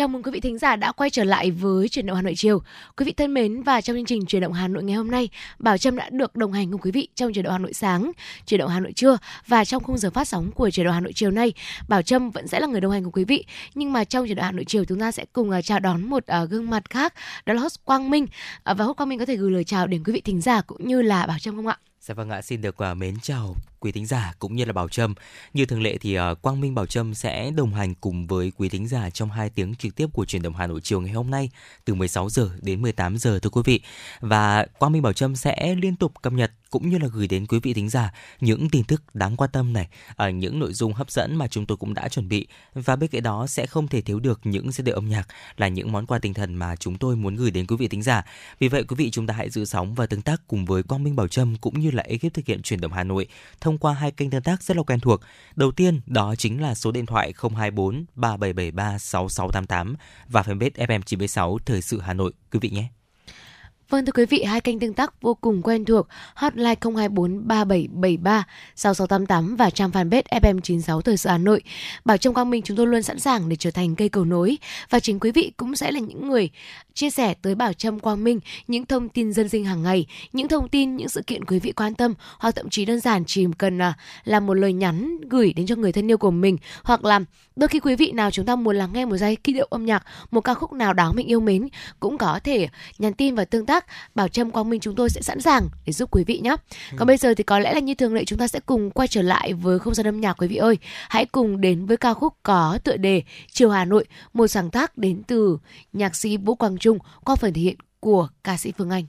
Chào mừng quý vị thính giả đã quay trở lại với chuyển động Hà Nội chiều. Quý vị thân mến và trong chương trình chuyển động Hà Nội ngày hôm nay, Bảo Trâm đã được đồng hành cùng quý vị trong chuyển động Hà Nội sáng, chuyển động Hà Nội trưa và trong khung giờ phát sóng của chuyển động Hà Nội chiều nay, Bảo Trâm vẫn sẽ là người đồng hành cùng quý vị. Nhưng mà trong chuyển động Hà Nội chiều chúng ta sẽ cùng uh, chào đón một uh, gương mặt khác, đó là host Quang Minh. Uh, và host Quang Minh có thể gửi lời chào đến quý vị thính giả cũng như là Bảo Trâm không ạ? Dạ vâng ạ, xin được uh, mến chào quý thính giả cũng như là Bảo Trâm. Như thường lệ thì uh, Quang Minh Bảo Trâm sẽ đồng hành cùng với quý thính giả trong hai tiếng trực tiếp của truyền động Hà Nội chiều ngày hôm nay từ 16 giờ đến 18 giờ thưa quý vị. Và Quang Minh Bảo Trâm sẽ liên tục cập nhật cũng như là gửi đến quý vị thính giả những tin tức đáng quan tâm này, ở những nội dung hấp dẫn mà chúng tôi cũng đã chuẩn bị và bên cạnh đó sẽ không thể thiếu được những giai điệu âm nhạc là những món quà tinh thần mà chúng tôi muốn gửi đến quý vị thính giả. Vì vậy quý vị chúng ta hãy giữ sóng và tương tác cùng với Quang Minh Bảo Trâm cũng như là ekip thực hiện truyền động Hà Nội thông qua hai kênh tương tác rất là quen thuộc. Đầu tiên đó chính là số điện thoại 024 3773 6688 và fanpage FM96 Thời sự Hà Nội quý vị nhé. Vâng thưa quý vị, hai kênh tương tác vô cùng quen thuộc hotline 024 3773 6688 và trang fanpage FM96 Thời sự Hà Nội. Bảo trong Quang Minh chúng tôi luôn sẵn sàng để trở thành cây cầu nối và chính quý vị cũng sẽ là những người chia sẻ tới Bảo Trâm Quang Minh những thông tin dân sinh hàng ngày, những thông tin, những sự kiện quý vị quan tâm hoặc thậm chí đơn giản chỉ cần là làm một lời nhắn gửi đến cho người thân yêu của mình hoặc là đôi khi quý vị nào chúng ta muốn lắng nghe một giai kỹ điệu âm nhạc, một ca khúc nào đó mình yêu mến cũng có thể nhắn tin và tương tác Bảo Trâm Quang Minh chúng tôi sẽ sẵn sàng để giúp quý vị nhé. Ừ. Còn bây giờ thì có lẽ là như thường lệ chúng ta sẽ cùng quay trở lại với không gian âm nhạc quý vị ơi. Hãy cùng đến với ca khúc có tựa đề Chiều Hà Nội, một sáng tác đến từ nhạc sĩ Vũ Quang Trung qua phần thể hiện của ca sĩ Phương Anh.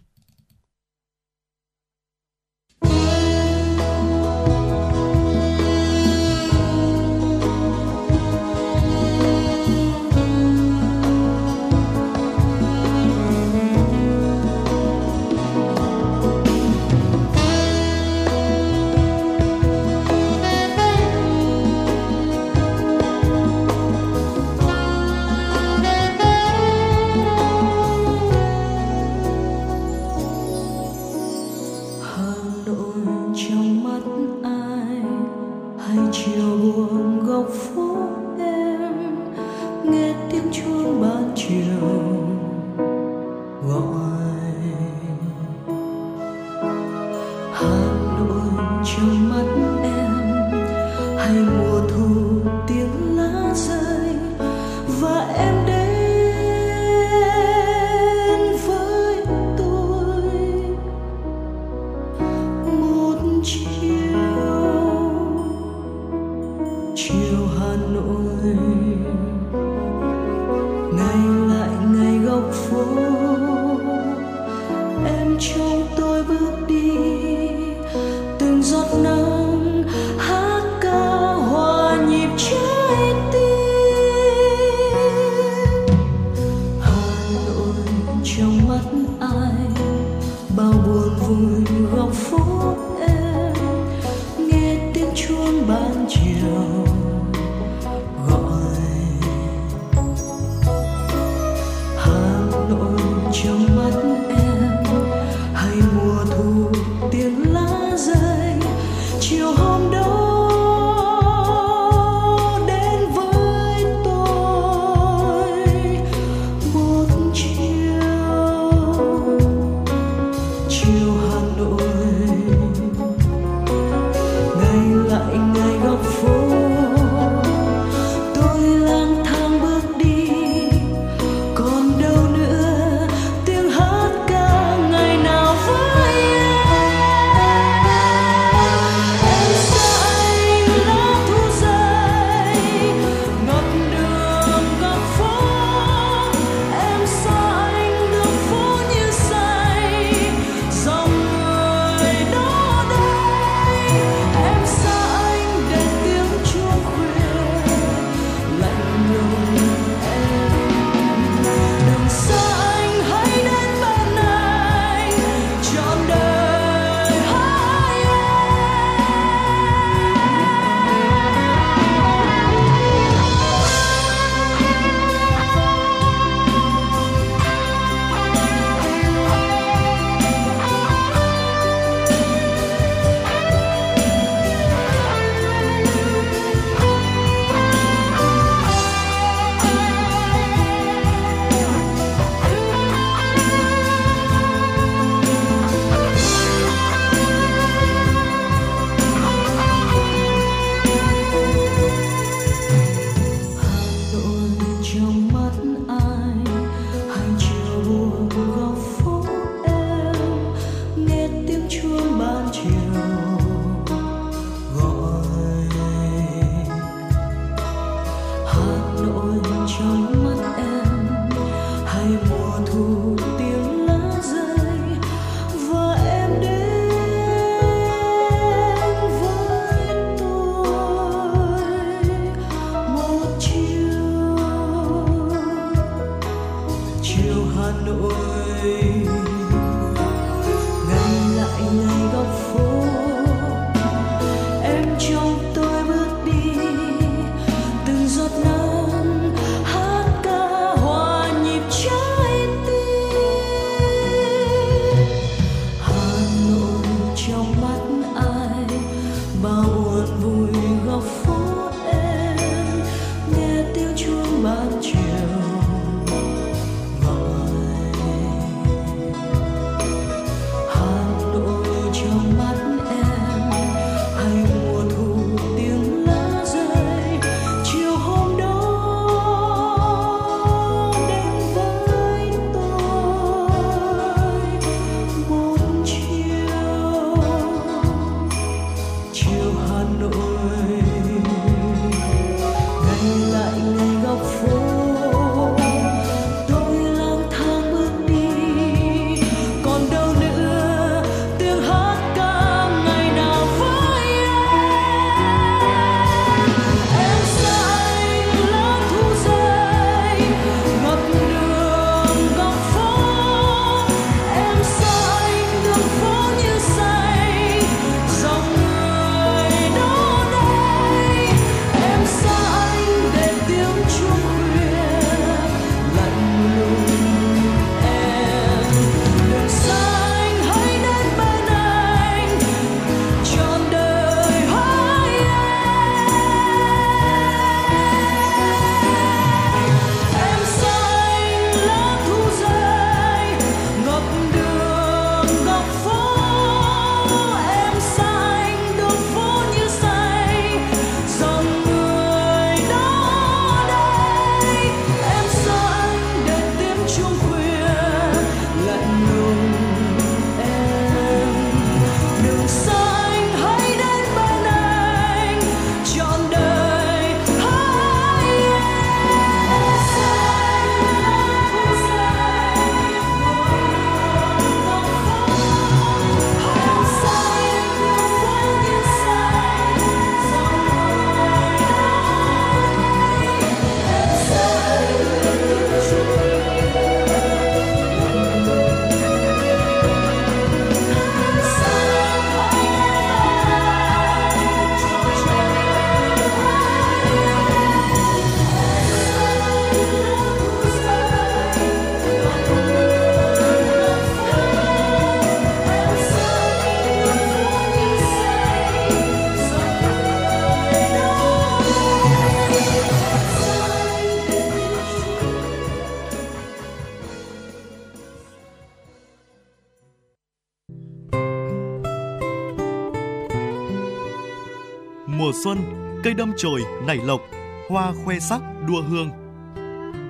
Đâm chồi nảy lộc, hoa khoe sắc đua hương.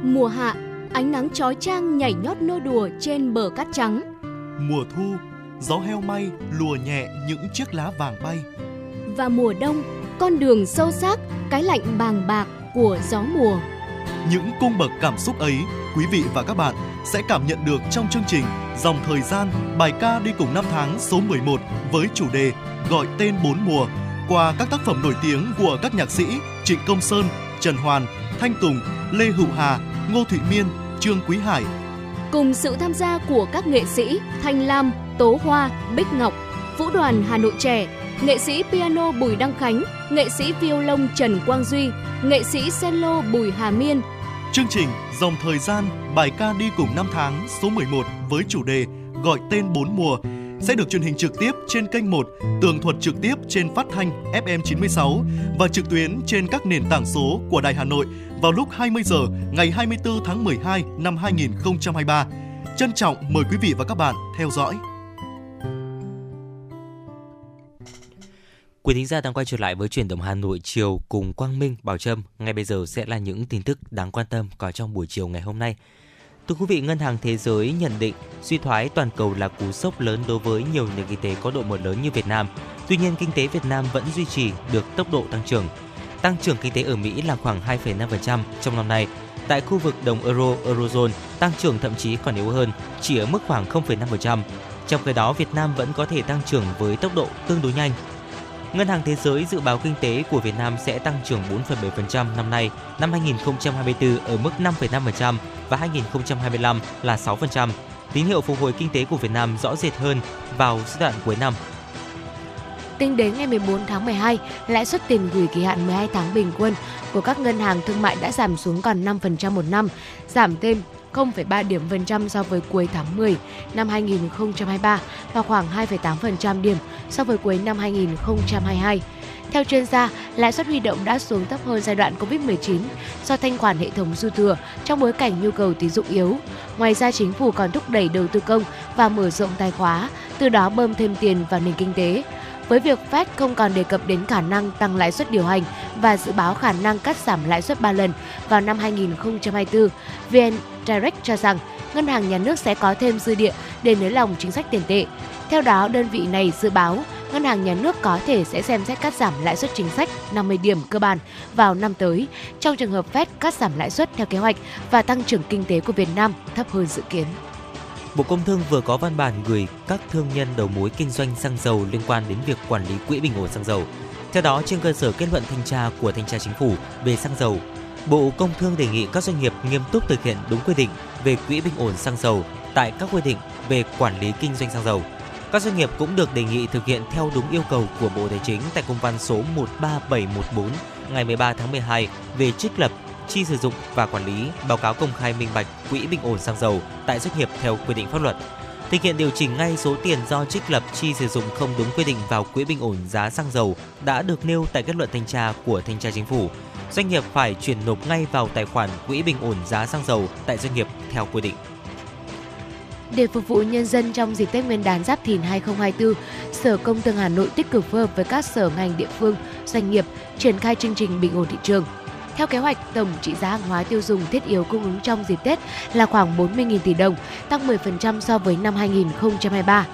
Mùa hạ, ánh nắng chói chang nhảy nhót nô đùa trên bờ cát trắng. Mùa thu, gió heo may lùa nhẹ những chiếc lá vàng bay. Và mùa đông, con đường sâu sắc, cái lạnh bàng bạc của gió mùa. Những cung bậc cảm xúc ấy, quý vị và các bạn sẽ cảm nhận được trong chương trình Dòng thời gian, bài ca đi cùng năm tháng số 11 với chủ đề Gọi tên bốn mùa qua các tác phẩm nổi tiếng của các nhạc sĩ Trịnh Công Sơn, Trần Hoàn, Thanh Tùng, Lê Hữu Hà, Ngô Thụy Miên, Trương Quý Hải. Cùng sự tham gia của các nghệ sĩ Thanh Lam, Tố Hoa, Bích Ngọc, Vũ đoàn Hà Nội trẻ, nghệ sĩ piano Bùi Đăng Khánh, nghệ sĩ violon Trần Quang Duy, nghệ sĩ cello Bùi Hà Miên. Chương trình Dòng Thời gian, bài ca đi cùng năm tháng số 11 với chủ đề Gọi tên bốn mùa sẽ được truyền hình trực tiếp trên kênh 1, tường thuật trực tiếp trên phát thanh FM 96 và trực tuyến trên các nền tảng số của Đài Hà Nội vào lúc 20 giờ ngày 24 tháng 12 năm 2023. Trân trọng mời quý vị và các bạn theo dõi. Quý thính giả đang quay trở lại với chuyển động Hà Nội chiều cùng Quang Minh, Bảo Trâm. Ngay bây giờ sẽ là những tin tức đáng quan tâm có trong buổi chiều ngày hôm nay. Thưa quý vị, Ngân hàng Thế giới nhận định suy thoái toàn cầu là cú sốc lớn đối với nhiều nền kinh tế có độ mở lớn như Việt Nam. Tuy nhiên, kinh tế Việt Nam vẫn duy trì được tốc độ tăng trưởng. Tăng trưởng kinh tế ở Mỹ là khoảng 2,5% trong năm nay. Tại khu vực đồng euro eurozone, tăng trưởng thậm chí còn yếu hơn, chỉ ở mức khoảng 0,5%. Trong khi đó, Việt Nam vẫn có thể tăng trưởng với tốc độ tương đối nhanh. Ngân hàng Thế giới dự báo kinh tế của Việt Nam sẽ tăng trưởng 4,7% năm nay, năm 2024 ở mức 5,5% và 2025 là 6%. Tín hiệu phục hồi kinh tế của Việt Nam rõ rệt hơn vào giai đoạn cuối năm. Tính đến ngày 14 tháng 12, lãi suất tiền gửi kỳ hạn 12 tháng bình quân của các ngân hàng thương mại đã giảm xuống còn 5% một năm, giảm thêm 0,3 điểm phần trăm so với cuối tháng 10 năm 2023 và khoảng 2,8% điểm so với cuối năm 2022. Theo chuyên gia, lãi suất huy động đã xuống thấp hơn giai đoạn Covid-19 do thanh khoản hệ thống dư thừa trong bối cảnh nhu cầu tín dụng yếu. Ngoài ra, chính phủ còn thúc đẩy đầu tư công và mở rộng tài khóa, từ đó bơm thêm tiền vào nền kinh tế. Với việc Fed không còn đề cập đến khả năng tăng lãi suất điều hành và dự báo khả năng cắt giảm lãi suất 3 lần vào năm 2024, VN Direct cho rằng ngân hàng nhà nước sẽ có thêm dư địa để nới lỏng chính sách tiền tệ. Theo đó, đơn vị này dự báo ngân hàng nhà nước có thể sẽ xem xét cắt giảm lãi suất chính sách 50 điểm cơ bản vào năm tới trong trường hợp Fed cắt giảm lãi suất theo kế hoạch và tăng trưởng kinh tế của Việt Nam thấp hơn dự kiến. Bộ Công Thương vừa có văn bản gửi các thương nhân đầu mối kinh doanh xăng dầu liên quan đến việc quản lý quỹ bình ổn xăng dầu. Theo đó, trên cơ sở kết luận thanh tra của thanh tra chính phủ về xăng dầu, Bộ Công Thương đề nghị các doanh nghiệp nghiêm túc thực hiện đúng quy định về quỹ bình ổn xăng dầu tại các quy định về quản lý kinh doanh xăng dầu. Các doanh nghiệp cũng được đề nghị thực hiện theo đúng yêu cầu của Bộ Tài chính tại công văn số 13714 ngày 13 tháng 12 về trích lập, chi sử dụng và quản lý, báo cáo công khai minh bạch quỹ bình ổn xăng dầu tại doanh nghiệp theo quy định pháp luật. Thực hiện điều chỉnh ngay số tiền do trích lập chi sử dụng không đúng quy định vào quỹ bình ổn giá xăng dầu đã được nêu tại kết luận thanh tra của thanh tra chính phủ. Doanh nghiệp phải chuyển nộp ngay vào tài khoản quỹ bình ổn giá xăng dầu tại doanh nghiệp theo quy định. Để phục vụ nhân dân trong dịp Tết Nguyên đán Giáp Thìn 2024, Sở Công Thương Hà Nội tích cực phối hợp với các sở ngành địa phương, doanh nghiệp triển khai chương trình bình ổn thị trường. Theo kế hoạch, tổng trị giá hàng hóa tiêu dùng thiết yếu cung ứng trong dịp Tết là khoảng 40.000 tỷ đồng, tăng 10% so với năm 2023.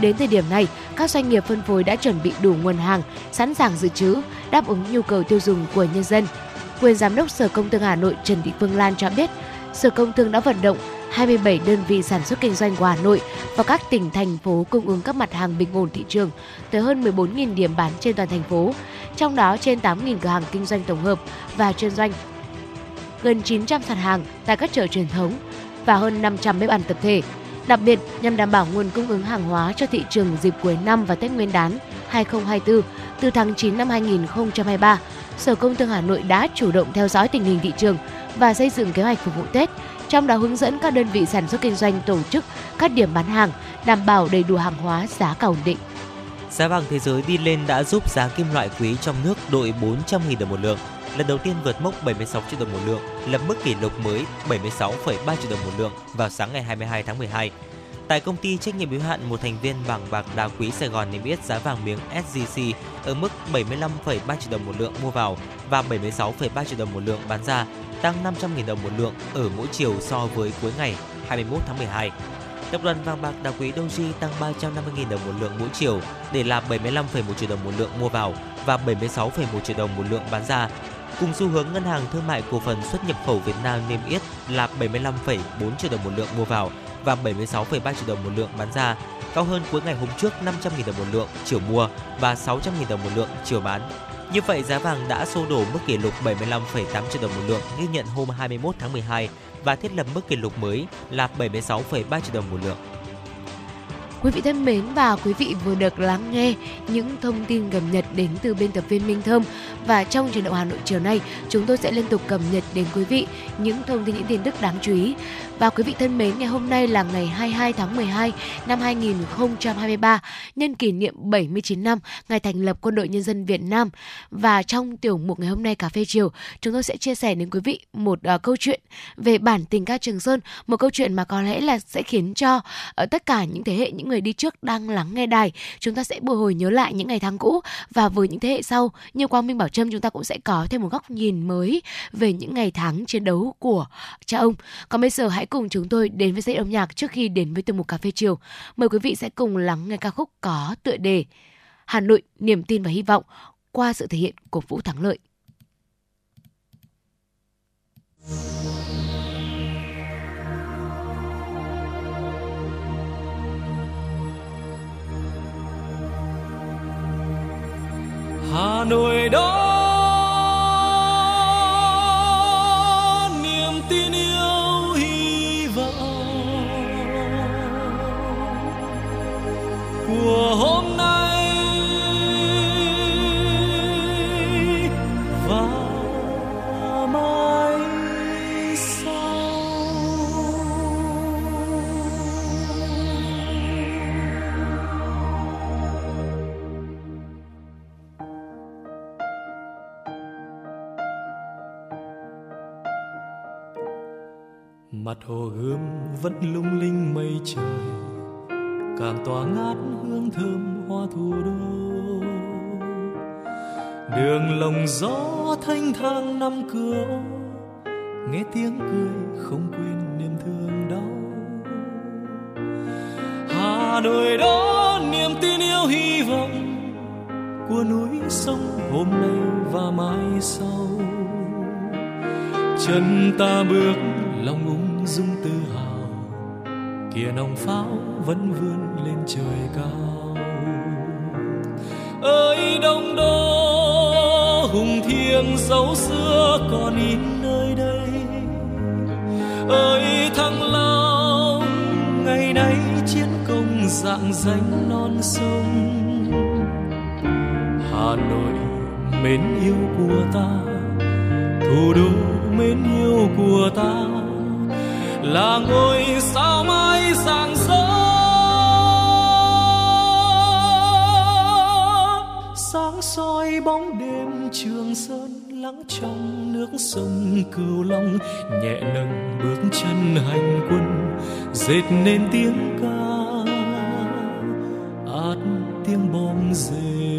Đến thời điểm này, các doanh nghiệp phân phối đã chuẩn bị đủ nguồn hàng, sẵn sàng dự trữ, đáp ứng nhu cầu tiêu dùng của nhân dân. Quyền Giám đốc Sở Công Thương Hà Nội Trần Thị Phương Lan cho biết, Sở Công Thương đã vận động 27 đơn vị sản xuất kinh doanh của Hà Nội và các tỉnh thành phố cung ứng các mặt hàng bình ổn thị trường tới hơn 14.000 điểm bán trên toàn thành phố, trong đó trên 8.000 cửa hàng kinh doanh tổng hợp và chuyên doanh, gần 900 sàn hàng tại các chợ truyền thống và hơn 500 bếp ăn tập thể. Đặc biệt, nhằm đảm bảo nguồn cung ứng hàng hóa cho thị trường dịp cuối năm và Tết Nguyên đán 2024, từ tháng 9 năm 2023, Sở Công Thương Hà Nội đã chủ động theo dõi tình hình thị trường và xây dựng kế hoạch phục vụ Tết, trong đó hướng dẫn các đơn vị sản xuất kinh doanh tổ chức các điểm bán hàng, đảm bảo đầy đủ hàng hóa giá cả ổn định. Giá vàng thế giới đi lên đã giúp giá kim loại quý trong nước đội 400.000 đồng một lượng, lần đầu tiên vượt mốc 76 triệu đồng một lượng, lập mức kỷ lục mới 76,3 triệu đồng một lượng vào sáng ngày 22 tháng 12. Tại công ty trách nhiệm hữu hạn một thành viên vàng bạc đá quý Sài Gòn niêm yết giá vàng miếng SJC ở mức 75,3 triệu đồng một lượng mua vào và 76,3 triệu đồng một lượng bán ra, tăng 500.000 đồng một lượng ở mỗi chiều so với cuối ngày 21 tháng 12. Tập đoàn vàng bạc đá quý Doji tăng 350.000 đồng một lượng mỗi chiều để là 75,1 triệu đồng một lượng mua vào và 76,1 triệu đồng một lượng bán ra. Cùng xu hướng ngân hàng thương mại cổ phần xuất nhập khẩu Việt Nam niêm yết là 75,4 triệu đồng một lượng mua vào và 76,3 triệu đồng một lượng bán ra, cao hơn cuối ngày hôm trước 500.000 đồng một lượng chiều mua và 600.000 đồng một lượng chiều bán. Như vậy, giá vàng đã xô đổ mức kỷ lục 75,8 triệu đồng một lượng ghi nhận hôm 21 tháng 12 và thiết lập mức kỷ lục mới là 76,3 triệu đồng một lượng. Quý vị thân mến và quý vị vừa được lắng nghe những thông tin cập nhật đến từ biên tập viên Minh Thơm và trong truyền động Hà Nội chiều nay chúng tôi sẽ liên tục cập nhật đến quý vị những thông tin những tin tức đáng chú ý. Và quý vị thân mến, ngày hôm nay là ngày 22 tháng 12 năm 2023, nhân kỷ niệm 79 năm ngày thành lập Quân đội Nhân dân Việt Nam. Và trong tiểu mục ngày hôm nay cà phê chiều, chúng tôi sẽ chia sẻ đến quý vị một uh, câu chuyện về bản tình ca Trường Sơn, một câu chuyện mà có lẽ là sẽ khiến cho uh, tất cả những thế hệ những người đi trước đang lắng nghe đài. Chúng ta sẽ bồi hồi nhớ lại những ngày tháng cũ. Và với những thế hệ sau, như quang minh bảo trâm, chúng ta cũng sẽ có thêm một góc nhìn mới về những ngày tháng chiến đấu của cha ông. Còn bây giờ hãy cùng chúng tôi đến với dây âm nhạc trước khi đến với từ mục cà phê chiều. Mời quý vị sẽ cùng lắng nghe ca khúc có tựa đề hà nội, niềm tin và hy vọng qua sự thể hiện của vũ thắng lợi. Thank you hà nội đó. Niềm tin yêu hy vọng của mặt hồ gươm vẫn lung linh mây trời, càng tỏa ngát hương thơm hoa thủ đô. Đường lồng gió thanh thang năm cửa, nghe tiếng cười không quên niềm thương đau. Hà nội đó niềm tin yêu hy vọng của núi sông hôm nay và mai sau. Chân ta bước lòng ung dung tự hào. Kia nòng pháo vẫn vươn lên trời cao. Ơi, đông đô, hùng thiêng dấu xưa còn in nơi đây. Ơi, thăng long, ngày nay chiến công dạng danh non sông. Hà nội, mến yêu của ta, thủ đô mến yêu của ta là ngôi sao mai sáng rỡ sáng soi bóng đêm trường sơn lắng trong nước sông cửu long. Nhẹ nâng bước chân hành quân, dệt nên tiếng ca. Át tiếng bom rền.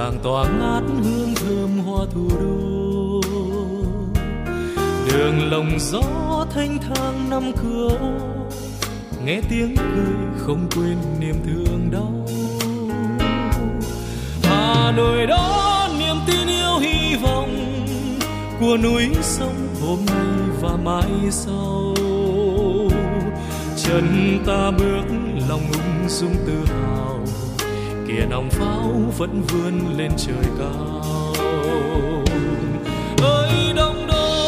Càng tỏa ngát hương thơm hoa thủ đô. Đường lồng gió thanh thang năm cửa, nghe tiếng cười không quên niềm thương đau. Hà nội đó niềm tin yêu hy vọng của núi sông hôm nay và mai sau. Chân ta bước lòng ung dung tự hào kia nòng pháo vẫn vươn lên trời cao. Ơi đông đô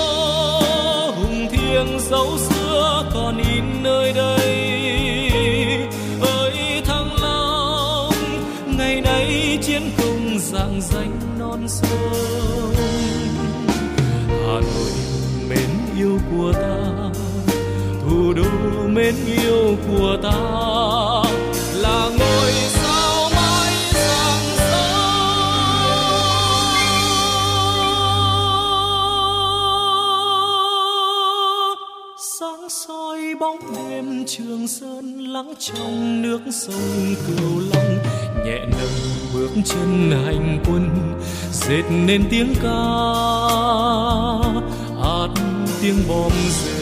hùng thiêng dấu xưa còn in nơi đây. Ơi, thăng long, ngày nay chiến công dạng danh non sông. Hà nội, mến yêu của ta, thủ đô, mến yêu của ta. Trường sơn lắng trong nước sông cửu long, nhẹ nâng bước chân hành quân, dệt nên tiếng ca, hát tiếng bom rền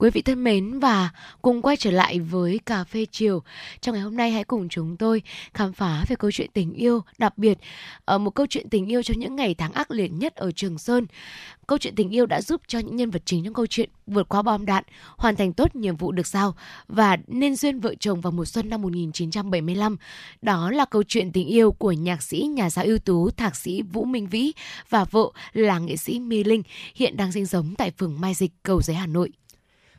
Quý vị thân mến và cùng quay trở lại với cà phê chiều. Trong ngày hôm nay hãy cùng chúng tôi khám phá về câu chuyện tình yêu đặc biệt ở một câu chuyện tình yêu trong những ngày tháng ác liệt nhất ở Trường Sơn. Câu chuyện tình yêu đã giúp cho những nhân vật chính trong câu chuyện vượt qua bom đạn, hoàn thành tốt nhiệm vụ được giao và nên duyên vợ chồng vào mùa xuân năm 1975. Đó là câu chuyện tình yêu của nhạc sĩ nhà giáo ưu tú thạc sĩ Vũ Minh Vĩ và vợ là nghệ sĩ My Linh hiện đang sinh sống tại phường Mai Dịch, Cầu Giấy, Hà Nội.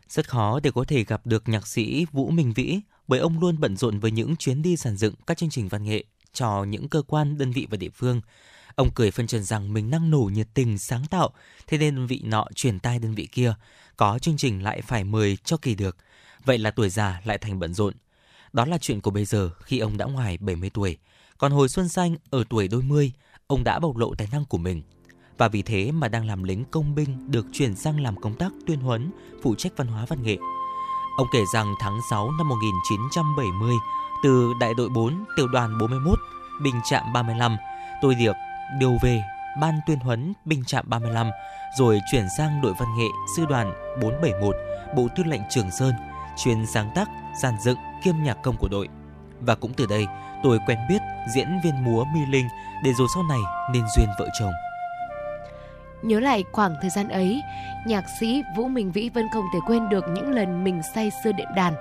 Rất khó để có thể gặp được nhạc sĩ Vũ Minh Vĩ bởi ông luôn bận rộn với những chuyến đi giàn dựng các chương trình văn nghệ cho những cơ quan, đơn vị và địa phương. Ông cười phân trần rằng mình năng nổ nhiệt tình, sáng tạo, thế nên đơn vị nọ chuyển tai đơn vị kia, có chương trình lại phải mời cho kỳ được. Vậy là tuổi già lại thành bận rộn. Đó là chuyện của bây giờ khi ông đã ngoài 70 tuổi. Còn hồi xuân xanh ở tuổi đôi mươi, ông đã bộc lộ tài năng của mình – và vì thế mà đang làm lính công binh được chuyển sang làm công tác tuyên huấn, phụ trách văn hóa văn nghệ. Ông kể rằng tháng 6 năm 1970, từ đại đội 4, tiểu đoàn 41, binh trạm 35, tôi được điều về ban tuyên huấn binh trạm 35, rồi chuyển sang đội văn nghệ sư đoàn 471, bộ tư lệnh Trường Sơn, chuyên sáng tác, giàn dựng kiêm nhạc công của đội. Và cũng từ đây, tôi quen biết diễn viên múa Mi Linh để rồi sau này nên duyên vợ chồng. Nhớ lại khoảng thời gian ấy, nhạc sĩ Vũ Minh Vĩ vẫn không thể quên được những lần mình say sưa đệm đàn,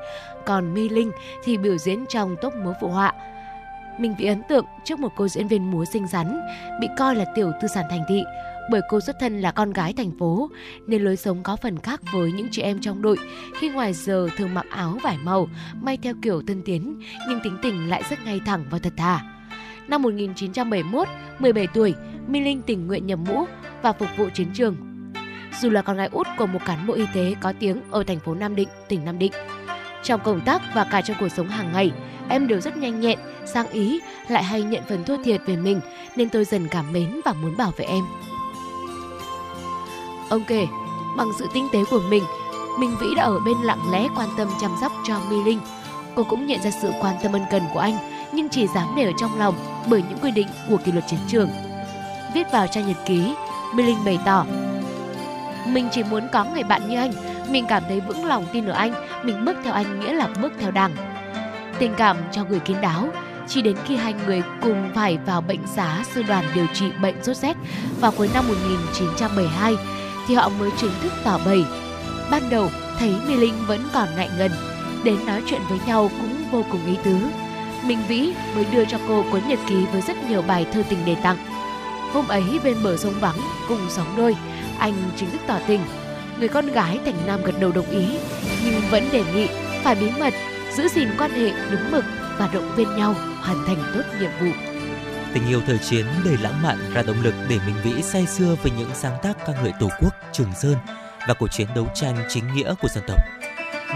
còn My Linh thì biểu diễn trong tốp múa phụ họa. Minh Vĩ ấn tượng trước một cô diễn viên múa xinh xắn, bị coi là tiểu tư sản thành thị, bởi cô xuất thân là con gái thành phố nên lối sống có phần khác với những chị em trong đội khi ngoài giờ thường mặc áo vải màu may theo kiểu tân tiến nhưng tính tình lại rất ngay thẳng và thật thà. Năm 1971, 17 tuổi, My Linh tình nguyện nhập ngũ và phục vụ chiến trường. Dù là con gái út của một cán bộ y tế có tiếng ở thành phố Nam Định, tỉnh Nam Định. Trong công tác và cả trong cuộc sống hàng ngày, em đều rất nhanh nhẹn, sang ý, lại hay nhận phần thua thiệt về mình nên tôi dần cảm mến và muốn bảo vệ em. Ông kể, bằng sự tinh tế của mình, Minh Vĩ đã ở bên lặng lẽ quan tâm chăm sóc cho My Linh. Cô cũng nhận ra sự quan tâm ân cần của anh, nhưng chỉ dám để ở trong lòng bởi những quy định của kỷ luật chiến trường. Viết vào trang nhật ký, My Linh bày tỏ Mình chỉ muốn có người bạn như anh Mình cảm thấy vững lòng tin ở anh Mình bước theo anh nghĩa là bước theo đảng Tình cảm cho người kín đáo chỉ đến khi hai người cùng phải vào bệnh xá sư đoàn điều trị bệnh sốt rét vào cuối năm 1972 thì họ mới chính thức tỏ bày. Ban đầu thấy My Linh vẫn còn ngại ngần, đến nói chuyện với nhau cũng vô cùng ý tứ. Minh Vĩ mới đưa cho cô cuốn nhật ký với rất nhiều bài thơ tình để tặng. Hôm ấy bên bờ sông vắng cùng sóng đôi, anh chính thức tỏ tình. Người con gái thành nam gật đầu đồng ý, nhưng vẫn đề nghị phải bí mật, giữ gìn quan hệ đúng mực và động viên nhau hoàn thành tốt nhiệm vụ. Tình yêu thời chiến đầy lãng mạn ra động lực để Minh Vĩ say sưa với những sáng tác ca ngợi Tổ quốc, Trường Sơn và cuộc chiến đấu tranh chính nghĩa của dân tộc.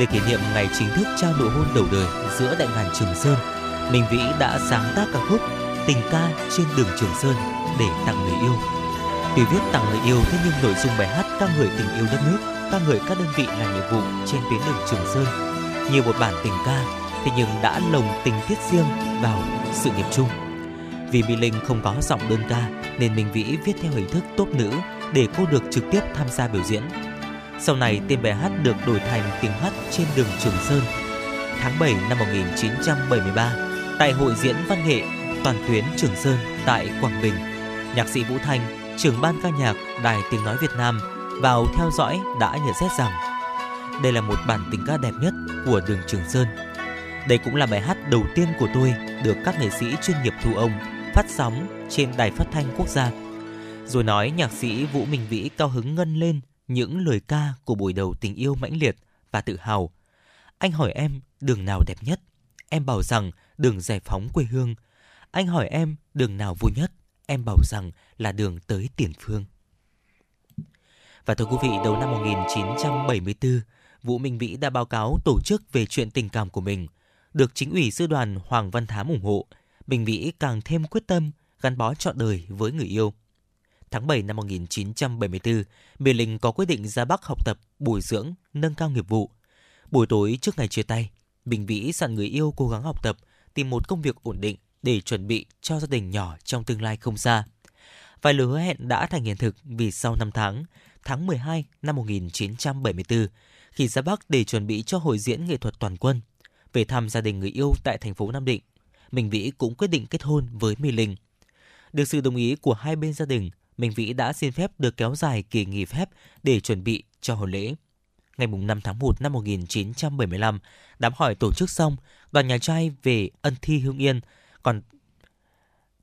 Để kỷ niệm ngày chính thức trao nụ hôn đầu đời giữa đại ngàn Trường Sơn, Minh Vĩ đã sáng tác ca khúc Tình ca trên đường Trường Sơn để tặng người yêu. Tuy viết tặng người yêu thế nhưng nội dung bài hát ca ngợi tình yêu đất nước, ca ngợi các đơn vị làm nhiệm vụ trên tuyến đường Trường Sơn. Như một bản tình ca, thế nhưng đã lồng tình tiết riêng vào sự nghiệp chung. Vì Mỹ Linh không có giọng đơn ca nên Minh Vĩ viết theo hình thức tốt nữ để cô được trực tiếp tham gia biểu diễn. Sau này tên bài hát được đổi thành tiếng hát trên đường Trường Sơn. Tháng 7 năm 1973, tại hội diễn văn nghệ toàn tuyến Trường Sơn tại Quảng Bình, nhạc sĩ Vũ Thành, trưởng ban ca nhạc Đài Tiếng Nói Việt Nam vào theo dõi đã nhận xét rằng đây là một bản tình ca đẹp nhất của đường Trường Sơn. Đây cũng là bài hát đầu tiên của tôi được các nghệ sĩ chuyên nghiệp thu ông phát sóng trên đài phát thanh quốc gia. Rồi nói nhạc sĩ Vũ Minh Vĩ cao hứng ngân lên những lời ca của buổi đầu tình yêu mãnh liệt và tự hào. Anh hỏi em đường nào đẹp nhất, em bảo rằng đường giải phóng quê hương. Anh hỏi em đường nào vui nhất, em bảo rằng là đường tới tiền phương. Và thưa quý vị, đầu năm 1974, Vũ Minh Vĩ đã báo cáo tổ chức về chuyện tình cảm của mình. Được chính ủy sư đoàn Hoàng Văn Thám ủng hộ, Minh Vĩ càng thêm quyết tâm gắn bó trọn đời với người yêu. Tháng 7 năm 1974, Miền Linh có quyết định ra Bắc học tập, bồi dưỡng, nâng cao nghiệp vụ. Buổi tối trước ngày chia tay, Bình Vĩ dặn người yêu cố gắng học tập, tìm một công việc ổn định để chuẩn bị cho gia đình nhỏ trong tương lai không xa. Vài lời hứa hẹn đã thành hiện thực vì sau 5 tháng, tháng 12 năm 1974, khi ra Bắc để chuẩn bị cho hội diễn nghệ thuật toàn quân, về thăm gia đình người yêu tại thành phố Nam Định, Minh Vĩ cũng quyết định kết hôn với My Linh. Được sự đồng ý của hai bên gia đình, Minh Vĩ đã xin phép được kéo dài kỳ nghỉ phép để chuẩn bị cho hôn lễ. Ngày 5 tháng 1 năm 1975, đám hỏi tổ chức xong, đoàn nhà trai về ân thi Hương Yên, còn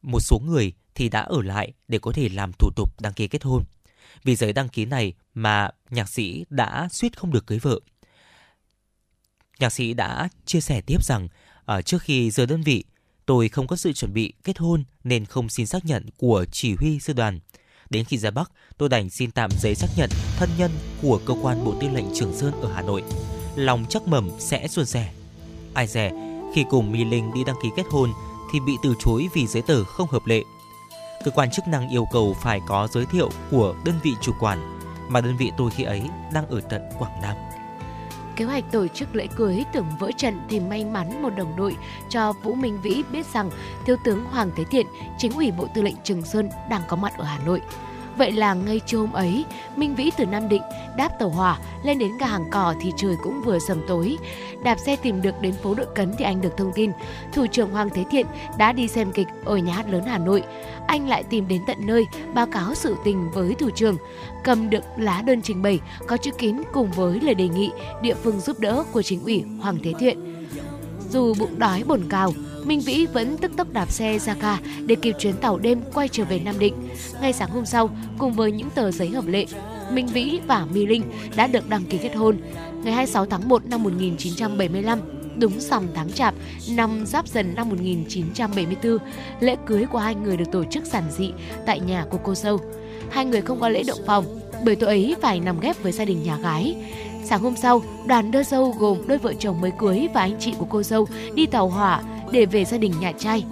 một số người thì đã ở lại để có thể làm thủ tục đăng ký kết hôn. Vì giấy đăng ký này mà nhạc sĩ đã suýt không được cưới vợ. Nhạc sĩ đã chia sẻ tiếp rằng ở trước khi rời đơn vị, tôi không có sự chuẩn bị kết hôn nên không xin xác nhận của chỉ huy sư đoàn. Đến khi ra Bắc, tôi đành xin tạm giấy xác nhận thân nhân của cơ quan Bộ Tư lệnh Trường Sơn ở Hà Nội. Lòng chắc mầm sẽ suôn sẻ. Ai dè, khi cùng My Linh đi đăng ký kết hôn thì bị từ chối vì giấy tờ không hợp lệ. Cơ quan chức năng yêu cầu phải có giới thiệu của đơn vị chủ quản mà đơn vị tôi khi ấy đang ở tận Quảng Nam kế hoạch tổ chức lễ cưới tưởng vỡ trận thì may mắn một đồng đội cho Vũ Minh Vĩ biết rằng thiếu tướng Hoàng Thế Thiện, chính ủy Bộ Tư lệnh Trường Sơn đang có mặt ở Hà Nội. Vậy là ngay trưa hôm ấy, Minh Vĩ từ Nam Định đáp tàu hỏa lên đến ga hàng cò thì trời cũng vừa sầm tối. Đạp xe tìm được đến phố Đội Cấn thì anh được thông tin thủ trưởng Hoàng Thế Thiện đã đi xem kịch ở nhà hát lớn Hà Nội. Anh lại tìm đến tận nơi báo cáo sự tình với thủ trưởng, cầm được lá đơn trình bày có chữ kín cùng với lời đề nghị địa phương giúp đỡ của chính ủy Hoàng Thế Thiện. Dù bụng đói bồn cào, Minh Vĩ vẫn tức tốc đạp xe ra ga để kịp chuyến tàu đêm quay trở về Nam Định. Ngay sáng hôm sau, cùng với những tờ giấy hợp lệ, Minh Vĩ và My Linh đã được đăng ký kết hôn. Ngày 26 tháng 1 năm 1975, đúng sầm tháng chạp năm giáp dần năm 1974, lễ cưới của hai người được tổ chức giản dị tại nhà của cô dâu. Hai người không có lễ động phòng, bởi tội ấy phải nằm ghép với gia đình nhà gái. Sáng hôm sau, đoàn đưa dâu gồm đôi vợ chồng mới cưới và anh chị của cô dâu đi tàu hỏa để về gia đình nhà trai.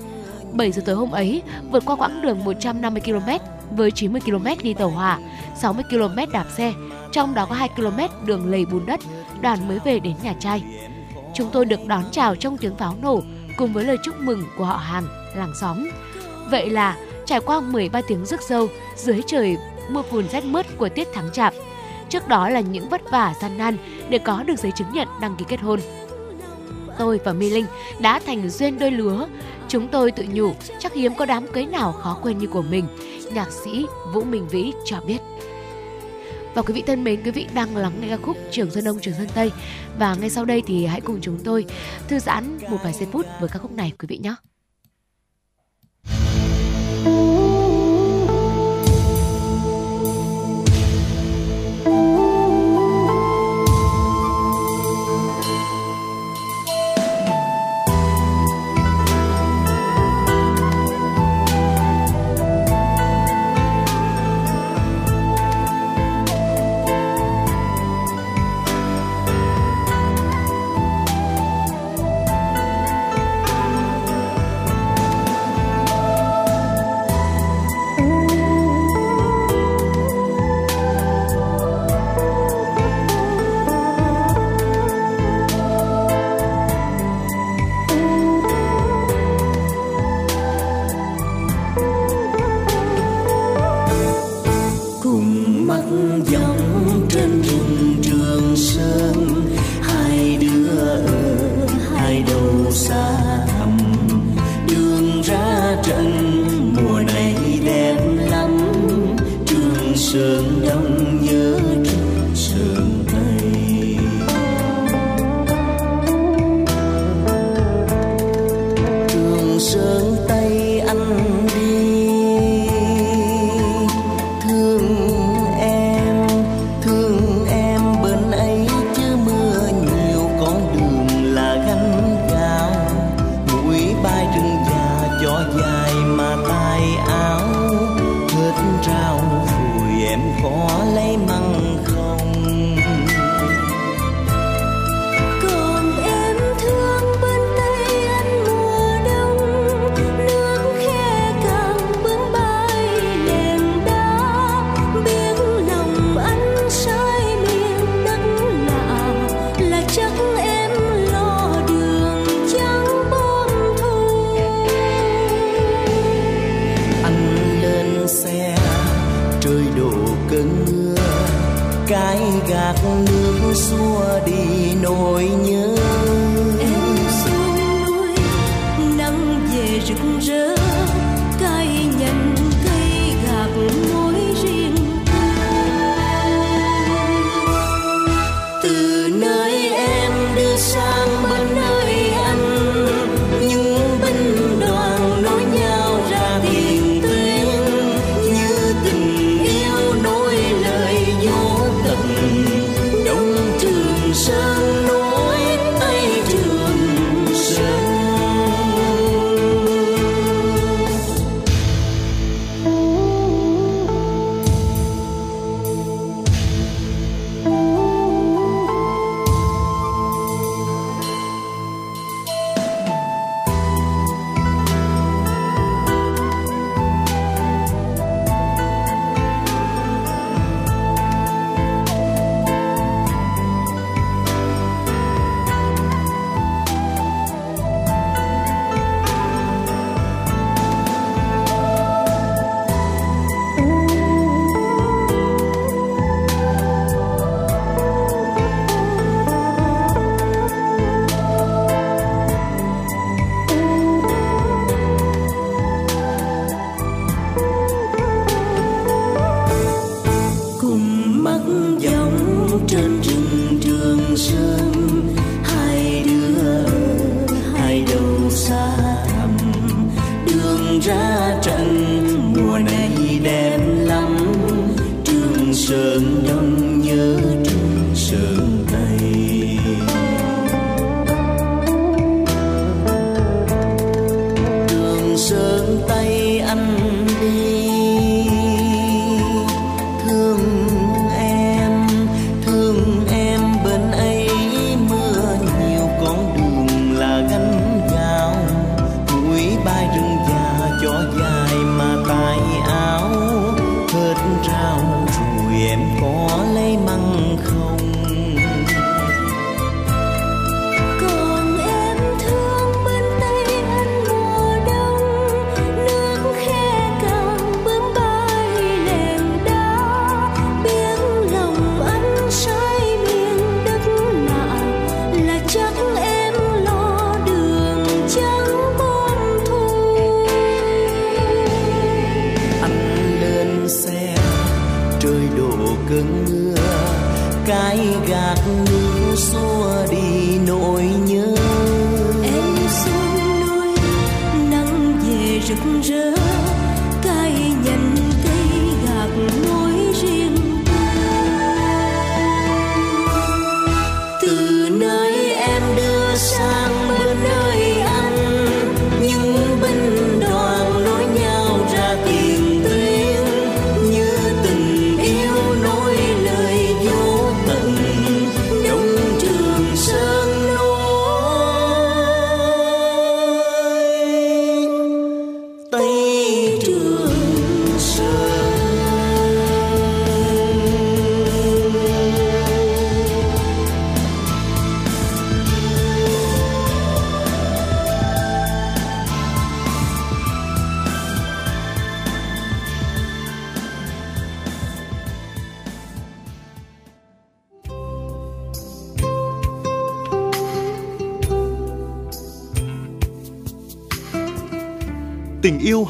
7 giờ tối hôm ấy, vượt qua quãng đường 150 km với 90 km đi tàu hỏa, 60 km đạp xe, trong đó có 2 km đường lầy bùn đất, đoàn mới về đến nhà trai. Chúng tôi được đón chào trong tiếng pháo nổ cùng với lời chúc mừng của họ hàng, làng xóm. Vậy là trải qua 13 tiếng rước dâu dưới trời mưa phùn rét mướt của tiết tháng chạp, Trước đó là những vất vả gian nan để có được giấy chứng nhận đăng ký kết hôn. Tôi và My Linh đã thành duyên đôi lứa. Chúng tôi tự nhủ chắc hiếm có đám cưới nào khó quên như của mình. Nhạc sĩ Vũ Minh Vĩ cho biết. Và quý vị thân mến, quý vị đang lắng nghe ca khúc Trường Sơn Đông Trường Sơn Tây. Và ngay sau đây thì hãy cùng chúng tôi thư giãn một vài giây phút với ca khúc này quý vị nhé.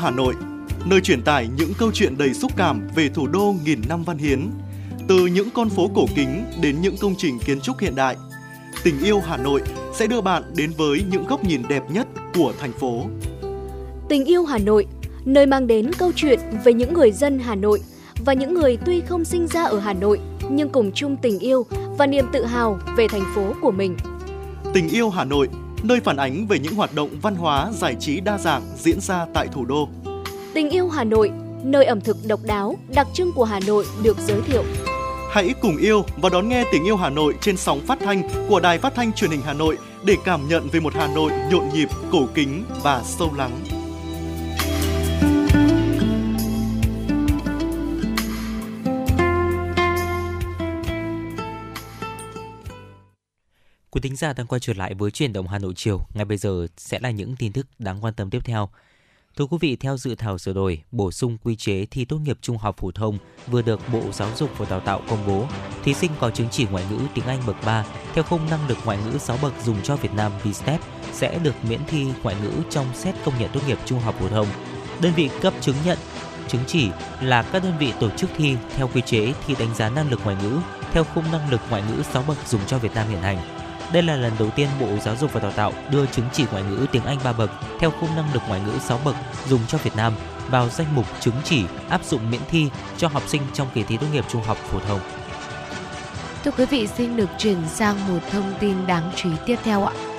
Hà Nội, nơi truyền tải những câu chuyện đầy xúc cảm về thủ đô nghìn năm văn hiến, từ những con phố cổ kính đến những công trình kiến trúc hiện đại. Tình yêu Hà Nội sẽ đưa bạn đến với những góc nhìn đẹp nhất của thành phố. Tình yêu Hà Nội, nơi mang đến câu chuyện về những người dân Hà Nội và những người tuy không sinh ra ở Hà Nội nhưng cùng chung tình yêu và niềm tự hào về thành phố của mình. Tình yêu Hà Nội, nơi phản ánh về những hoạt động văn hóa, giải trí đa dạng diễn ra tại thủ đô. Tình yêu Hà Nội, nơi ẩm thực độc đáo, đặc trưng của Hà Nội được giới thiệu. Hãy cùng yêu và đón nghe Tình yêu Hà Nội trên sóng phát thanh của Đài Phát thanh Truyền hình Hà Nội để cảm nhận về một Hà Nội nhộn nhịp, cổ kính và sâu lắng. Quý thính giả đang quay trở lại với truyền động Hà Nội chiều. Ngay bây giờ sẽ là những tin tức đáng quan tâm tiếp theo. Thưa quý vị, theo dự thảo sửa đổi, bổ sung quy chế thi tốt nghiệp trung học phổ thông vừa được Bộ Giáo dục và Đào tạo công bố, thí sinh có chứng chỉ ngoại ngữ tiếng Anh bậc 3 theo khung năng lực ngoại ngữ 6 bậc dùng cho Việt Nam VSTEP sẽ được miễn thi ngoại ngữ trong xét công nhận tốt nghiệp trung học phổ thông. Đơn vị cấp chứng nhận chứng chỉ là các đơn vị tổ chức thi theo quy chế thi đánh giá năng lực ngoại ngữ theo khung năng lực ngoại ngữ 6 bậc dùng cho Việt Nam hiện hành đây là lần đầu tiên Bộ Giáo dục và Đào tạo đưa chứng chỉ ngoại ngữ tiếng Anh 3 bậc theo khung năng lực ngoại ngữ 6 bậc dùng cho Việt Nam vào danh mục chứng chỉ áp dụng miễn thi cho học sinh trong kỳ thi tốt nghiệp trung học phổ thông. Thưa quý vị, xin được chuyển sang một thông tin đáng chú ý tiếp theo ạ.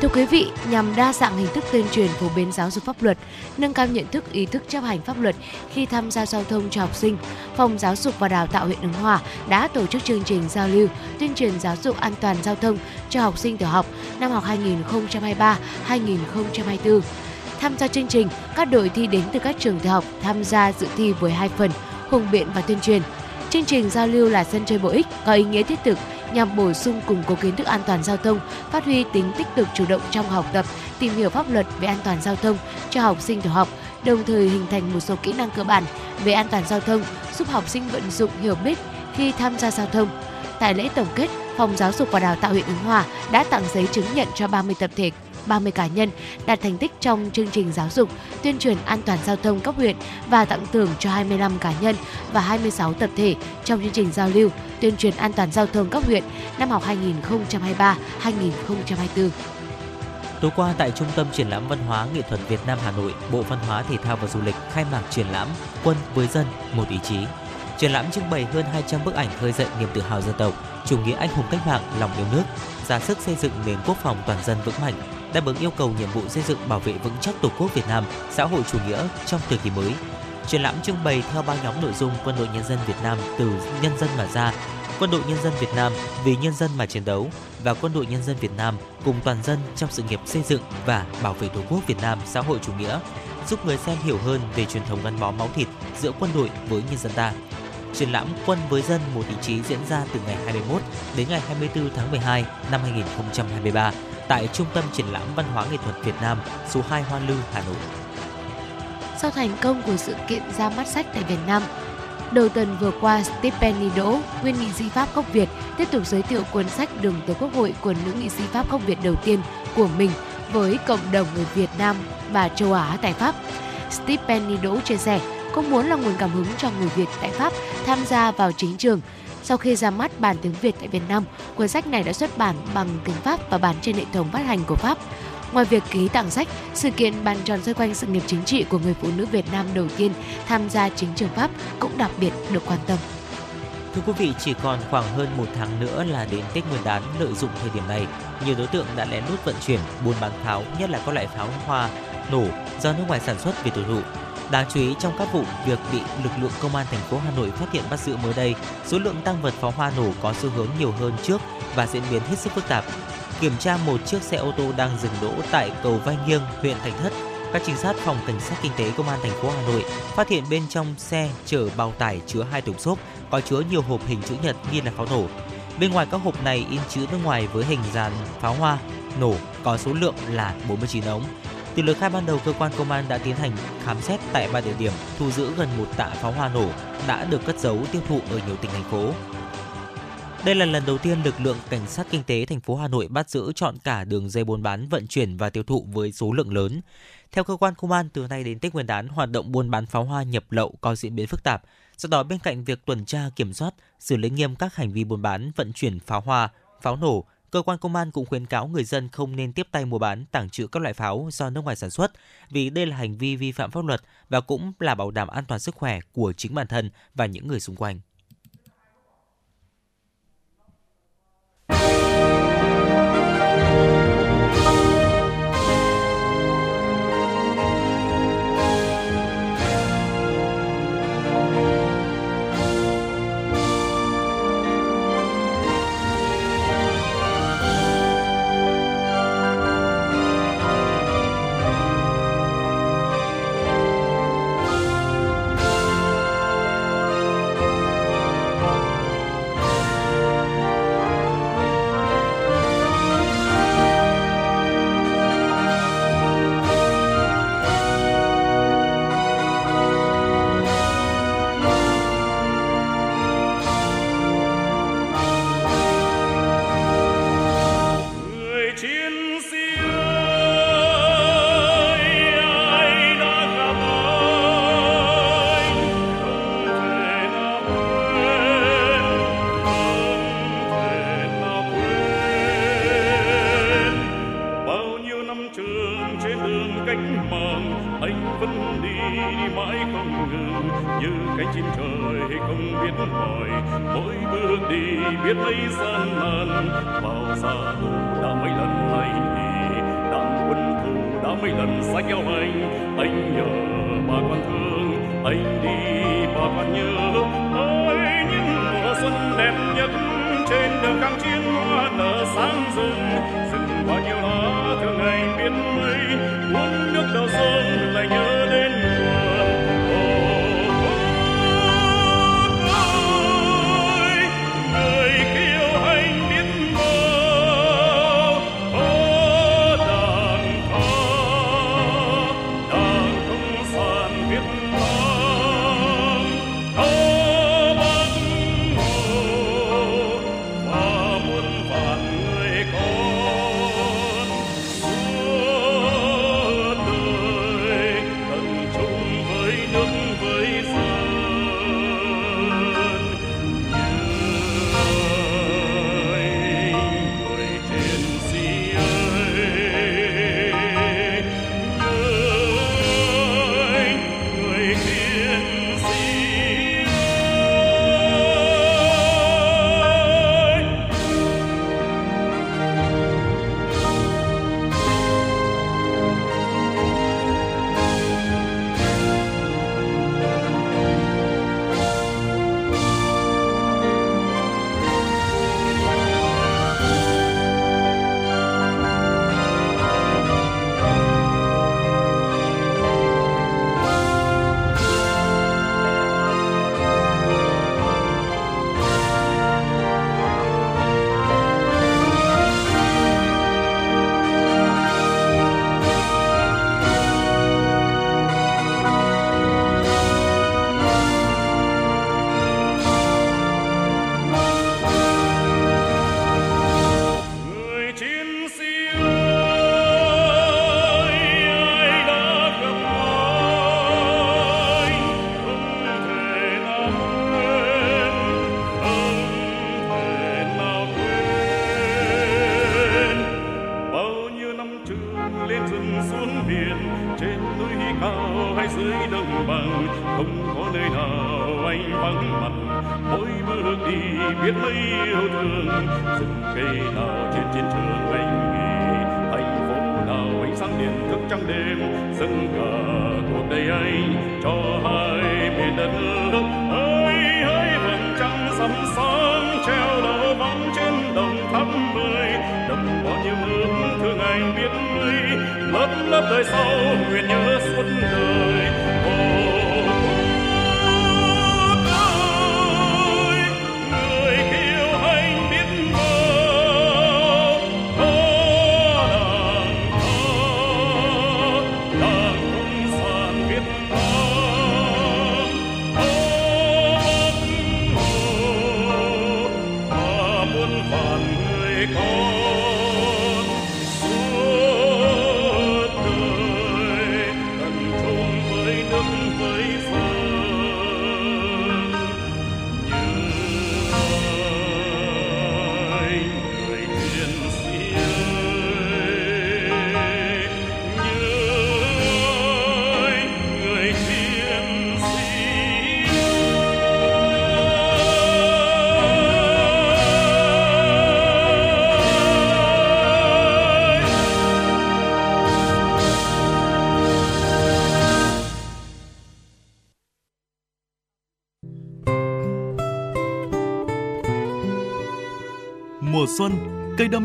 Thưa quý vị, nhằm đa dạng hình thức tuyên truyền phổ biến giáo dục pháp luật, nâng cao nhận thức ý thức chấp hành pháp luật khi tham gia giao thông cho học sinh, Phòng Giáo dục và Đào tạo huyện Ứng Hòa đã tổ chức chương trình giao lưu tuyên truyền giáo dục an toàn giao thông cho học sinh tiểu học năm học 2023-2024. Tham gia chương trình, các đội thi đến từ các trường tiểu học tham gia dự thi với hai phần, hùng biện và tuyên truyền. Chương trình giao lưu là sân chơi bổ ích, có ý nghĩa thiết thực nhằm bổ sung củng cố kiến thức an toàn giao thông, phát huy tính tích cực chủ động trong học tập, tìm hiểu pháp luật về an toàn giao thông cho học sinh tiểu học, đồng thời hình thành một số kỹ năng cơ bản về an toàn giao thông giúp học sinh vận dụng hiểu biết khi tham gia giao thông. Tại lễ tổng kết, Phòng Giáo dục và Đào tạo huyện Ứng Hòa đã tặng giấy chứng nhận cho 30 tập thể 30 cá nhân đạt thành tích trong chương trình giáo dục, tuyên truyền an toàn giao thông cấp huyện và tặng thưởng cho 25 cá nhân và 26 tập thể trong chương trình giao lưu, tuyên truyền an toàn giao thông cấp huyện năm học 2023-2024. Tối qua tại Trung tâm Triển lãm Văn hóa Nghệ thuật Việt Nam Hà Nội, Bộ Văn hóa Thể thao và Du lịch khai mạc triển lãm Quân với dân một ý chí. Triển lãm trưng bày hơn 200 bức ảnh khơi dậy niềm tự hào dân tộc, chủ nghĩa anh hùng cách mạng, lòng yêu nước, ra sức xây dựng nền quốc phòng toàn dân vững mạnh, đáp ứng yêu cầu nhiệm vụ xây dựng bảo vệ vững chắc Tổ quốc Việt Nam, xã hội chủ nghĩa trong thời kỳ mới. Triển lãm trưng bày theo ba nhóm nội dung Quân đội Nhân dân Việt Nam từ nhân dân mà ra, Quân đội Nhân dân Việt Nam vì nhân dân mà chiến đấu và Quân đội Nhân dân Việt Nam cùng toàn dân trong sự nghiệp xây dựng và bảo vệ Tổ quốc Việt Nam xã hội chủ nghĩa, giúp người xem hiểu hơn về truyền thống gắn bó máu thịt giữa quân đội với nhân dân ta. Triển lãm Quân với dân một ý chí diễn ra từ ngày 21 đến ngày 24 tháng 12 năm 2023 tại Trung tâm Triển lãm Văn hóa Nghệ thuật Việt Nam, số 2 Hoa Lư, Hà Nội. Sau thành công của sự kiện ra mắt sách tại Việt Nam, đầu tuần vừa qua, Stephen Đỗ, nguyên nghị sĩ Pháp gốc Việt, tiếp tục giới thiệu cuốn sách Đường tới Quốc hội của nữ nghị sĩ Pháp gốc Việt đầu tiên của mình với cộng đồng người Việt Nam và châu Á tại Pháp. Stephen Đỗ chia sẻ, cô muốn là nguồn cảm hứng cho người Việt tại Pháp tham gia vào chính trường, sau khi ra mắt bản tiếng Việt tại Việt Nam, cuốn sách này đã xuất bản bằng tiếng Pháp và bán trên hệ thống phát hành của Pháp. Ngoài việc ký tặng sách, sự kiện bàn tròn xoay quanh sự nghiệp chính trị của người phụ nữ Việt Nam đầu tiên tham gia chính trường Pháp cũng đặc biệt được quan tâm. Thưa quý vị, chỉ còn khoảng hơn một tháng nữa là đến Tết Nguyên đán. Lợi dụng thời điểm này, nhiều đối tượng đã lén lút vận chuyển, buôn bán pháo, nhất là các loại pháo hoa nổ do nước ngoài sản xuất về tiêu thụ. Đáng chú ý trong các vụ việc bị lực lượng công an thành phố Hà Nội phát hiện bắt giữ mới đây, số lượng tăng vật pháo hoa nổ có xu hướng nhiều hơn trước và diễn biến hết sức phức tạp. Kiểm tra một chiếc xe ô tô đang dừng đỗ tại cầu Vai Nghiêng, huyện Thạch Thất, các trinh sát phòng cảnh sát kinh tế công an thành phố Hà Nội phát hiện bên trong xe chở bao tải chứa hai thùng xốp có chứa nhiều hộp hình chữ nhật nghi là pháo nổ. Bên ngoài các hộp này in chữ nước ngoài với hình dàn pháo hoa nổ có số lượng là 49 ống. Từ lời khai ban đầu, cơ quan công an đã tiến hành khám xét tại ba địa điểm, thu giữ gần một tạ pháo hoa nổ đã được cất giấu tiêu thụ ở nhiều tỉnh thành phố. Đây là lần đầu tiên lực lượng cảnh sát kinh tế thành phố Hà Nội bắt giữ chọn cả đường dây buôn bán, vận chuyển và tiêu thụ với số lượng lớn. Theo cơ quan công an, từ nay đến Tết Nguyên đán, hoạt động buôn bán pháo hoa nhập lậu có diễn biến phức tạp. Do đó, bên cạnh việc tuần tra, kiểm soát, xử lý nghiêm các hành vi buôn bán, vận chuyển pháo hoa, pháo nổ, cơ quan công an cũng khuyến cáo người dân không nên tiếp tay mua bán, tàng trữ các loại pháo do nước ngoài sản xuất, vì đây là hành vi vi phạm pháp luật và cũng là bảo đảm an toàn sức khỏe của chính bản thân và những người xung quanh. ơi cho hai miền đất nước ơi hỡi vầng trăng sắm treo đỏ vắng trên đồng thắm mười đồng bao nhiêu ước thương anh biết mấy lấp lấp đời sau, nguyện nhớ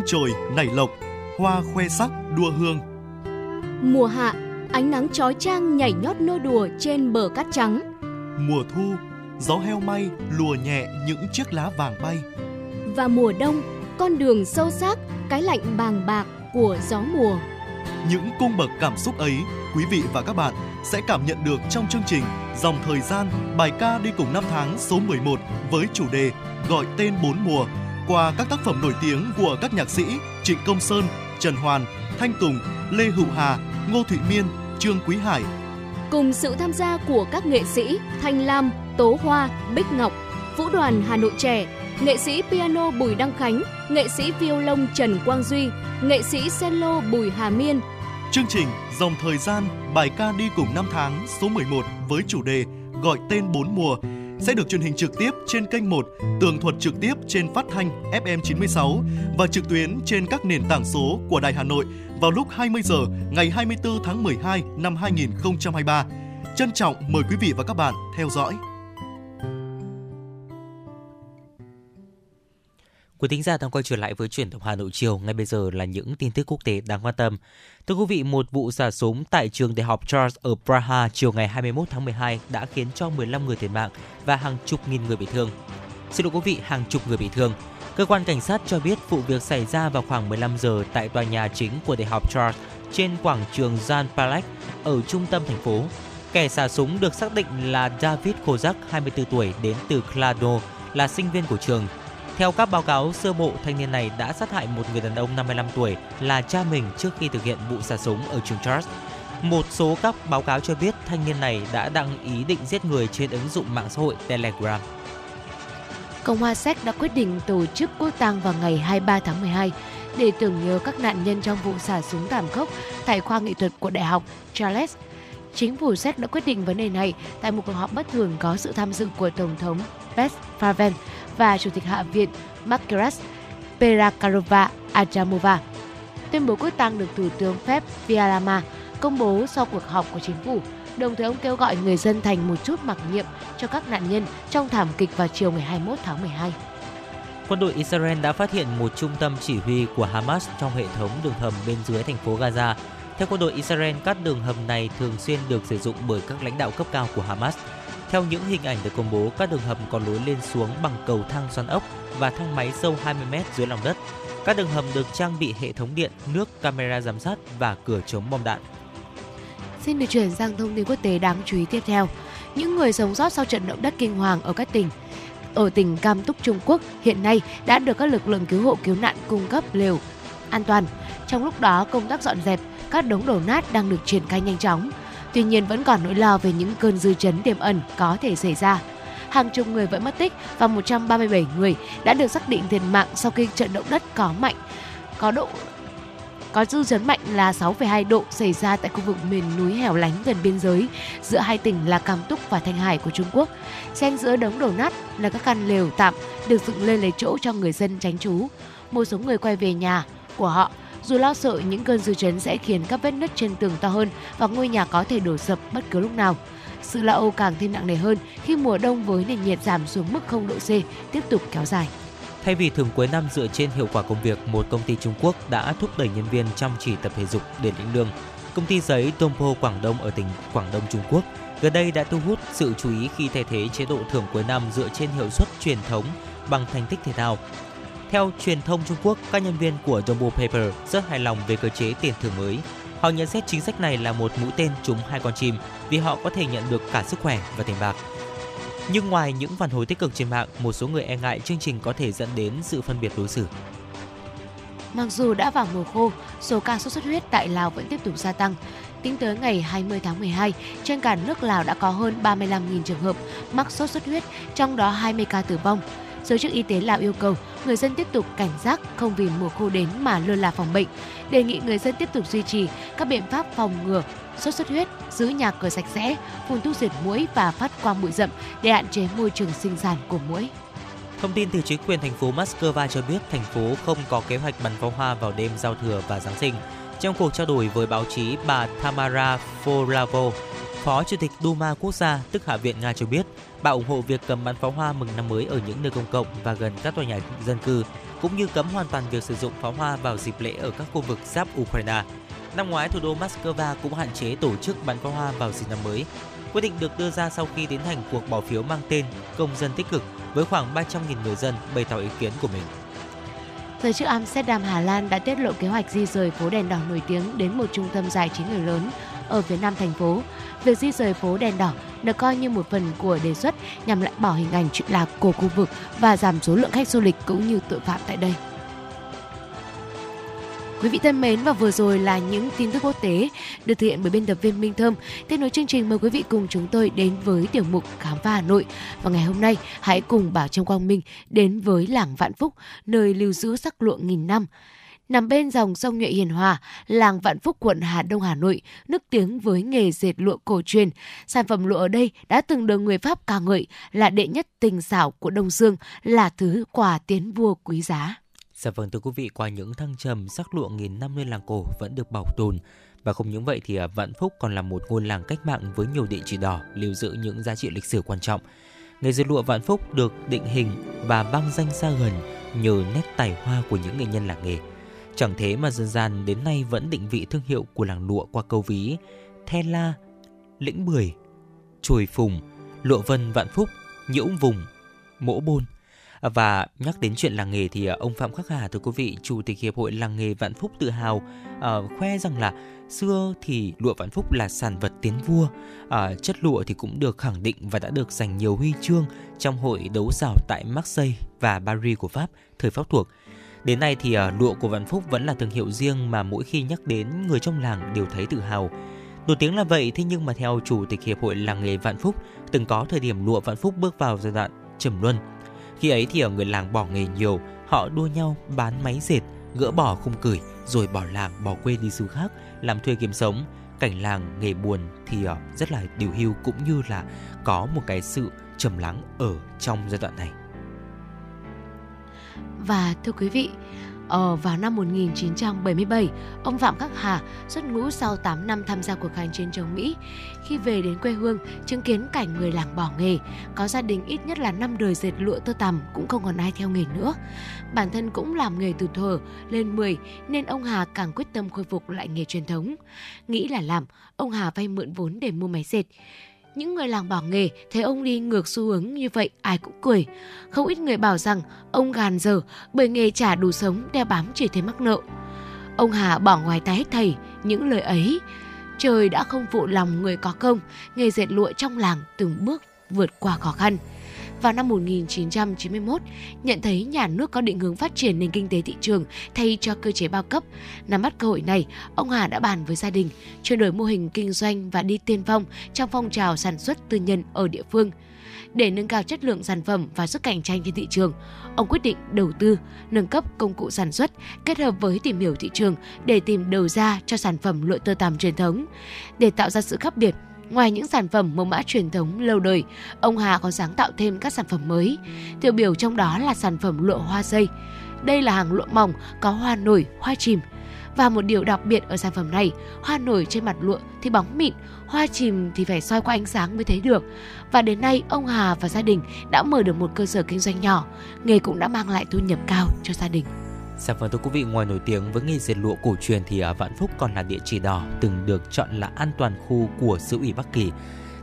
chồi nảy lộc, hoa khoe sắc đua hương. Mùa hạ, ánh nắng chói chang nhảy nhót nô đùa trên bờ cát trắng. Mùa thu, gió heo may lùa nhẹ những chiếc lá vàng bay. Và mùa đông, con đường sâu xác, cái lạnh bàng bạc của gió mùa. Những cung bậc cảm xúc ấy, quý vị và các bạn sẽ cảm nhận được trong chương trình Dòng thời gian, bài ca đi cùng năm tháng số 11 với chủ đề Gọi tên bốn mùa qua các tác phẩm nổi tiếng của các nhạc sĩ Trịnh Công Sơn, Trần Hoàn, Thanh Tùng, Lê Hữu Hà, Ngô Thụy Miên, Trương Quý Hải. Cùng sự tham gia của các nghệ sĩ Thanh Lam, Tố Hoa, Bích Ngọc, Vũ đoàn Hà Nội trẻ, nghệ sĩ piano Bùi Đăng Khánh, nghệ sĩ violon Trần Quang Duy, nghệ sĩ cello Bùi Hà Miên. Chương trình Dòng thời gian, bài ca đi cùng năm tháng số 11 với chủ đề Gọi tên bốn mùa sẽ được truyền hình trực tiếp trên kênh 1, tường thuật trực tiếp trên phát thanh FM 96 và trực tuyến trên các nền tảng số của Đài Hà Nội vào lúc 20 giờ ngày 24 tháng 12 năm 2023. Trân trọng mời quý vị và các bạn theo dõi. Quý thính giả đang quay trở lại với chuyển động Hà Nội chiều. Ngay bây giờ là những tin tức quốc tế đáng quan tâm. Thưa quý vị, một vụ xả súng tại trường đại học Charles ở Praha chiều ngày 21 tháng 12 đã khiến cho 15 người thiệt mạng và hàng chục nghìn người bị thương. Xin lỗi quý vị, hàng chục người bị thương. Cơ quan cảnh sát cho biết vụ việc xảy ra vào khoảng 15 giờ tại tòa nhà chính của đại học Charles trên quảng trường Jan Palach ở trung tâm thành phố. Kẻ xả súng được xác định là David Kozak, 24 tuổi, đến từ Klado, là sinh viên của trường theo các báo cáo sơ bộ, thanh niên này đã sát hại một người đàn ông 55 tuổi là cha mình trước khi thực hiện vụ xả súng ở trường Charles. Một số các báo cáo cho biết thanh niên này đã đăng ý định giết người trên ứng dụng mạng xã hội Telegram. Cộng hòa Séc đã quyết định tổ chức quốc tang vào ngày 23 tháng 12 để tưởng nhớ các nạn nhân trong vụ xả súng thảm khốc tại khoa nghệ thuật của Đại học Charles. Chính phủ Séc đã quyết định vấn đề này tại một cuộc họp bất thường có sự tham dự của Tổng thống Pes Faven và Chủ tịch Hạ viện Margaret Perakarova Adamova. Tuyên bố quyết tăng được Thủ tướng phép Vialama công bố sau cuộc họp của chính phủ. Đồng thời ông kêu gọi người dân thành một chút mặc niệm cho các nạn nhân trong thảm kịch vào chiều ngày 21 tháng 12. Quân đội Israel đã phát hiện một trung tâm chỉ huy của Hamas trong hệ thống đường hầm bên dưới thành phố Gaza. Theo quân đội Israel, các đường hầm này thường xuyên được sử dụng bởi các lãnh đạo cấp cao của Hamas theo những hình ảnh được công bố, các đường hầm còn lối lên xuống bằng cầu thang xoắn ốc và thang máy sâu 20m dưới lòng đất. Các đường hầm được trang bị hệ thống điện, nước, camera giám sát và cửa chống bom đạn. Xin được chuyển sang thông tin quốc tế đáng chú ý tiếp theo. Những người sống sót sau trận động đất kinh hoàng ở các tỉnh ở tỉnh Cam Túc Trung Quốc hiện nay đã được các lực lượng cứu hộ cứu nạn cung cấp lều an toàn. Trong lúc đó, công tác dọn dẹp các đống đổ nát đang được triển khai nhanh chóng. Tuy nhiên vẫn còn nỗi lo về những cơn dư chấn tiềm ẩn có thể xảy ra. Hàng chục người vẫn mất tích và 137 người đã được xác định thiệt mạng sau khi trận động đất có mạnh có độ có dư chấn mạnh là 6,2 độ xảy ra tại khu vực miền núi hẻo lánh gần biên giới giữa hai tỉnh là Cam Túc và Thanh Hải của Trung Quốc. Xen giữa đống đổ nát là các căn lều tạm được dựng lên lấy chỗ cho người dân tránh trú. Một số người quay về nhà của họ dù lo sợ những cơn dư chấn sẽ khiến các vết nứt trên tường to hơn và ngôi nhà có thể đổ sập bất cứ lúc nào. Sự lo âu càng thêm nặng nề hơn khi mùa đông với nền nhiệt giảm xuống mức 0 độ C tiếp tục kéo dài. Thay vì thường cuối năm dựa trên hiệu quả công việc, một công ty Trung Quốc đã thúc đẩy nhân viên chăm chỉ tập thể dục để lĩnh lương. Công ty giấy Tompo Quảng Đông ở tỉnh Quảng Đông Trung Quốc gần đây đã thu hút sự chú ý khi thay thế chế độ thưởng cuối năm dựa trên hiệu suất truyền thống bằng thành tích thể thao. Theo truyền thông Trung Quốc, các nhân viên của Jumbo Paper rất hài lòng về cơ chế tiền thưởng mới. Họ nhận xét chính sách này là một mũi tên trúng hai con chim vì họ có thể nhận được cả sức khỏe và tiền bạc. Nhưng ngoài những phản hồi tích cực trên mạng, một số người e ngại chương trình có thể dẫn đến sự phân biệt đối xử. Mặc dù đã vào mùa khô, số ca sốt xuất huyết tại Lào vẫn tiếp tục gia tăng. Tính tới ngày 20 tháng 12, trên cả nước Lào đã có hơn 35.000 trường hợp mắc sốt xuất huyết, trong đó 20 ca tử vong. Giới chức y tế Lào yêu cầu người dân tiếp tục cảnh giác không vì mùa khô đến mà lơ là phòng bệnh. Đề nghị người dân tiếp tục duy trì các biện pháp phòng ngừa sốt xuất huyết, giữ nhà cửa sạch sẽ, phun thuốc diệt muỗi và phát quang bụi rậm để hạn chế môi trường sinh sản của muỗi. Thông tin từ chính quyền thành phố Moscow cho biết thành phố không có kế hoạch bắn pháo hoa vào đêm giao thừa và Giáng sinh. Trong cuộc trao đổi với báo chí, bà Tamara Forlavo, Phó Chủ tịch Duma Quốc gia, tức Hạ viện Nga cho biết, bà ủng hộ việc cầm bắn pháo hoa mừng năm mới ở những nơi công cộng và gần các tòa nhà dân cư. cũng như cấm hoàn toàn việc sử dụng pháo hoa vào dịp lễ ở các khu vực giáp Ukraine. Năm ngoái, thủ đô Moscow cũng hạn chế tổ chức bắn pháo hoa vào dịp năm mới. Quyết định được đưa ra sau khi tiến hành cuộc bỏ phiếu mang tên Công dân tích cực với khoảng 300.000 người dân bày tỏ ý kiến của mình. Giới chức Amsterdam, Hà Lan đã tiết lộ kế hoạch di rời phố đèn đỏ nổi tiếng đến một trung tâm giải trí người lớn ở phía nam thành phố. Việc di rời phố đèn đỏ được coi như một phần của đề xuất nhằm loại bỏ hình ảnh trụy lạc của khu vực và giảm số lượng khách du lịch cũng như tội phạm tại đây. Quý vị thân mến và vừa rồi là những tin tức quốc tế được thực hiện bởi biên tập viên Minh Thơm. Tiếp nối chương trình mời quý vị cùng chúng tôi đến với tiểu mục khám phá Hà Nội. Và ngày hôm nay hãy cùng Bảo Trâm Quang Minh đến với làng Vạn Phúc, nơi lưu giữ sắc lụa nghìn năm. Nằm bên dòng sông Nhuệ Hiền Hòa, làng Vạn Phúc quận Hà Đông Hà Nội nức tiếng với nghề dệt lụa cổ truyền. Sản phẩm lụa ở đây đã từng được người Pháp ca ngợi là đệ nhất tình xảo của Đông Dương, là thứ quà tiến vua quý giá. Dạ vâng thưa quý vị, qua những thăng trầm sắc lụa nghìn năm nơi làng cổ vẫn được bảo tồn. Và không những vậy thì à, Vạn Phúc còn là một ngôi làng cách mạng với nhiều địa chỉ đỏ lưu giữ những giá trị lịch sử quan trọng. Nghề dệt lụa Vạn Phúc được định hình và băng danh xa gần nhờ nét tài hoa của những nghệ nhân làng nghề. Chẳng thế mà dân gian đến nay vẫn định vị thương hiệu của làng lụa qua câu ví The La, Lĩnh Bưởi, Chùi Phùng, Lụa Vân Vạn Phúc, Nhiễu Vùng, Mỗ Bôn và nhắc đến chuyện làng nghề thì à, ông Phạm Khắc Hà thưa quý vị, chủ tịch hiệp hội làng nghề Vạn Phúc tự hào uh, khoe rằng là xưa thì lụa Vạn Phúc là sản vật tiến vua, uh, chất lụa thì cũng được khẳng định và đã được giành nhiều huy chương trong hội đấu giảo tại Marseille và Paris của Pháp thời Pháp thuộc. Đến nay thì à, lụa của Vạn Phúc vẫn là thương hiệu riêng mà mỗi khi nhắc đến người trong làng đều thấy tự hào. Nổi tiếng là vậy, thế nhưng mà theo chủ tịch hiệp hội làng nghề Vạn Phúc, từng có thời điểm lụa Vạn Phúc bước vào giai đoạn trầm luân khi ấy thì ở người làng bỏ nghề nhiều, họ đua nhau bán máy dệt, gỡ bỏ khung cửi rồi bỏ làng bỏ quê đi xứ khác làm thuê kiếm sống. Cảnh làng nghề buồn thì à, rất là điều hưu cũng như là có một cái sự trầm lắng ở trong giai đoạn này. Và thưa quý vị, Ờ, vào năm 1977, ông Phạm Khắc Hà xuất ngũ sau 8 năm tham gia cuộc kháng chiến chống Mỹ. Khi về đến quê hương, chứng kiến cảnh người làng bỏ nghề, có gia đình ít nhất là 5 đời dệt lụa tơ tằm cũng không còn ai theo nghề nữa. Bản thân cũng làm nghề từ thuở lên 10 nên ông Hà càng quyết tâm khôi phục lại nghề truyền thống. Nghĩ là làm, ông Hà vay mượn vốn để mua máy dệt. Những người làng bỏ nghề thấy ông đi ngược xu hướng như vậy ai cũng cười. Không ít người bảo rằng ông gàn dở bởi nghề trả đủ sống đeo bám chỉ thấy mắc nợ. Ông Hà bỏ ngoài tai hết thầy những lời ấy. Trời đã không phụ lòng người có công, nghề dệt lụa trong làng từng bước vượt qua khó khăn vào năm 1991, nhận thấy nhà nước có định hướng phát triển nền kinh tế thị trường thay cho cơ chế bao cấp. Nắm bắt cơ hội này, ông Hà đã bàn với gia đình chuyển đổi mô hình kinh doanh và đi tiên phong trong phong trào sản xuất tư nhân ở địa phương. Để nâng cao chất lượng sản phẩm và sức cạnh tranh trên thị trường, ông quyết định đầu tư, nâng cấp công cụ sản xuất kết hợp với tìm hiểu thị trường để tìm đầu ra cho sản phẩm lụa tơ tằm truyền thống. Để tạo ra sự khác biệt, Ngoài những sản phẩm mẫu mã truyền thống lâu đời, ông Hà còn sáng tạo thêm các sản phẩm mới. Tiêu biểu trong đó là sản phẩm lụa hoa dây. Đây là hàng lụa mỏng có hoa nổi, hoa chìm. Và một điều đặc biệt ở sản phẩm này, hoa nổi trên mặt lụa thì bóng mịn, hoa chìm thì phải soi qua ánh sáng mới thấy được. Và đến nay, ông Hà và gia đình đã mở được một cơ sở kinh doanh nhỏ, nghề cũng đã mang lại thu nhập cao cho gia đình. Dạ vâng thưa quý vị, ngoài nổi tiếng với nghề dệt lụa cổ truyền thì ở Vạn Phúc còn là địa chỉ đỏ từng được chọn là an toàn khu của xứ ủy Bắc Kỳ.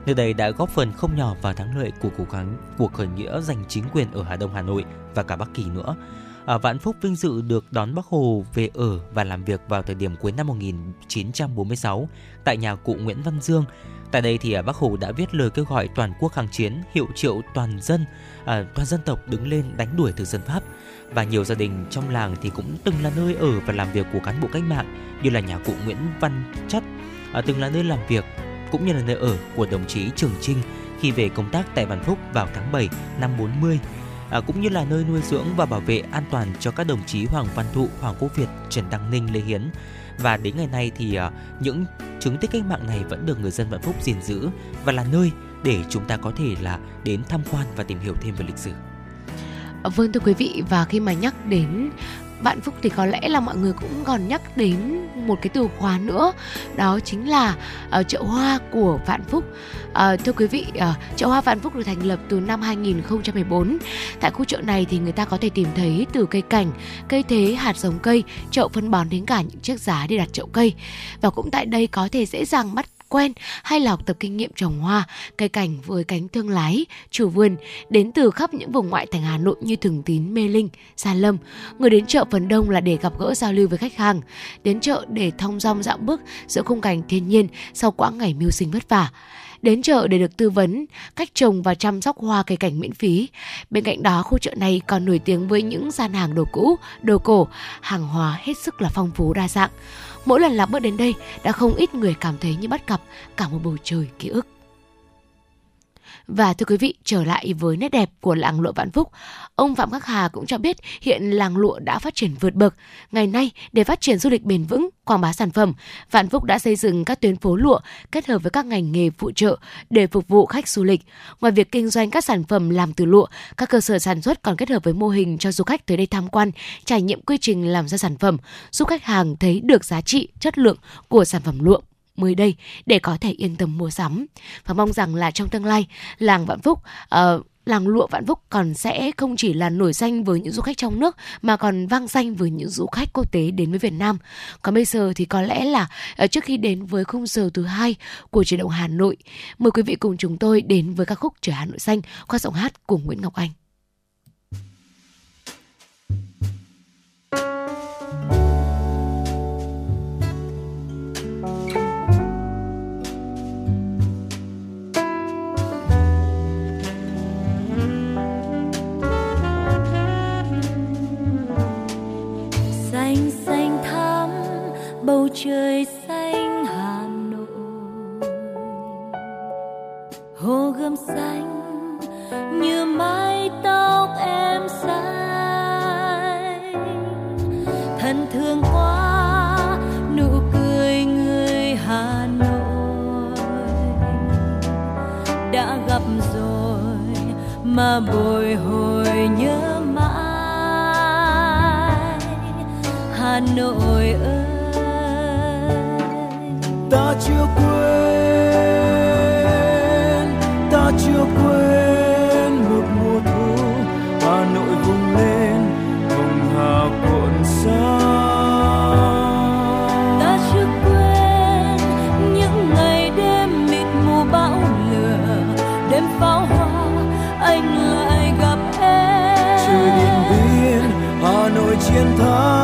Nơi đây đã góp phần không nhỏ vào thắng lợi của cuộc kháng cuộc khởi nghĩa giành chính quyền ở Hà Đông Hà Nội và cả Bắc Kỳ nữa. ở Vạn Phúc vinh dự được đón Bác Hồ về ở và làm việc vào thời điểm cuối năm 1946 tại nhà cụ Nguyễn Văn Dương. Tại đây thì à, Bác Hồ đã viết lời kêu gọi toàn quốc kháng chiến, hiệu triệu toàn dân, à, toàn dân tộc đứng lên đánh đuổi thực dân Pháp. Và nhiều gia đình trong làng thì cũng từng là nơi ở và làm việc của cán bộ cách mạng như là nhà cụ Nguyễn Văn Chất à, từng là nơi làm việc cũng như là nơi ở của đồng chí Trường Trinh khi về công tác tại Vạn Phúc vào tháng 7 năm 40 à, cũng như là nơi nuôi dưỡng và bảo vệ an toàn cho các đồng chí Hoàng Văn Thụ, Hoàng Quốc Việt, Trần Đăng Ninh, Lê Hiến và đến ngày nay thì ờ, những chứng tích cách mạng này vẫn được người dân Vạn Phúc gìn giữ và là nơi để chúng ta có thể là đến tham quan và tìm hiểu thêm về lịch sử. Vâng thưa quý vị, và khi mà nhắc đến vạn phúc thì có lẽ là mọi người cũng còn nhắc đến một cái từ khóa nữa. Đó chính là uh, chợ hoa của vạn phúc. Uh, thưa quý vị uh, chợ hoa vạn phúc được thành lập từ năm 2014 tại khu chợ này thì người ta có thể tìm thấy từ cây cảnh cây thế hạt giống cây chậu phân bón đến cả những chiếc giá để đặt chậu cây. Và cũng tại đây có thể dễ dàng bắt quen hay là học tập kinh nghiệm trồng hoa, cây cảnh với cánh thương lái, chủ vườn đến từ khắp những vùng ngoại thành Hà Nội như Thường Tín, Mê Linh, Gia Lâm. Người đến chợ phần đông là để gặp gỡ giao lưu với khách hàng, đến chợ để thong dong dạo bước giữa khung cảnh thiên nhiên sau quãng ngày mưu sinh vất vả đến chợ để được tư vấn cách trồng và chăm sóc hoa cây cảnh miễn phí. Bên cạnh đó, khu chợ này còn nổi tiếng với những gian hàng đồ cũ, đồ cổ, hàng hóa hết sức là phong phú đa dạng. Mỗi lần lạc bước đến đây đã không ít người cảm thấy như bắt gặp cả một bầu trời ký ức. Và thưa quý vị, trở lại với nét đẹp của làng lụa Vạn Phúc, ông Phạm Khắc Hà cũng cho biết hiện làng lụa đã phát triển vượt bậc. Ngày nay, để phát triển du lịch bền vững, quảng bá sản phẩm, Vạn Phúc đã xây dựng các tuyến phố lụa kết hợp với các ngành nghề phụ trợ để phục vụ khách du lịch. Ngoài việc kinh doanh các sản phẩm làm từ lụa, các cơ sở sản xuất còn kết hợp với mô hình cho du khách tới đây tham quan, trải nghiệm quy trình làm ra sản phẩm, giúp khách hàng thấy được giá trị, chất lượng của sản phẩm lụa mới đây để có thể yên tâm mua sắm và mong rằng là trong tương lai làng Vạn Phúc uh, làng lụa Vạn Phúc còn sẽ không chỉ là nổi danh với những du khách trong nước mà còn vang danh với những du khách quốc tế đến với Việt Nam. Còn bây giờ thì có lẽ là ờ, trước khi đến với khung giờ thứ hai của chuyển động Hà Nội, mời quý vị cùng chúng tôi đến với ca khúc Trở Hà Nội xanh qua giọng hát của Nguyễn Ngọc Anh. Trời xanh Hà Nội. Hồ gươm xanh, như mái tóc em xanh. Thân thương quá nụ cười người Hà Nội. Đã gặp rồi mà bồi hồi nhớ mãi. Hà Nội ơi ta chưa quên ta chưa quên một mùa thu hà nội vùng lên hồng hà cuộn xa ta chưa quên những ngày đêm mịt mù bão lửa đêm pháo hoa anh lại gặp em. Trời điện biên hà nội chiến thắng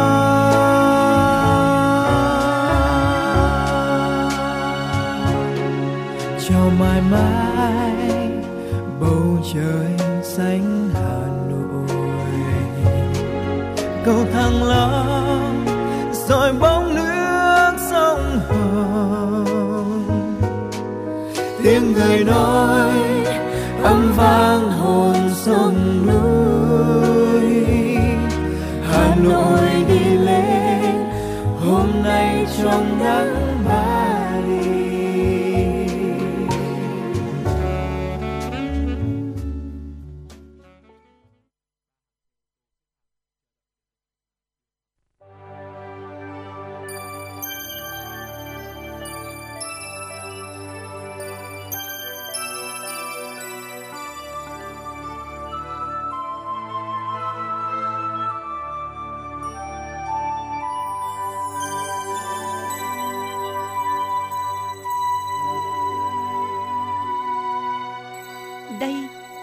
cầu lắm rồi bóng nước sông hồng. Tiếng người nói âm vang hồn sông núi. Hà nội đi lên, hôm nay trong nắng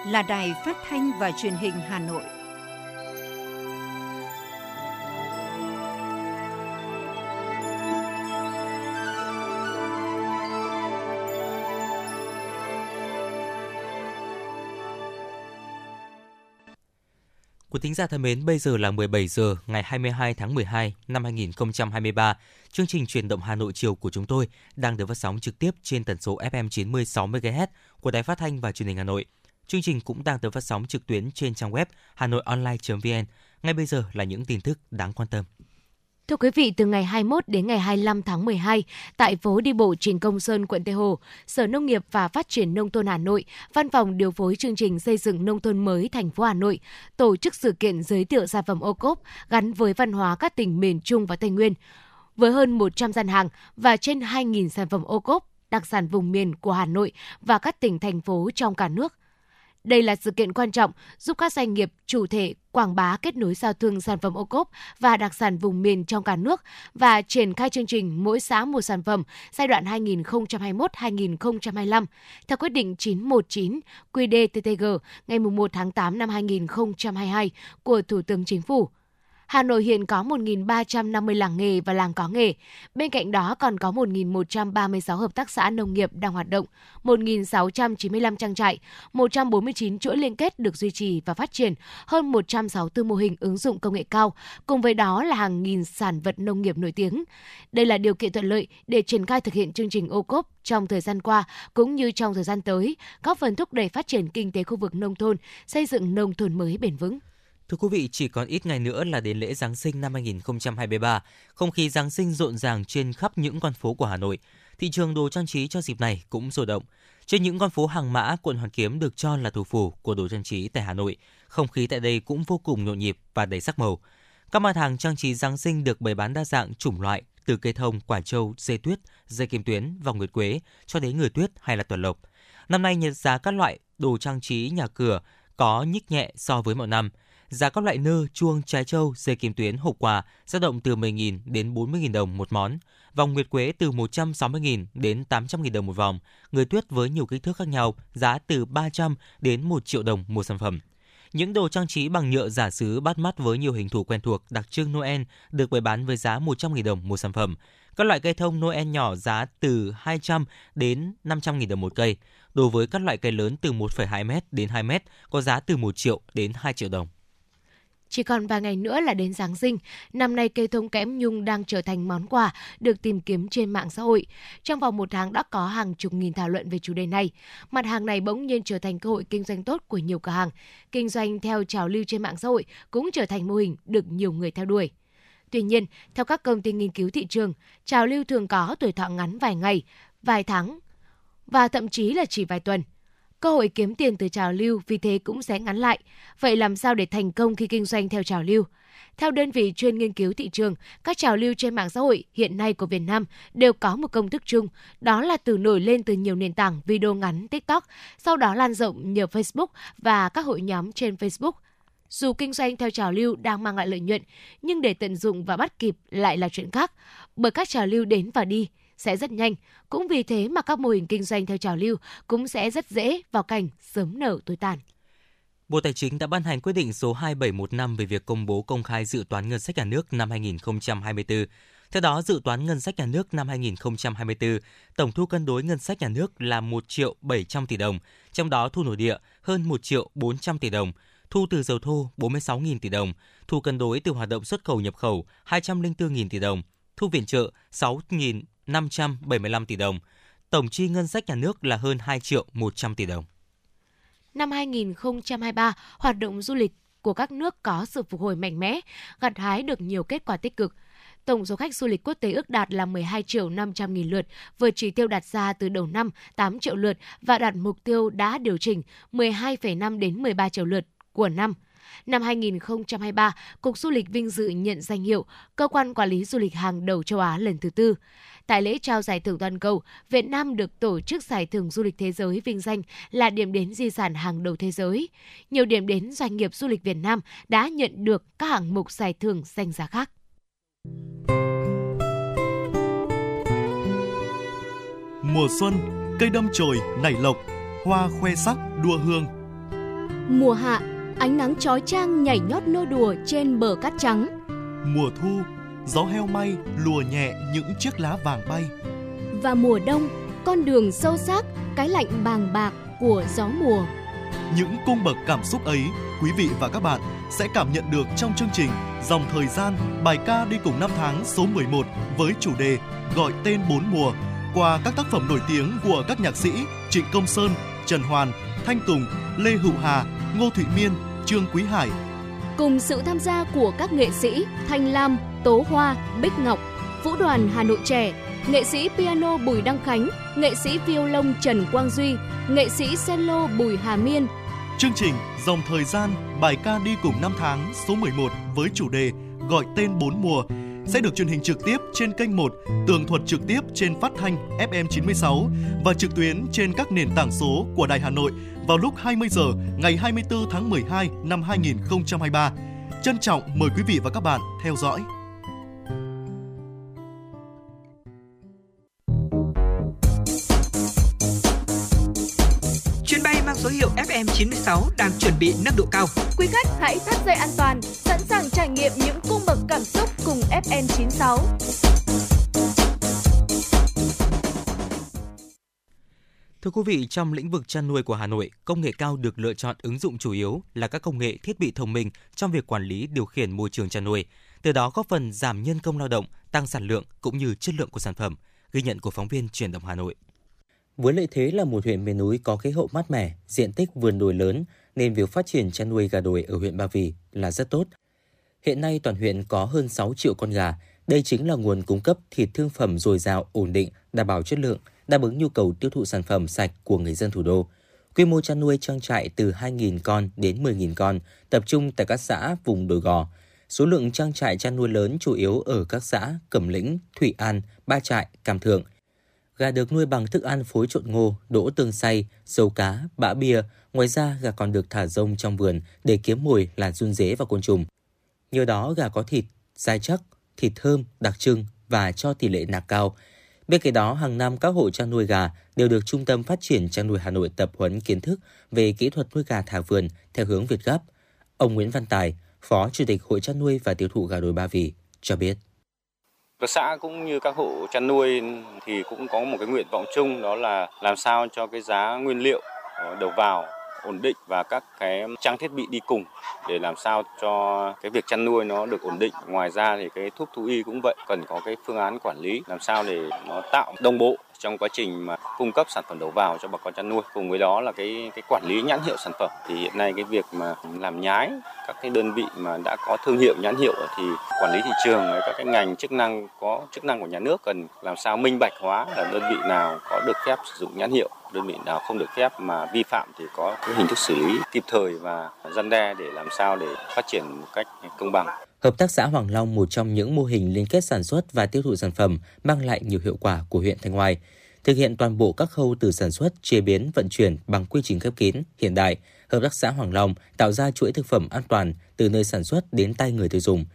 là Đài Phát thanh và Truyền hình Hà Nội. Quý thính giả thân mến, bây giờ là 17 giờ ngày 22 tháng 12 năm 2023. Chương trình truyền động Hà Nội chiều của chúng tôi đang được phát sóng trực tiếp trên tần số FM 96 MHz của Đài Phát thanh và Truyền hình Hà Nội. Chương trình cũng đang được phát sóng trực tuyến trên trang web hanoionline.vn. Ngay bây giờ là những tin tức đáng quan tâm. Thưa quý vị, từ ngày 21 đến ngày 25 tháng 12, tại phố đi bộ Trình Công Sơn, quận Tây Hồ, Sở Nông nghiệp và Phát triển Nông thôn Hà Nội, Văn phòng điều phối chương trình xây dựng nông thôn mới thành phố Hà Nội, tổ chức sự kiện giới thiệu sản phẩm ô cốp gắn với văn hóa các tỉnh miền Trung và Tây Nguyên. Với hơn 100 gian hàng và trên 2.000 sản phẩm ô cốp, đặc sản vùng miền của Hà Nội và các tỉnh, thành phố trong cả nước – đây là sự kiện quan trọng giúp các doanh nghiệp chủ thể quảng bá kết nối giao thương sản phẩm ô cốp và đặc sản vùng miền trong cả nước và triển khai chương trình mỗi xã một sản phẩm giai đoạn 2021-2025 theo quyết định 919 QDTTG ngày 1 tháng 8 năm 2022 của Thủ tướng Chính phủ. Hà Nội hiện có 1.350 làng nghề và làng có nghề. Bên cạnh đó còn có 1.136 hợp tác xã nông nghiệp đang hoạt động, 1.695 trang trại, 149 chuỗi liên kết được duy trì và phát triển, hơn 164 mô hình ứng dụng công nghệ cao, cùng với đó là hàng nghìn sản vật nông nghiệp nổi tiếng. Đây là điều kiện thuận lợi để triển khai thực hiện chương trình ô cốp trong thời gian qua cũng như trong thời gian tới, góp phần thúc đẩy phát triển kinh tế khu vực nông thôn, xây dựng nông thôn mới bền vững. Thưa quý vị, chỉ còn ít ngày nữa là đến lễ Giáng sinh năm 2023. Không khí Giáng sinh rộn ràng trên khắp những con phố của Hà Nội. Thị trường đồ trang trí cho dịp này cũng sôi động. Trên những con phố hàng mã, quận Hoàn Kiếm được cho là thủ phủ của đồ trang trí tại Hà Nội. Không khí tại đây cũng vô cùng nhộn nhịp và đầy sắc màu. Các mặt hàng trang trí Giáng sinh được bày bán đa dạng chủng loại, từ cây thông, quả trâu, dây tuyết, dây kim tuyến, vòng nguyệt quế cho đến người tuyết hay là tuần lộc. Năm nay nhiệt giá các loại đồ trang trí nhà cửa có nhích nhẹ so với mọi năm – Giá các loại nơ, chuông, trái châu, dây kim tuyến, hộp quà dao động từ 10.000 đến 40.000 đồng một món. Vòng nguyệt quế từ 160.000 đến 800.000 đồng một vòng. Người tuyết với nhiều kích thước khác nhau, giá từ 300 đến 1 triệu đồng một sản phẩm. Những đồ trang trí bằng nhựa giả sứ bắt mắt với nhiều hình thù quen thuộc đặc trưng Noel được bày bán với giá 100.000 đồng một sản phẩm. Các loại cây thông Noel nhỏ giá từ 200 đến 500.000 đồng một cây. Đối với các loại cây lớn từ 1,2m đến 2m có giá từ 1 triệu đến 2 triệu đồng. Chỉ còn vài ngày nữa là đến Giáng sinh, năm nay cây thông kẽm nhung đang trở thành món quà được tìm kiếm trên mạng xã hội. Trong vòng một tháng đã có hàng chục nghìn thảo luận về chủ đề này. Mặt hàng này bỗng nhiên trở thành cơ hội kinh doanh tốt của nhiều cửa hàng. Kinh doanh theo trào lưu trên mạng xã hội cũng trở thành mô hình được nhiều người theo đuổi. Tuy nhiên, theo các công ty nghiên cứu thị trường, trào lưu thường có tuổi thọ ngắn vài ngày, vài tháng và thậm chí là chỉ vài tuần – cơ hội kiếm tiền từ trào lưu vì thế cũng sẽ ngắn lại. Vậy làm sao để thành công khi kinh doanh theo trào lưu? Theo đơn vị chuyên nghiên cứu thị trường, các trào lưu trên mạng xã hội hiện nay của Việt Nam đều có một công thức chung, đó là từ nổi lên từ nhiều nền tảng video ngắn TikTok, sau đó lan rộng nhờ Facebook và các hội nhóm trên Facebook. Dù kinh doanh theo trào lưu đang mang lại lợi nhuận, nhưng để tận dụng và bắt kịp lại là chuyện khác, bởi các trào lưu đến và đi – sẽ rất nhanh. Cũng vì thế mà các mô hình kinh doanh theo trào lưu cũng sẽ rất dễ vào cảnh sớm nở tối tàn. Bộ Tài chính đã ban hành quyết định số 2715 về việc công bố công khai dự toán ngân sách nhà nước năm 2024. Theo đó, dự toán ngân sách nhà nước năm 2024, tổng thu cân đối ngân sách nhà nước là 1 triệu 700 tỷ đồng, trong đó thu nội địa hơn 1 triệu 400 tỷ đồng, thu từ dầu thô 46.000 tỷ đồng, thu cân đối từ hoạt động xuất khẩu nhập khẩu 204.000 tỷ đồng, thu viện trợ 6.000 575 tỷ đồng. Tổng chi ngân sách nhà nước là hơn 2 triệu 100 tỷ đồng. Năm 2023, hoạt động du lịch của các nước có sự phục hồi mạnh mẽ, gặt hái được nhiều kết quả tích cực. Tổng số khách du lịch quốc tế ước đạt là 12 triệu 500 nghìn lượt, vượt chỉ tiêu đặt ra từ đầu năm 8 triệu lượt và đạt mục tiêu đã điều chỉnh 12,5 đến 13 triệu lượt của năm – Năm 2023, Cục Du lịch vinh dự nhận danh hiệu Cơ quan Quản lý Du lịch hàng đầu châu Á lần thứ tư. Tại lễ trao giải thưởng toàn cầu, Việt Nam được tổ chức giải thưởng du lịch thế giới vinh danh là điểm đến di sản hàng đầu thế giới. Nhiều điểm đến doanh nghiệp du lịch Việt Nam đã nhận được các hạng mục giải thưởng danh giá khác. Mùa xuân, cây đâm chồi nảy lộc, hoa khoe sắc đua hương. Mùa hạ, ánh nắng chói chang nhảy nhót nô đùa trên bờ cát trắng. Mùa thu, gió heo may lùa nhẹ những chiếc lá vàng bay. Và mùa đông, con đường sâu xác, cái lạnh bàng bạc của gió mùa. Những cung bậc cảm xúc ấy, quý vị và các bạn sẽ cảm nhận được trong chương trình Dòng thời gian, bài ca đi cùng năm tháng số 11 với chủ đề Gọi tên bốn mùa qua các tác phẩm nổi tiếng của các nhạc sĩ Trịnh Công Sơn, Trần Hoàn, Thanh Tùng, Lê Hữu Hà, Ngô Thụy Miên, Trương Quý Hải. Cùng sự tham gia của các nghệ sĩ Thanh Lam, Tố Hoa, Bích Ngọc, Vũ đoàn Hà Nội trẻ, nghệ sĩ piano Bùi Đăng Khánh, nghệ sĩ violon Trần Quang Duy, nghệ sĩ cello Bùi Hà Miên. Chương trình Dòng thời gian, bài ca đi cùng năm tháng số 11 với chủ đề Gọi tên bốn mùa sẽ được truyền hình trực tiếp trên kênh 1, tường thuật trực tiếp trên phát thanh FM 96 và trực tuyến trên các nền tảng số của Đài Hà Nội vào lúc 20 giờ ngày 24 tháng 12 năm 2023. Trân trọng mời quý vị và các bạn theo dõi. Chuyến bay mang số hiệu FM96 đang chuẩn bị nâng độ cao. Quý khách hãy thắt dây an toàn, sẵn sàng trải nghiệm những cung bậc cảm xúc cùng FN96. Thưa quý vị, trong lĩnh vực chăn nuôi của Hà Nội, công nghệ cao được lựa chọn ứng dụng chủ yếu là các công nghệ thiết bị thông minh trong việc quản lý điều khiển môi trường chăn nuôi, từ đó góp phần giảm nhân công lao động, tăng sản lượng cũng như chất lượng của sản phẩm. Ghi nhận của phóng viên truyền động Hà Nội. Với lợi thế là một huyện miền núi có khí hậu mát mẻ, diện tích vườn đồi lớn nên việc phát triển chăn nuôi gà đồi ở huyện Ba Vì là rất tốt. Hiện nay toàn huyện có hơn 6 triệu con gà, đây chính là nguồn cung cấp thịt thương phẩm dồi dào, ổn định, đảm bảo chất lượng, đáp ứng nhu cầu tiêu thụ sản phẩm sạch của người dân thủ đô. Quy mô chăn nuôi trang trại từ 2.000 con đến 10.000 con, tập trung tại các xã vùng đồi gò. Số lượng trang trại chăn nuôi lớn chủ yếu ở các xã Cẩm Lĩnh, Thủy An, Ba Trại, Cam Thượng. Gà được nuôi bằng thức ăn phối trộn ngô, đỗ tương xay, dầu cá, bã bia. Ngoài ra, gà còn được thả rông trong vườn để kiếm mồi là run dế và côn trùng. Nhờ đó, gà có thịt dai chắc, thịt thơm, đặc trưng và cho tỷ lệ nạc cao. Bên cạnh đó, hàng năm các hộ chăn nuôi gà đều được Trung tâm Phát triển chăn nuôi Hà Nội tập huấn kiến thức về kỹ thuật nuôi gà thả vườn theo hướng Việt Gáp. Ông Nguyễn Văn Tài, Phó Chủ tịch Hội chăn nuôi và tiêu thụ gà đồi Ba Vì cho biết. các xã cũng như các hộ chăn nuôi thì cũng có một cái nguyện vọng chung đó là làm sao cho cái giá nguyên liệu ờ, đầu vào ổn định và các cái trang thiết bị đi cùng để làm sao cho cái việc chăn nuôi nó được ổn định. Ngoài ra thì cái thuốc thú y cũng vậy, cần có cái phương án quản lý làm sao để nó tạo đồng bộ trong quá trình mà cung cấp sản phẩm đầu vào cho bà con chăn nuôi cùng với đó là cái cái quản lý nhãn hiệu sản phẩm thì hiện nay cái việc mà làm nhái, các cái đơn vị mà đã có thương hiệu, nhãn hiệu thì quản lý thị trường các cái ngành chức năng có, chức năng của nhà nước cần làm sao minh bạch hóa là đơn vị nào có được phép sử dụng nhãn hiệu, đơn vị nào không được phép mà vi phạm thì có cái hình thức xử lý kịp thời và răn đe để làm sao để phát triển một cách công bằng. Hợp tác xã Hoàng Long một trong những mô hình liên kết sản xuất và tiêu thụ sản phẩm mang lại nhiều hiệu quả của huyện Thanh Hoài. Thực hiện toàn bộ các khâu từ sản xuất, chế biến, vận chuyển bằng quy trình khép kín, hiện đại, Hợp tác xã Hoàng Long tạo ra chuỗi thực phẩm an toàn từ nơi sản xuất đến tay người tiêu dùng.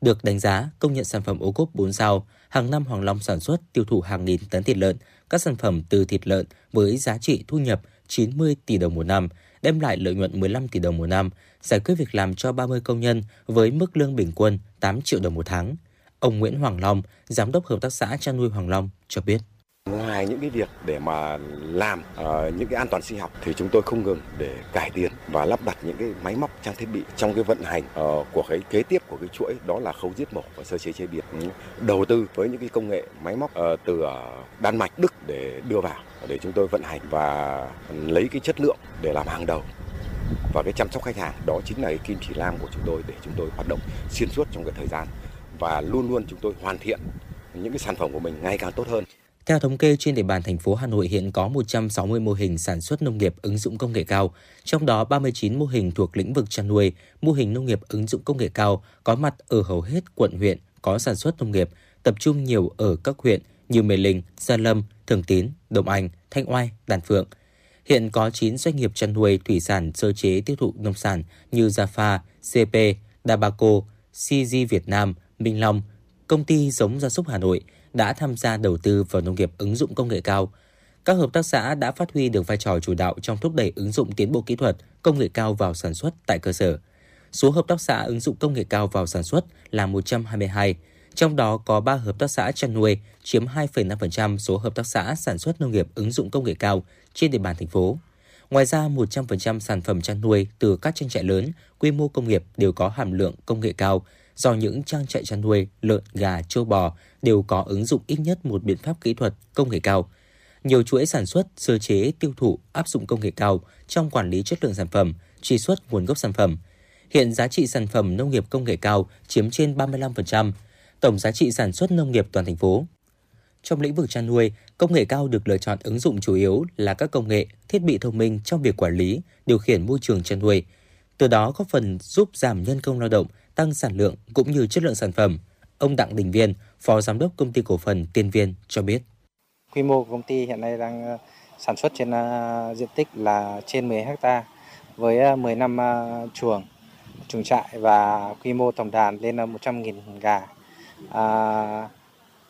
Được đánh giá công nhận sản phẩm ô cốp 4 sao, hàng năm Hoàng Long sản xuất tiêu thụ hàng nghìn tấn thịt lợn, các sản phẩm từ thịt lợn với giá trị thu nhập 90 tỷ đồng một năm, đem lại lợi nhuận 15 tỷ đồng một năm, giải quyết việc làm cho 30 công nhân với mức lương bình quân 8 triệu đồng một tháng. Ông Nguyễn Hoàng Long, giám đốc hợp tác xã chăn nuôi Hoàng Long cho biết. Ngoài những cái việc để mà làm uh, những cái an toàn sinh học thì chúng tôi không ngừng để cải tiến và lắp đặt những cái máy móc trang thiết bị trong cái vận hành uh, của cái kế tiếp của cái chuỗi đó là khâu giết mổ và sơ chế chế biến. Đầu tư với những cái công nghệ máy móc uh, từ Đan Mạch, Đức để đưa vào để chúng tôi vận hành và lấy cái chất lượng để làm hàng đầu và cái chăm sóc khách hàng đó chính là cái kim chỉ nam của chúng tôi để chúng tôi hoạt động xuyên suốt trong cái thời gian và luôn luôn chúng tôi hoàn thiện những cái sản phẩm của mình ngày càng tốt hơn. Theo thống kê, trên địa bàn thành phố Hà Nội hiện có 160 mô hình sản xuất nông nghiệp ứng dụng công nghệ cao, trong đó 39 mô hình thuộc lĩnh vực chăn nuôi, mô hình nông nghiệp ứng dụng công nghệ cao có mặt ở hầu hết quận huyện có sản xuất nông nghiệp, tập trung nhiều ở các huyện như Mê Linh, Gia Lâm, Thường Tín, Đông Anh, Thanh Oai, Đàn Phượng. Hiện có 9 doanh nghiệp chăn nuôi thủy sản sơ chế tiêu thụ nông sản như Zafa, CP, Dabaco, CG Việt Nam, Minh Long, công ty giống gia súc Hà Nội – đã tham gia đầu tư vào nông nghiệp ứng dụng công nghệ cao. Các hợp tác xã đã phát huy được vai trò chủ đạo trong thúc đẩy ứng dụng tiến bộ kỹ thuật, công nghệ cao vào sản xuất tại cơ sở. Số hợp tác xã ứng dụng công nghệ cao vào sản xuất là 122, trong đó có 3 hợp tác xã chăn nuôi chiếm 2,5% số hợp tác xã sản xuất nông nghiệp ứng dụng công nghệ cao trên địa bàn thành phố. Ngoài ra, 100% sản phẩm chăn nuôi từ các trang trại lớn, quy mô công nghiệp đều có hàm lượng công nghệ cao, do những trang trại chăn nuôi lợn, gà, trâu bò đều có ứng dụng ít nhất một biện pháp kỹ thuật công nghệ cao. Nhiều chuỗi sản xuất, sơ chế, tiêu thụ áp dụng công nghệ cao trong quản lý chất lượng sản phẩm, truy xuất nguồn gốc sản phẩm. Hiện giá trị sản phẩm nông nghiệp công nghệ cao chiếm trên 35%. tổng giá trị sản xuất nông nghiệp toàn thành phố. Trong lĩnh vực chăn nuôi, công nghệ cao được lựa chọn ứng dụng chủ yếu là các công nghệ, thiết bị thông minh trong việc quản lý, điều khiển môi trường chăn nuôi. Từ đó góp phần giúp giảm nhân công lao động, tăng sản lượng cũng như chất lượng sản phẩm. Ông Đặng Đình Viên, Phó Giám đốc Công ty Cổ phần Tiên Viên cho biết. Quy mô của công ty hiện nay đang ờ, sản xuất trên ờ, diện tích là trên 10 ha với ờ, 10 năm chuồng, chuồng trại và quy mô tổng đàn lên 100.000 gà. À,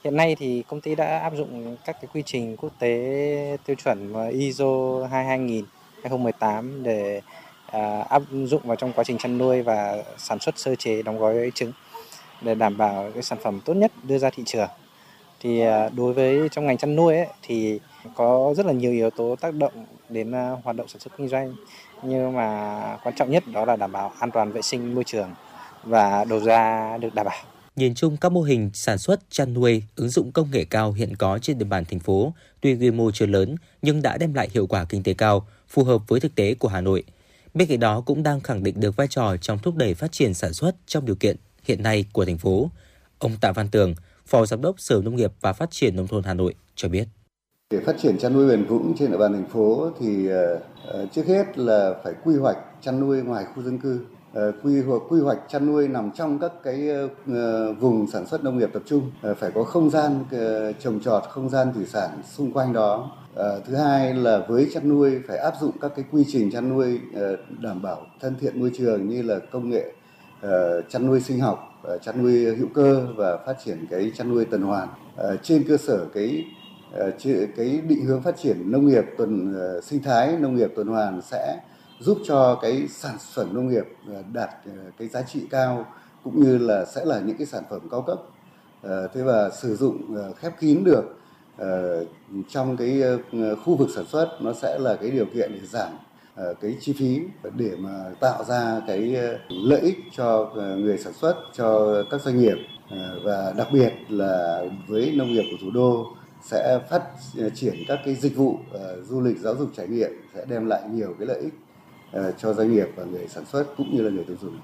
hiện nay thì công ty đã áp dụng các cái quy trình quốc tế tiêu chuẩn ISO 22000 2018 để à, áp dụng vào trong quá trình chăn nuôi và sản xuất sơ chế đóng gói trứng để đảm bảo cái sản phẩm tốt nhất đưa ra thị trường. Thì à, đối với trong ngành chăn nuôi ấy, thì có rất là nhiều yếu tố tác động đến à, hoạt động sản xuất kinh doanh nhưng mà quan trọng nhất đó là đảm bảo an toàn vệ sinh môi trường và đầu ra được đảm bảo. Nhìn chung các mô hình sản xuất, chăn nuôi, ứng dụng công nghệ cao hiện có trên địa bàn thành phố, tuy quy mô chưa lớn nhưng đã đem lại hiệu quả kinh tế cao, phù hợp với thực tế của Hà Nội. Bên cạnh đó cũng đang khẳng định được vai trò trong thúc đẩy phát triển sản xuất trong điều kiện hiện nay của thành phố. Ông Tạ Văn Tường, Phó Giám đốc Sở Nông nghiệp và Phát triển Nông thôn Hà Nội cho biết. Để phát triển chăn nuôi bền vững trên địa bàn thành phố thì ờ, ờ, trước hết là phải quy hoạch chăn nuôi ngoài khu dân cư. Ờ, quy hoạch quy hoạch chăn nuôi nằm trong các cái ờ, ờ, vùng sản xuất nông nghiệp tập trung. Phải có không gian trồng trọt, không gian thủy sản xung quanh đó. Thứ hai là với chăn nuôi phải áp dụng các cái quy trình chăn nuôi đảm bảo thân thiện môi trường như là công nghệ chăn nuôi sinh học chăn nuôi hữu cơ và phát triển cái chăn nuôi tuần hoàn. Trên cơ sở cái cái định hướng phát triển nông nghiệp tuần sinh thái nông nghiệp tuần hoàn sẽ giúp cho cái sản phẩm nông nghiệp ờ, đạt ờ, cái giá trị cao, cũng như là sẽ là những cái sản phẩm cao cấp. Ờ, thế và sử dụng khép kín được trong cái khu vực sản xuất, nó sẽ là cái điều kiện để giảm cái chi phí để mà tạo ra cái lợi ích cho người sản xuất, cho các doanh nghiệp. Và đặc biệt là với nông nghiệp của thủ đô sẽ phát triển các cái dịch vụ du lịch giáo dục trải nghiệm sẽ đem lại nhiều cái lợi ích. Ờ, cho doanh nghiệp và người sản xuất cũng như là người tiêu dùng.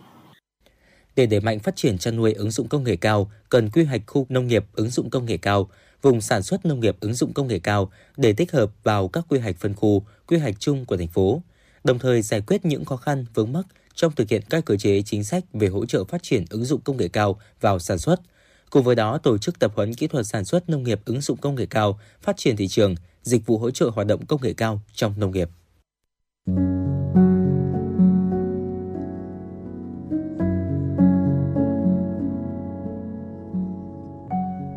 Để đẩy mạnh phát triển chăn nuôi ứng dụng công nghệ cao, cần quy hoạch khu nông nghiệp ứng dụng công nghệ cao, vùng sản xuất nông nghiệp ứng dụng công nghệ cao để tích hợp vào các quy hoạch phân khu, quy hoạch chung của thành phố, đồng thời giải quyết những khó khăn vướng mắc trong thực hiện các cơ chế chính sách về hỗ trợ phát triển ứng dụng công nghệ cao vào sản xuất – Cùng với đó, tổ chức tập huấn kỹ thuật sản xuất nông nghiệp ứng dụng công nghệ cao, phát triển thị trường, dịch vụ hỗ trợ hoạt động công nghệ cao trong nông nghiệp.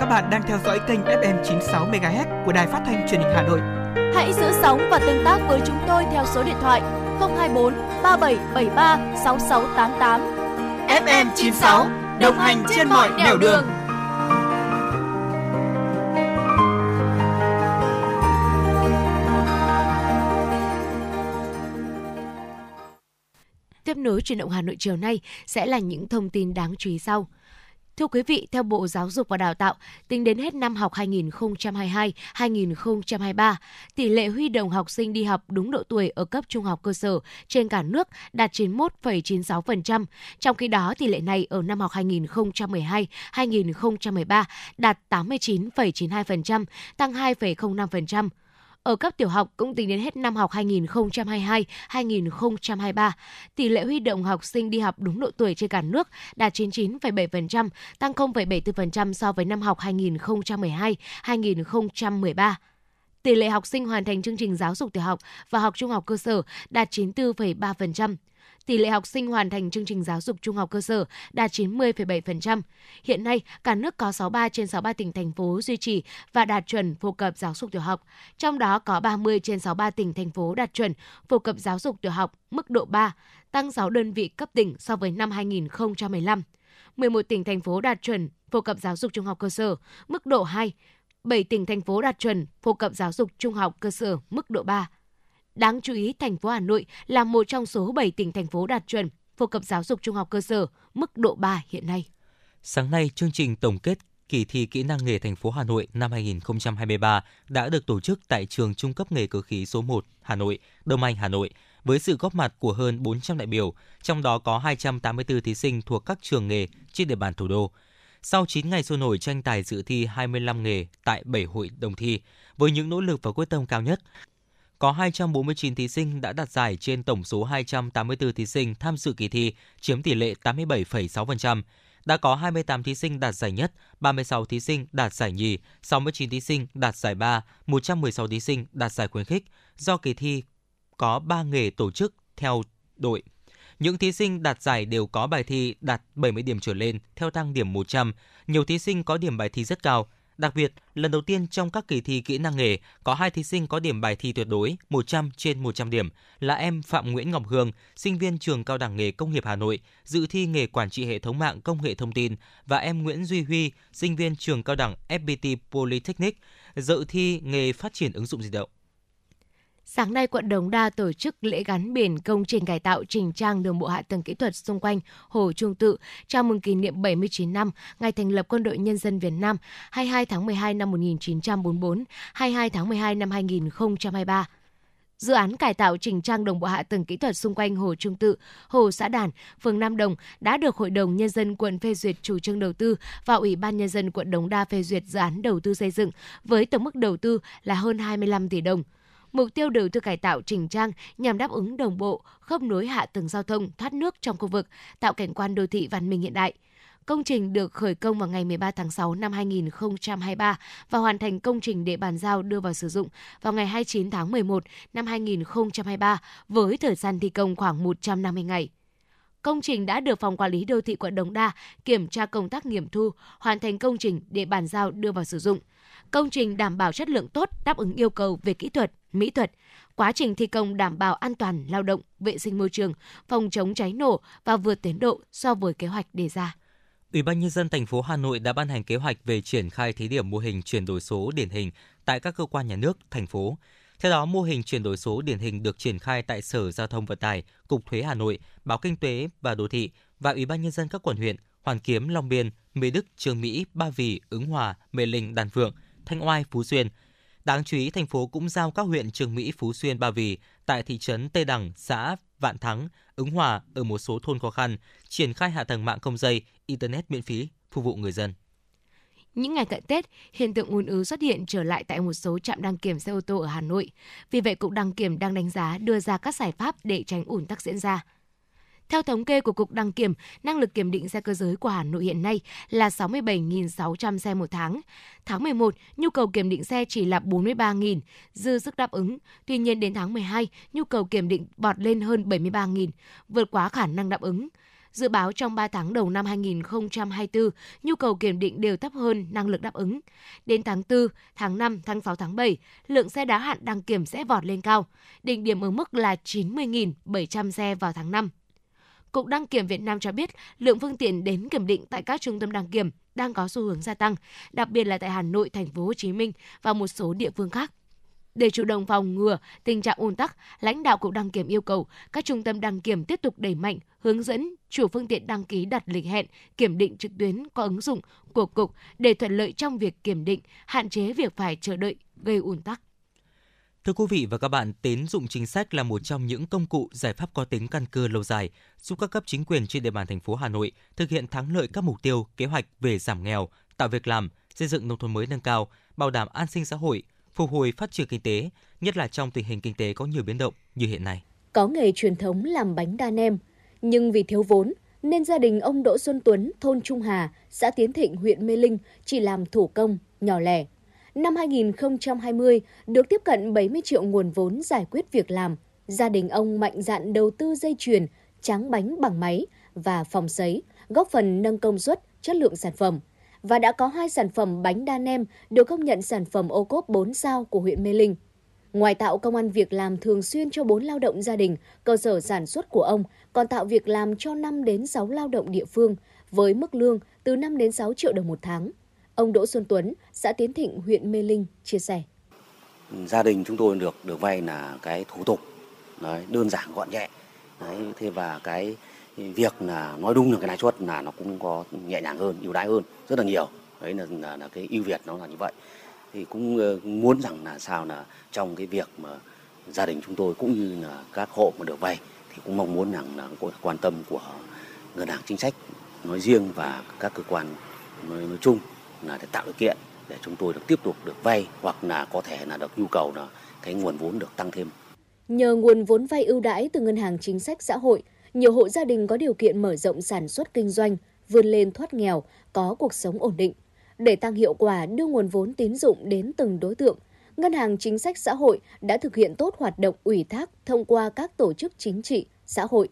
Các bạn đang theo dõi kênh FM 96 MHz của Đài Phát thanh Truyền hình Hà Nội. Hãy giữ sóng và tương tác với chúng tôi theo số điện thoại 024 3773 6688. FM 96 đồng hành trên mọi nẻo đường. Tiếp nối truyền động Hà Nội chiều nay sẽ là những thông tin đáng chú ý sau. Thưa quý vị, theo Bộ Giáo dục và Đào tạo, tính đến hết năm học 2022-2023, tỷ lệ huy động học sinh đi học đúng độ tuổi ở cấp trung học cơ sở trên cả nước đạt 91,96%. Trong khi đó, tỷ lệ này ở năm học 2012-2013 đạt 89,92%, tăng 2,05%. Ở cấp tiểu học cũng tính đến hết năm học 2022-2023, tỷ lệ huy động học sinh đi học đúng độ tuổi trên cả nước đạt 99,7%, tăng 0,74% so với năm học 2012-2013. Tỷ lệ học sinh hoàn thành chương trình giáo dục tiểu học và học trung học cơ sở đạt 94,3%. Tỷ lệ học sinh hoàn thành chương trình giáo dục trung học cơ sở đạt 90,7%. Hiện nay, cả nước có 63 trên 63 tỉnh thành phố duy trì và đạt chuẩn phổ cập giáo dục tiểu học. Trong đó có 30 trên 63 tỉnh thành phố đạt chuẩn phổ cập giáo dục tiểu học mức độ 3, tăng 6 đơn vị cấp tỉnh so với năm 2015. 11 tỉnh thành phố đạt chuẩn phổ cập giáo dục trung học cơ sở mức độ 2, 7 tỉnh thành phố đạt chuẩn phổ cập giáo dục trung học cơ sở mức độ 3. Đáng chú ý, thành phố Hà Nội là một trong số 7 tỉnh thành phố đạt chuẩn phổ cập giáo dục trung học cơ sở mức độ 3 hiện nay. Sáng nay, chương trình tổng kết kỳ thi kỹ năng nghề thành phố Hà Nội năm 2023 đã được tổ chức tại trường trung cấp nghề cơ khí số 1 Hà Nội, Đông Anh, Hà Nội với sự góp mặt của hơn 400 đại biểu, trong đó có 284 thí sinh thuộc các trường nghề trên địa bàn thủ đô. Sau 9 ngày sôi nổi tranh tài dự thi 25 nghề tại 7 hội đồng thi, với những nỗ lực và quyết tâm cao nhất, có 249 thí sinh đã đạt giải trên tổng số 284 thí sinh tham dự kỳ thi, chiếm tỷ lệ 87,6%. Đã có 28 thí sinh đạt giải nhất, 36 thí sinh đạt giải nhì, 69 thí sinh đạt giải ba, 116 thí sinh đạt giải khuyến khích. Do kỳ thi có 3 nghề tổ chức theo đội. Những thí sinh đạt giải đều có bài thi đạt 70 điểm trở lên theo thang điểm 100. Nhiều thí sinh có điểm bài thi rất cao. Đặc biệt, lần đầu tiên trong các kỳ thi kỹ năng nghề, có hai thí sinh có điểm bài thi tuyệt đối 100 trên 100 điểm là em Phạm Nguyễn Ngọc Hương, sinh viên trường Cao đẳng nghề Công nghiệp Hà Nội, dự thi nghề quản trị hệ thống mạng công nghệ thông tin và em Nguyễn Duy Huy, sinh viên trường Cao đẳng FPT Polytechnic, dự thi nghề phát triển ứng dụng di động. Sáng nay, quận Đống Đa tổ chức lễ gắn biển công trình cải tạo chỉnh trang đường bộ hạ tầng kỹ thuật xung quanh Hồ Trung Tự, chào mừng kỷ niệm 79 năm ngày thành lập Quân đội Nhân dân Việt Nam 22 tháng 12 năm 1944, 22 tháng 12 năm 2023. Dự án cải tạo chỉnh trang đồng bộ hạ tầng kỹ thuật xung quanh Hồ Trung Tự, Hồ Xã Đàn, phường Nam Đồng đã được Hội đồng Nhân dân quận phê duyệt chủ trương đầu tư và Ủy ban Nhân dân quận Đống Đa phê duyệt dự án đầu tư xây dựng với tổng mức đầu tư là hơn 25 tỷ đồng. Mục tiêu đầu tư cải tạo chỉnh trang nhằm đáp ứng đồng bộ, khớp nối hạ tầng giao thông, thoát nước trong khu vực, tạo cảnh quan đô thị văn minh hiện đại. Công trình được khởi công vào ngày 13 tháng 6 năm 2023 và hoàn thành công trình để bàn giao đưa vào sử dụng vào ngày 29 tháng 11 năm 2023 với thời gian thi công khoảng 150 ngày. Công trình đã được Phòng Quản lý Đô thị quận Đống Đa kiểm tra công tác nghiệm thu, hoàn thành công trình để bàn giao đưa vào sử dụng. Công trình đảm bảo chất lượng tốt, đáp ứng yêu cầu về kỹ thuật, mỹ thuật. Quá trình thi công đảm bảo an toàn lao động, vệ sinh môi trường, phòng chống cháy nổ và vượt tiến độ so với kế hoạch đề ra. Ủy ban nhân dân thành phố Hà Nội đã ban hành kế hoạch về triển khai thí điểm mô hình chuyển đổi số điển hình tại các cơ quan nhà nước, thành phố. Theo đó, mô hình chuyển đổi số điển hình được triển khai tại Sở Giao thông Vận tải, Cục Thuế Hà Nội, Báo Kinh tế và Đô thị và Ủy ban nhân dân các quận huyện Hoàn Kiếm, Long Biên, Mỹ Đức, Trường Mỹ, Ba Vì, Ứng Hòa, Mê Linh, Đan Phượng, Thanh Oai, Phú Xuyên. Đáng chú ý, thành phố cũng giao các huyện Trường Mỹ, Phú Xuyên, Ba Vì tại thị trấn Tê Đằng, xã Vạn Thắng, Ứng Hòa ở một số thôn khó khăn triển khai hạ tầng mạng không dây, internet miễn phí phục vụ người dân. Những ngày cận Tết, hiện tượng ùn ứ xuất hiện trở lại tại một số trạm đăng kiểm xe ô tô ở Hà Nội. Vì vậy, Cục Đăng kiểm đang đánh giá đưa ra các giải pháp để tránh ủn tắc diễn ra. Theo thống kê của Cục Đăng kiểm, năng lực kiểm định xe cơ giới của Hà Nội hiện nay là 67.600 xe một tháng. Tháng 11, nhu cầu kiểm định xe chỉ là 43.000, dư sức đáp ứng. Tuy nhiên đến tháng 12, nhu cầu kiểm định bọt lên hơn 73.000, vượt quá khả năng đáp ứng. Dự báo trong 3 tháng đầu năm 2024, nhu cầu kiểm định đều thấp hơn năng lực đáp ứng. Đến tháng 4, tháng 5, tháng 6, tháng 7, lượng xe đá hạn đăng kiểm sẽ vọt lên cao. Đỉnh điểm ở mức là 90.700 xe vào tháng 5. Cục Đăng kiểm Việt Nam cho biết lượng phương tiện đến kiểm định tại các trung tâm đăng kiểm đang có xu hướng gia tăng, đặc biệt là tại Hà Nội, Thành phố Hồ Chí Minh và một số địa phương khác. Để chủ động phòng ngừa tình trạng ùn tắc, lãnh đạo Cục Đăng kiểm yêu cầu các trung tâm đăng kiểm tiếp tục đẩy mạnh hướng dẫn chủ phương tiện đăng ký đặt lịch hẹn kiểm định trực tuyến qua ứng dụng của cục để thuận lợi trong việc kiểm định, hạn chế việc phải chờ đợi gây ùn tắc. Thưa quý vị và các bạn, tín dụng chính sách là một trong những công cụ giải pháp có tính căn cơ lâu dài, giúp các cấp chính quyền trên địa bàn thành phố Hà Nội thực hiện thắng lợi các mục tiêu, kế hoạch về giảm nghèo, tạo việc làm, xây dựng nông thôn mới nâng cao, bảo đảm an sinh xã hội, phục hồi phát triển kinh tế, nhất là trong tình hình kinh tế có nhiều biến động như hiện nay. Có nghề truyền thống làm bánh đa nem, nhưng vì thiếu vốn nên gia đình ông Đỗ Xuân Tuấn, thôn Trung Hà, xã Tiến Thịnh, huyện Mê Linh chỉ làm thủ công, nhỏ lẻ. Năm 2020, được tiếp cận 70 triệu nguồn vốn giải quyết việc làm, gia đình ông mạnh dạn đầu tư dây chuyền, tráng bánh bằng máy và phòng sấy, góp phần nâng công suất, chất lượng sản phẩm và đã có hai sản phẩm bánh đa nem được công nhận sản phẩm ô cốp 4 sao của huyện Mê Linh. Ngoài tạo công an việc làm thường xuyên cho 4 lao động gia đình, cơ sở sản xuất của ông còn tạo việc làm cho 5 đến 6 lao động địa phương với mức lương từ 5 đến 6 triệu đồng một tháng. Ông Đỗ Xuân Tuấn, xã Tiến Thịnh, huyện Mê Linh chia sẻ. Gia đình chúng tôi được được vay là cái thủ tục đấy, đơn giản gọn nhẹ. Đấy, thế và cái việc là nói đúng là cái lãi suất là nó cũng có nhẹ nhàng hơn, ưu đãi hơn rất là nhiều. Đấy là, là, là cái ưu việt nó là như vậy. Thì cũng ờ, muốn rằng là sao là trong cái việc mà gia đình chúng tôi cũng như là các hộ mà được vay thì cũng mong muốn rằng là có quan tâm của ngân hàng chính sách nói riêng và các cơ quan nói, nói chung là để tạo điều kiện để chúng tôi được tiếp tục được vay hoặc là có thể là được nhu cầu là cái nguồn vốn được tăng thêm. Nhờ nguồn vốn vay ưu đãi từ ngân hàng chính sách xã hội, nhiều hộ gia đình có điều kiện mở rộng sản xuất kinh doanh, vươn lên thoát nghèo, có cuộc sống ổn định. Để tăng hiệu quả đưa nguồn vốn tín dụng đến từng đối tượng, Ngân hàng Chính sách Xã hội đã thực hiện tốt hoạt động ủy thác thông qua các tổ chức chính trị, xã hội.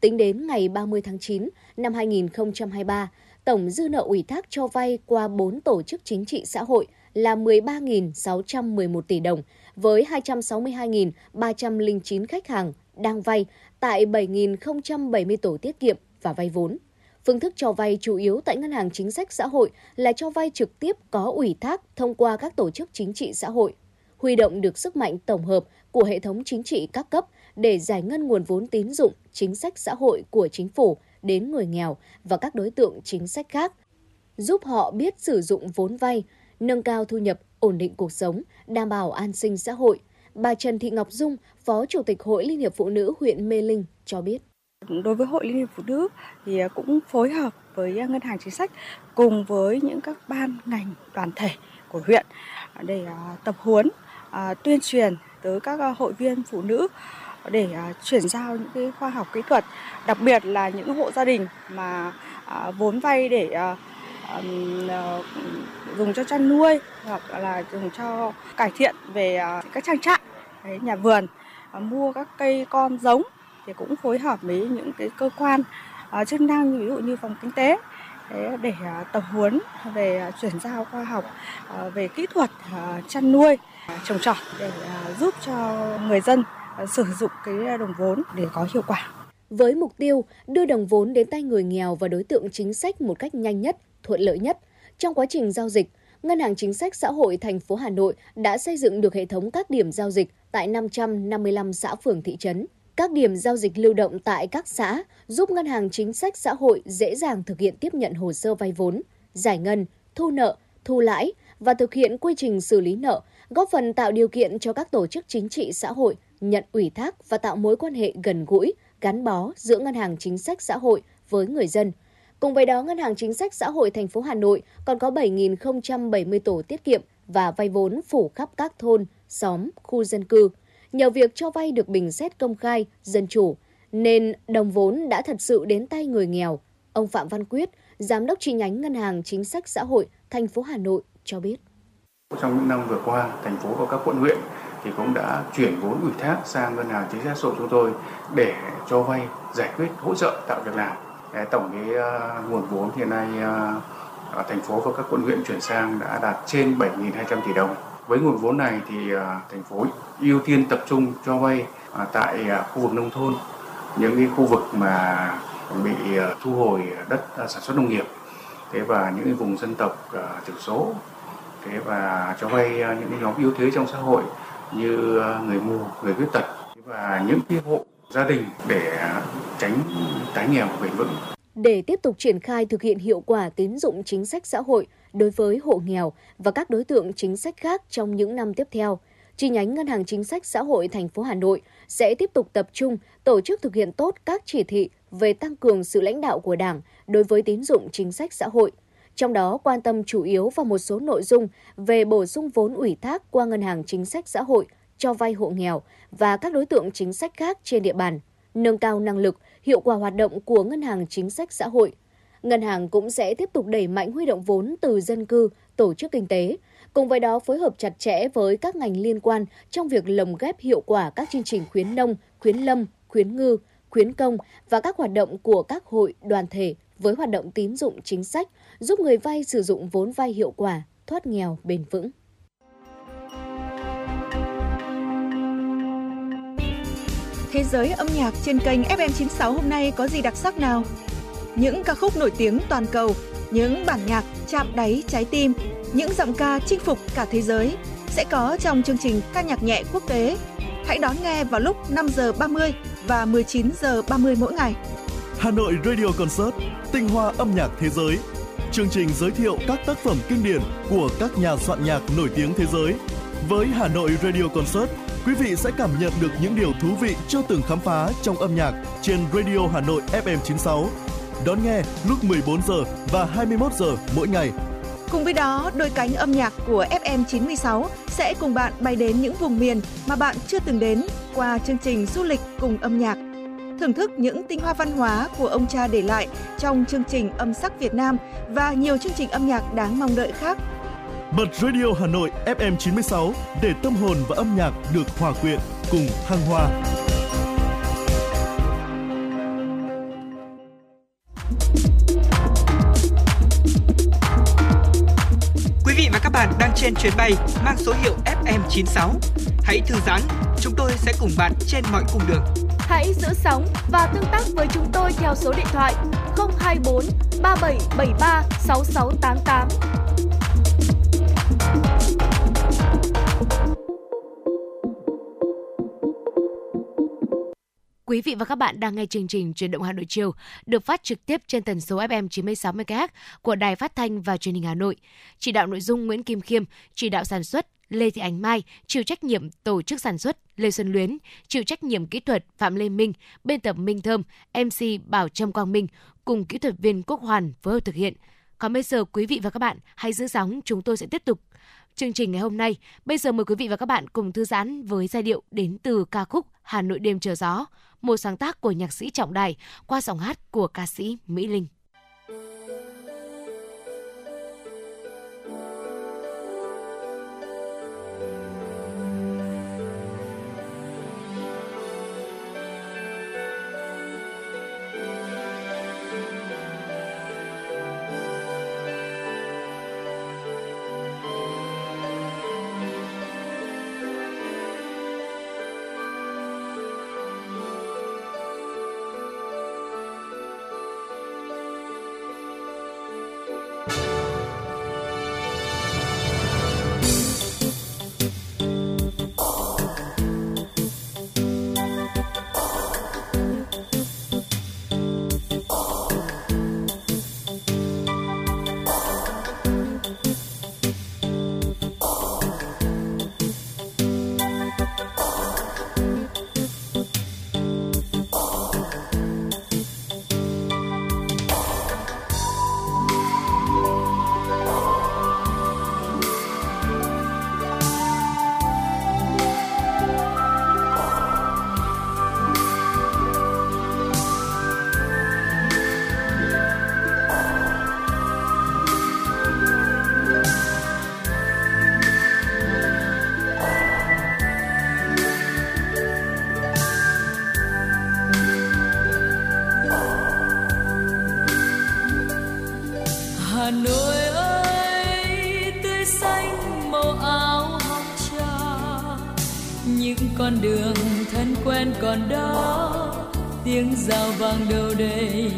Tính đến ngày 30 tháng 9 năm 2023, tổng dư nợ ủy thác cho vay qua 4 tổ chức chính trị xã hội là 13.611 tỷ đồng với 262.309 khách hàng đang vay tại 7.070 tổ tiết kiệm và vay vốn. Phương thức cho vay chủ yếu tại Ngân hàng Chính sách Xã hội là cho vay trực tiếp có ủy thác thông qua các tổ chức chính trị xã hội, huy động được sức mạnh tổng hợp của hệ thống chính trị các cấp để giải ngân nguồn vốn tín dụng chính sách xã hội của chính phủ đến người nghèo và các đối tượng chính sách khác, giúp họ biết sử dụng vốn vay, nâng cao thu nhập, ổn định cuộc sống, đảm bảo an sinh xã hội. Bà Trần Thị Ngọc Dung, Phó Chủ tịch Hội Liên hiệp Phụ nữ huyện Mê Linh cho biết. Đối với Hội Liên hiệp Phụ nữ thì cũng phối hợp với Ngân hàng Chính sách cùng với những các ban ngành đoàn thể của huyện để à, tập huấn, à, tuyên truyền tới các à, hội viên phụ nữ để à, chuyển giao những cái khoa học kỹ thuật, đặc biệt là những hộ gia đình mà à, vốn vay để à, ờ, dùng cho chăn nuôi hoặc là dùng cho cải thiện về các trang trại, nhà vườn, mua các cây con giống thì cũng phối hợp với những cái cơ quan chức năng ví dụ như phòng kinh tế để, tập huấn về chuyển giao khoa học về kỹ thuật chăn nuôi trồng trọt để giúp cho người dân À, sử dụng cái à, đồng vốn để có hiệu quả. Với mục tiêu đưa đồng vốn đến tay người nghèo và đối tượng chính sách một cách nhanh nhất, thuận lợi nhất, trong quá trình giao dịch, Ngân hàng Chính sách Xã hội thành phố Hà Nội đã xây dựng được hệ thống các điểm giao dịch tại 555 xã phường thị trấn các điểm giao dịch lưu động tại các xã giúp Ngân hàng Chính sách Xã hội dễ dàng thực hiện tiếp nhận hồ sơ vay vốn, giải ngân, thu nợ, thu lãi và thực hiện quy trình xử lý nợ, góp phần tạo điều kiện cho các tổ chức chính trị xã hội nhận ủy thác và tạo mối quan hệ gần gũi, gắn bó giữa Ngân hàng Chính sách Xã hội với người dân. Cùng với đó, Ngân hàng Chính sách Xã hội thành phố Hà Nội còn có 7.070 tổ tiết kiệm và vay vốn phủ khắp các thôn, xóm, khu dân cư – Nhờ việc cho vay được bình xét công khai, dân chủ, nên đồng vốn đã thật sự đến tay người nghèo. Ông Phạm Văn Quyết, Giám đốc chi nhánh Ngân hàng Chính sách Xã hội thành phố Hà Nội cho biết. Trong những năm vừa qua, thành phố và các quận huyện thì cũng đã chuyển vốn ủy thác sang Ngân hàng Chính sách Xã hội chúng tôi để cho vay giải quyết hỗ trợ tạo việc làm. Tổng cái ờ, nguồn vốn hiện nay ờ, thành phố và các quận huyện chuyển sang đã đạt trên 7.200 tỷ đồng. Với nguồn vốn này thì ờ, thành phố ưu tiên tập trung cho vay tại khu vực nông thôn, những cái khu vực mà bị thu hồi đất sản xuất nông nghiệp. Thế và những vùng dân tộc thiểu số. Thế và cho vay những nhóm yếu thế trong xã hội như ờ, người mù, người khuyết tật và những cái hộ gia đình để tránh tái nghèo bền vững. Để tiếp tục triển khai thực hiện hiệu quả tín dụng chính sách xã hội đối với hộ nghèo và các đối tượng chính sách khác trong những năm tiếp theo, chi nhánh Ngân hàng Chính sách Xã hội thành phố Hà Nội sẽ tiếp tục tập trung tổ chức thực hiện tốt các chỉ thị về tăng cường sự lãnh đạo của Đảng đối với tín dụng chính sách xã hội. Trong đó quan tâm chủ yếu vào một số nội dung về bổ sung vốn ủy thác qua Ngân hàng Chính sách Xã hội cho vay hộ nghèo và các đối tượng chính sách khác trên địa bàn, nâng cao năng lực, hiệu quả hoạt động của Ngân hàng Chính sách Xã hội. Ngân hàng cũng sẽ tiếp tục đẩy mạnh huy động vốn từ dân cư, tổ chức kinh tế, cùng với đó phối hợp chặt chẽ với các ngành liên quan trong việc lồng ghép hiệu quả các chương trình khuyến nông, khuyến lâm, khuyến ngư, khuyến công và các hoạt động của các hội, đoàn thể với hoạt động tín dụng chính sách, giúp người vay sử dụng vốn vay hiệu quả, thoát nghèo bền vững. Thế giới âm nhạc trên kênh FM96 hôm nay có gì đặc sắc nào? Những ca khúc nổi tiếng toàn cầu, những bản nhạc chạm đáy trái tim, những giọng ca chinh phục cả thế giới sẽ có trong chương trình ca nhạc nhẹ quốc tế. Hãy đón nghe vào lúc 5 giờ 30 và 19 giờ 30 mỗi ngày. Hà Nội Radio Concert, tinh hoa âm nhạc thế giới. Chương trình giới thiệu các tác phẩm kinh điển của các nhà soạn nhạc nổi tiếng thế giới. Với Hà Nội Radio Concert, quý vị sẽ cảm nhận được những điều thú vị chưa từng khám phá trong âm nhạc trên Radio Hà Nội FM 96. Đón nghe lúc 14 giờ và 21 giờ mỗi ngày. Cùng với đó, đôi cánh âm nhạc của FM 96 sẽ cùng bạn bay đến những vùng miền mà bạn chưa từng đến qua chương trình du lịch cùng âm nhạc. Thưởng thức những tinh hoa văn hóa của ông cha để lại trong chương trình âm sắc Việt Nam và nhiều chương trình âm nhạc đáng mong đợi khác. Bật Radio Hà Nội FM 96 để tâm hồn và âm nhạc được hòa quyện cùng thăng hoa. Quý vị và các bạn đang trên chuyến bay mang số hiệu FM96. Hãy thư giãn, chúng tôi sẽ cùng bạn trên mọi cung đường. Hãy giữ sóng và tương tác với chúng tôi theo số điện thoại 024 3773 6688. Quý vị và các bạn đang nghe chương trình Truyền động Hà Nội chiều được phát trực tiếp trên tần số FM 96 MHz của Đài Phát thanh và Truyền hình Hà Nội. Chỉ đạo nội dung Nguyễn Kim Khiêm, chỉ đạo sản xuất Lê Thị Ánh Mai, chịu trách nhiệm tổ chức sản xuất Lê Xuân Luyến, chịu trách nhiệm kỹ thuật Phạm Lê Minh, biên tập Minh Thơm, MC Bảo Trâm Quang Minh cùng kỹ thuật viên Quốc Hoàn phối hợp thực hiện. Còn bây giờ quý vị và các bạn hãy giữ sóng, chúng tôi sẽ tiếp tục chương trình ngày hôm nay. Bây giờ mời quý vị và các bạn cùng thư giãn với giai điệu đến từ ca khúc Hà Nội đêm chờ gió, một sáng tác của nhạc sĩ Trọng Đài qua giọng hát của ca sĩ Mỹ Linh. Còn đó, tiếng giao vang đâu đây,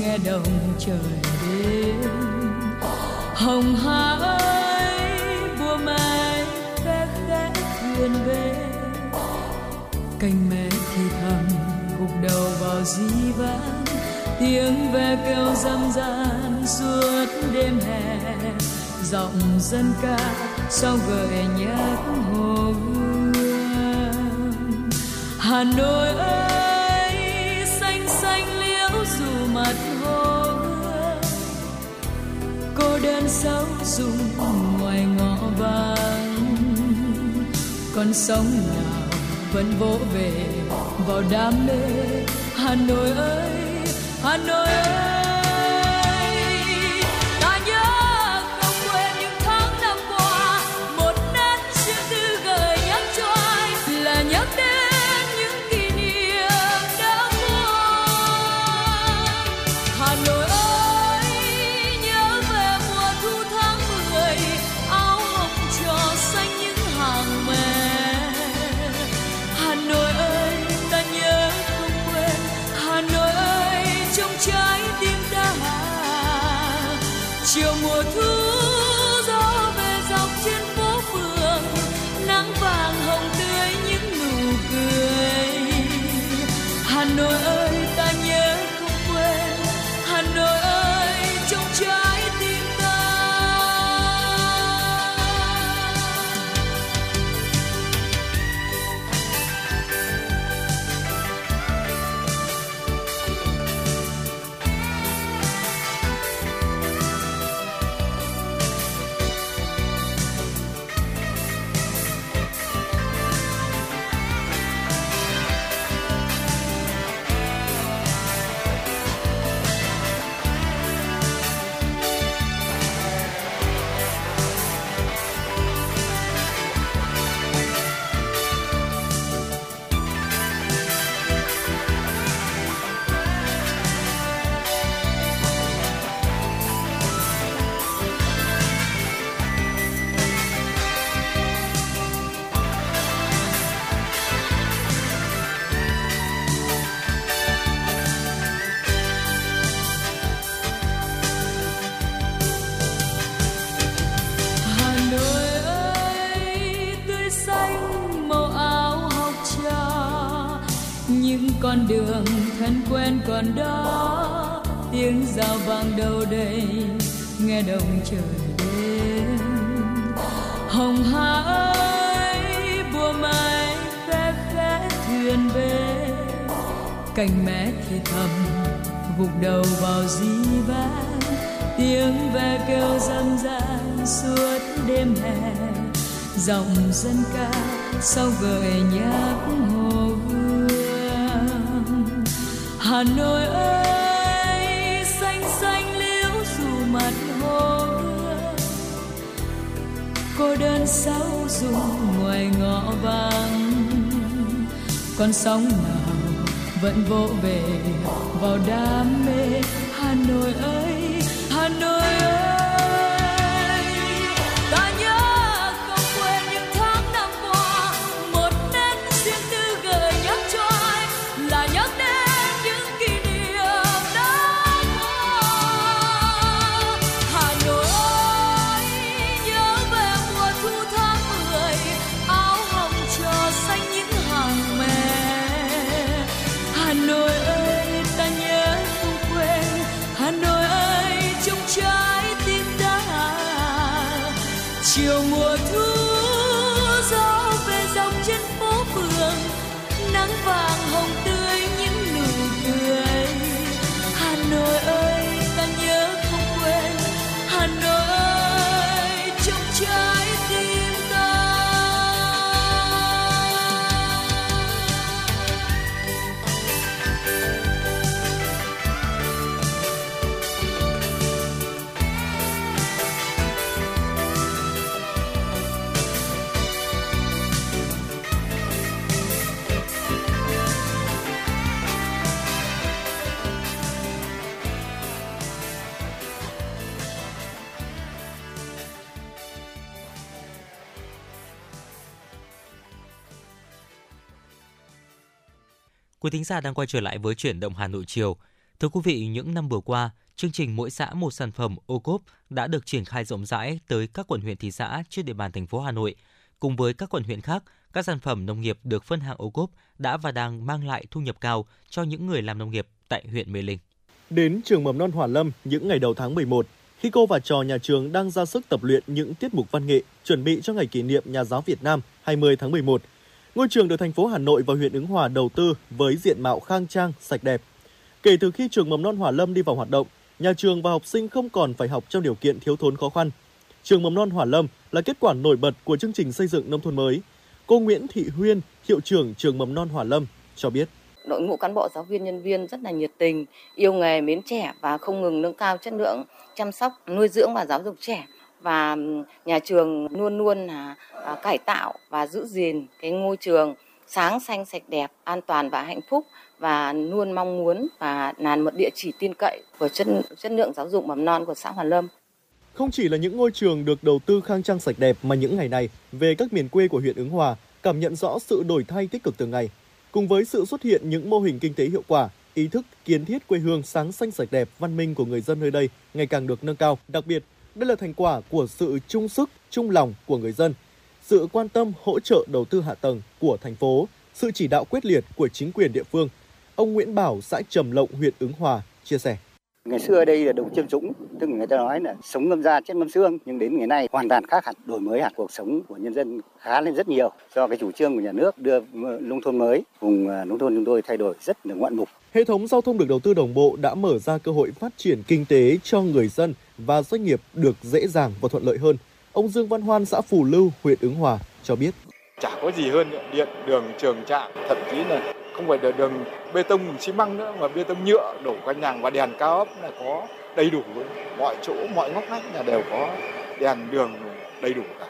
nghe đồng trời đêm. Hồng hà ơi mùa mai khẽ khẽ thuyền về. Cành mẹ thì thầm, gục đầu vào dĩ vãng tiếng ve kêu râm ran suốt đêm hè. Giọng dân ca, sao gợi nhớ sóng sông nào vẫn vỗ về vào đam mê. Hà nội ơi, hà nội ơi. Con đường thân quen còn đó. Tiếng rào vang đâu đây, nghe đồng trời đêm hồng hà ơi bùa mai khẽ khẽ thuyền về cành mẹ thì thầm gục đầu vào di vang. Tiếng ve kêu dân gian suốt đêm hè. Dòng dân ca sau gợi nhắc hồ Hà Nội ơi, xanh xanh liễu dù mặt hồ cô đơn sao dùng ngoài ngõ vắng. Con sóng nào vẫn vỗ về vào đam mê Hà Nội ơi. Thính giả đang quay trở lại với chuyển động Hà Nội chiều. Thưa quý vị, những năm vừa qua, chương trình mỗi xã một sản phẩm ô cốp đã được triển khai rộng rãi tới các quận huyện thị xã trên địa bàn thành phố Hà Nội. Cùng với các quận huyện khác, các sản phẩm nông nghiệp được phân hạng ô cốp đã và đang mang lại thu nhập cao cho những người làm nông nghiệp tại huyện Mê Linh. Đến trường mầm non Hòa Lâm những ngày đầu tháng 11, khi cô và trò nhà trường đang ra sức tập luyện những tiết mục văn nghệ chuẩn bị cho ngày kỷ niệm Nhà giáo Việt Nam 20 tháng 11, ngôi trường được thành phố Hà Nội và huyện Ứng Hòa đầu tư với diện mạo khang trang, sạch đẹp. Kể từ khi trường mầm non Hòa Lâm đi vào hoạt động, nhà trường và học sinh không còn phải học trong điều kiện thiếu thốn khó khăn. Trường mầm non Hòa Lâm là kết quả nổi bật của chương trình xây dựng nông thôn mới. Cô Nguyễn Thị Huyên, hiệu trưởng trường mầm non Hòa Lâm cho biết đội ngũ cán bộ giáo viên nhân viên rất là nhiệt tình, yêu nghề, mến trẻ và không ngừng nâng cao chất lượng chăm sóc, nuôi dưỡng và giáo dục trẻ và nhà trường luôn luôn là à, cải tạo và giữ gìn cái ngôi trường sáng xanh sạch đẹp, an toàn và hạnh phúc và luôn mong muốn và là một địa chỉ tin cậy của chất chất lượng giáo dục mầm non của xã Hoàn Lâm. Không chỉ là những ngôi trường được đầu tư khang trang sạch đẹp mà những ngày này về các miền quê của huyện Ứng Hòa cảm nhận rõ sự đổi thay tích cực từng ngày. Cùng với sự xuất hiện những mô hình kinh tế hiệu quả, ý thức kiến thiết quê hương sáng xanh sạch đẹp, văn minh của người dân nơi đây ngày càng được nâng cao. Đặc biệt, đây là thành quả của sự chung sức, chung lòng của người dân, sự quan tâm hỗ trợ đầu tư hạ tầng của thành phố, sự chỉ đạo quyết liệt của chính quyền địa phương. Ông Nguyễn Bảo, xã Trầm Lộng, huyện Ứng Hòa chia sẻ. Ngày xưa ở đây là đồng chiêm dũng, tức người ta nói là sống ngâm da chết ngâm xương, nhưng đến ngày nay hoàn toàn khác hẳn, đổi mới hẳn cuộc sống của nhân dân khá lên rất nhiều do cái chủ trương của nhà nước đưa nông thôn mới, vùng à, nông thôn chúng tôi thay đổi rất là ngoạn mục. Hệ thống giao thông được đầu tư đồng bộ đã mở ra cơ hội phát triển kinh tế cho người dân và doanh nghiệp được dễ dàng và thuận lợi hơn. Ông Dương Văn Hoan, xã Phù Lưu, huyện Ứng Hòa cho biết. Chả có gì hơn điện, đường, trường trạm, thậm chí là không phải là đường bê tông xi măng nữa mà bê tông nhựa đổ quanh nhà và đèn cao ấp là có đầy đủ mọi chỗ mọi ngóc ngách là đều có đèn đường đầy đủ cả.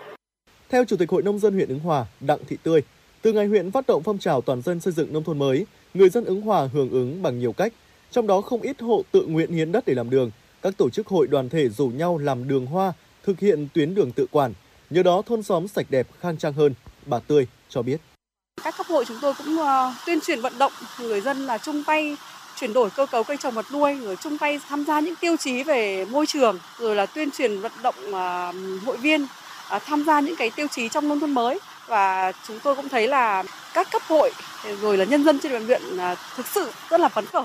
Theo Chủ tịch Hội Nông dân huyện Ứng Hòa, Đặng Thị Tươi, từ ngày huyện phát động phong trào toàn dân xây dựng nông thôn mới, người dân Ứng Hòa hưởng ứng bằng nhiều cách, trong đó không ít hộ tự nguyện hiến đất để làm đường, các tổ chức hội đoàn thể rủ nhau làm đường hoa, thực hiện tuyến đường tự quản. Nhờ đó thôn xóm sạch đẹp, khang trang hơn, bà Tươi cho biết. Các cấp hội chúng tôi cũng uh, tuyên truyền vận động người dân là chung tay chuyển đổi cơ cấu cây trồng vật nuôi rồi chung tay tham gia những tiêu chí về môi trường rồi là tuyên truyền vận động uh, hội viên uh, tham gia những cái tiêu chí trong nông thôn mới và chúng tôi cũng thấy là các cấp hội rồi là nhân dân trên địa bàn huyện thực sự rất là phấn khởi.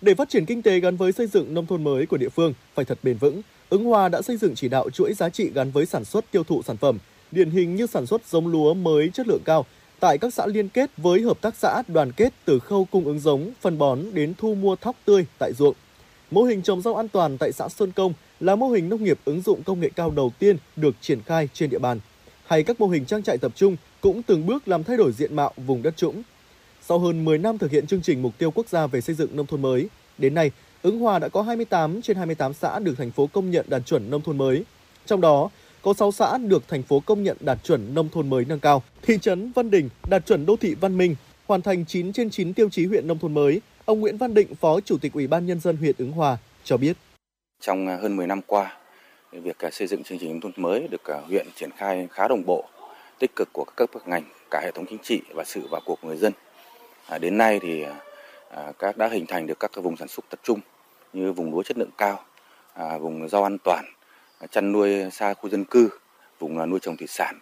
Để phát triển kinh tế gắn với xây dựng nông thôn mới của địa phương phải thật bền vững, Ứng Hòa đã xây dựng chỉ đạo chuỗi giá trị gắn với sản xuất tiêu thụ sản phẩm, điển hình như sản xuất giống lúa mới chất lượng cao tại các xã liên kết với hợp tác xã đoàn kết từ khâu cung ứng giống, phân bón đến thu mua thóc tươi tại ruộng. Mô hình trồng rau an toàn tại xã Xuân Công là mô hình nông nghiệp ứng dụng công nghệ cao đầu tiên được triển khai trên địa bàn. Hay các mô hình trang trại tập trung cũng từng bước làm thay đổi diện mạo vùng đất trũng. Sau hơn 10 năm thực hiện chương trình mục tiêu quốc gia về xây dựng nông thôn mới, đến nay, Ứng Hòa đã có 28 trên 28 xã được thành phố công nhận đạt chuẩn nông thôn mới. Trong đó, có 6 xã được thành phố công nhận đạt chuẩn nông thôn mới nâng cao. Thị trấn Văn Đình đạt chuẩn đô thị văn minh, hoàn thành 9 trên 9 tiêu chí huyện nông thôn mới. Ông Nguyễn Văn Định, Phó Chủ tịch Ủy ban Nhân dân huyện Ứng Hòa cho biết. Trong hơn 10 năm qua, việc xây dựng chương trình nông thôn mới được huyện triển khai khá đồng bộ, tích cực của các cấp các ngành, cả hệ thống chính trị và sự vào cuộc của người dân. À, đến nay thì à, các đã hình thành được các vùng sản xuất tập trung như vùng lúa chất lượng cao, à, vùng rau an toàn, chăn nuôi xa khu dân cư, vùng à, nuôi trồng thủy sản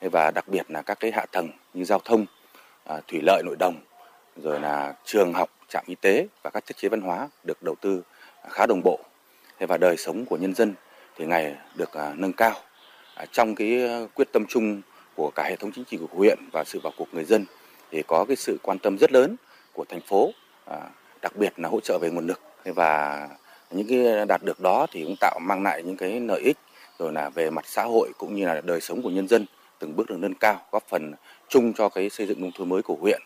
và đặc biệt là các cái hạ tầng như giao thông, à, thủy lợi nội đồng, rồi là trường học, trạm y tế và các thiết chế văn hóa được đầu tư khá đồng bộ. Và đời sống của nhân dân thì ngày được à, nâng cao. Trong cái quyết tâm chung của cả hệ thống chính trị của huyện và sự vào cuộc người dân thì có cái sự quan tâm rất lớn của thành phố, đặc biệt là hỗ trợ về nguồn lực và những cái đạt được đó thì cũng tạo mang lại những cái lợi ích rồi là về mặt xã hội cũng như là đời sống của nhân dân từng bước được nâng cao góp phần chung cho cái xây dựng nông thôn mới của huyện.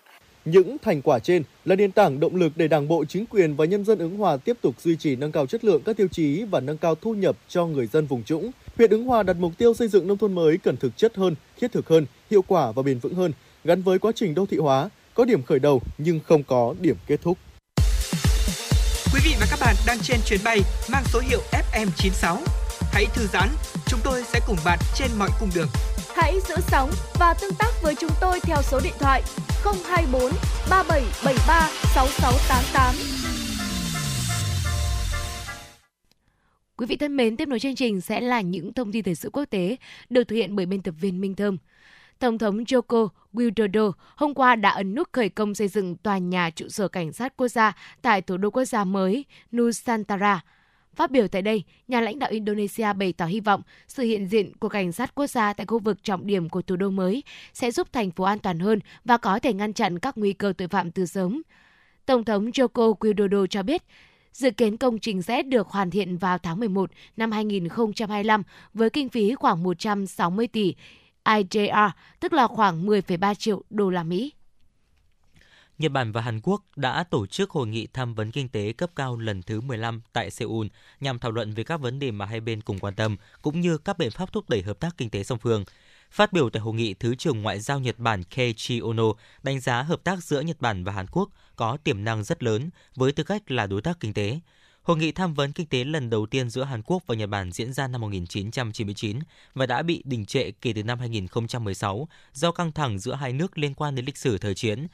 Những thành quả trên là nền tảng động lực để Đảng bộ, chính quyền và nhân dân ứng Hòa tiếp tục duy trì nâng cao chất lượng các tiêu chí và nâng cao thu nhập cho người dân vùng trũng. Huyện ứng Hòa đặt mục tiêu xây dựng nông thôn mới cần thực chất hơn, thiết thực hơn, hiệu quả và bền vững hơn, gắn với quá trình đô thị hóa, có điểm khởi đầu nhưng không có điểm kết thúc. Quý vị và các bạn đang trên chuyến bay mang số hiệu FM96. Hãy thư giãn, chúng tôi sẽ cùng bạn trên mọi cung đường. Hãy giữ sóng và tương tác với chúng tôi theo số điện thoại 024 3773 6688. Quý vị thân mến, tiếp nối chương trình sẽ là những thông tin thời sự quốc tế được thực hiện bởi biên tập viên Minh Thơm. Tổng thống Joko Widodo hôm qua đã ấn nút khởi công xây dựng tòa nhà trụ sở cảnh sát quốc gia tại thủ đô quốc gia mới Nusantara. Phát biểu tại đây, nhà lãnh đạo Indonesia bày tỏ hy vọng sự hiện diện của cảnh sát quốc gia tại khu vực trọng điểm của thủ đô mới sẽ giúp thành phố an toàn hơn và có thể ngăn chặn các nguy cơ tội phạm từ sớm. Tổng thống Joko Widodo cho biết, Dự kiến công trình sẽ được hoàn thiện vào tháng 11 năm 2025 với kinh phí khoảng 160 tỷ IJR, tức là khoảng 10,3 triệu đô la Mỹ. Nhật Bản và Hàn Quốc đã tổ chức hội nghị tham vấn kinh tế cấp cao lần thứ 15 tại Seoul nhằm thảo luận về các vấn đề mà hai bên cùng quan tâm, cũng như các biện pháp thúc đẩy hợp tác kinh tế song phương. Phát biểu tại hội nghị, Thứ trưởng Ngoại giao Nhật Bản Keiichi Ono đánh giá hợp tác giữa Nhật Bản và Hàn Quốc có tiềm năng rất lớn với tư cách là đối tác kinh tế. Hội nghị tham vấn kinh tế lần đầu tiên giữa Hàn Quốc và Nhật Bản diễn ra năm 1999 và đã bị đình trệ kể từ năm 2016 do căng thẳng giữa hai nước liên quan đến lịch sử thời chiến.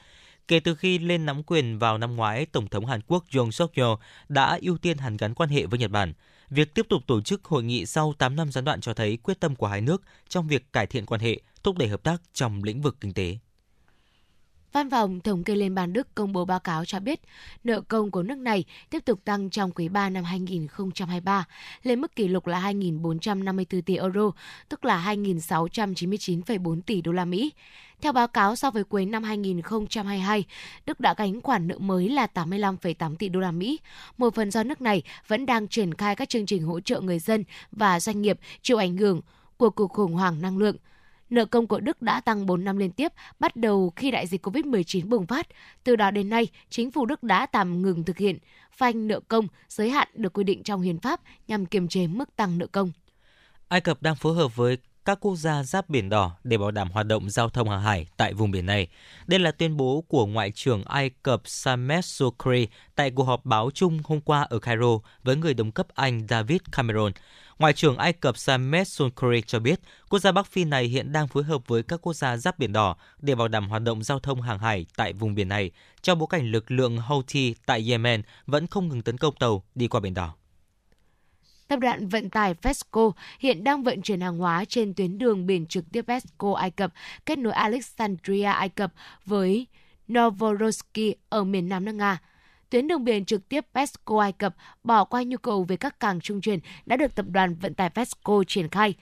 Kể từ khi lên nắm quyền vào năm ngoái, Tổng thống Hàn Quốc Yoon suk yeol đã ưu tiên hàn gắn quan hệ với Nhật Bản. Việc tiếp tục tổ chức hội nghị sau 8 năm gián đoạn cho thấy quyết tâm của hai nước trong việc cải thiện quan hệ, thúc đẩy hợp tác trong lĩnh vực kinh tế. Văn phòng Thống kê Liên bang Đức công bố báo cáo cho biết nợ công của nước này tiếp tục tăng trong quý 3 năm 2023 lên mức kỷ lục là 2.454 tỷ euro, tức là 2.699,4 tỷ đô la Mỹ. Theo báo cáo, so với cuối năm 2022, Đức đã gánh khoản nợ mới là 85,8 tỷ đô la Mỹ. Một phần do nước này vẫn đang triển khai các chương trình hỗ trợ người dân và doanh nghiệp chịu ảnh hưởng của cuộc khủng hoảng năng lượng. Nợ công của Đức đã tăng 4 năm liên tiếp, bắt đầu khi đại dịch COVID-19 bùng phát. Từ đó đến nay, chính phủ Đức đã tạm ngừng thực hiện phanh nợ công giới hạn được quy định trong hiến pháp nhằm kiềm chế mức tăng nợ công. Ai Cập đang phối hợp với các quốc gia giáp Biển Đỏ để bảo đảm hoạt động giao thông hàng hải tại vùng biển này. Đây là tuyên bố của Ngoại trưởng Ai Cập Samet Sukri tại cuộc họp báo chung hôm qua ở Cairo với người đồng cấp Anh David Cameron. Ngoại trưởng Ai Cập Samet Sokri cho biết, quốc gia Bắc Phi này hiện đang phối hợp với các quốc gia giáp Biển Đỏ để bảo đảm hoạt động giao thông hàng hải tại vùng biển này, trong bối cảnh lực lượng Houthi tại Yemen vẫn không ngừng tấn công tàu đi qua Biển Đỏ. Tập đoàn vận tải Vesco hiện đang vận chuyển hàng hóa trên tuyến đường biển trực tiếp Vesco Ai Cập kết nối Alexandria Ai Cập với Novorossiysk ở miền nam nước Nga. Tuyến đường biển trực tiếp Vesco Ai Cập bỏ qua nhu cầu về các cảng trung chuyển đã được tập đoàn vận tải Vesco triển khai.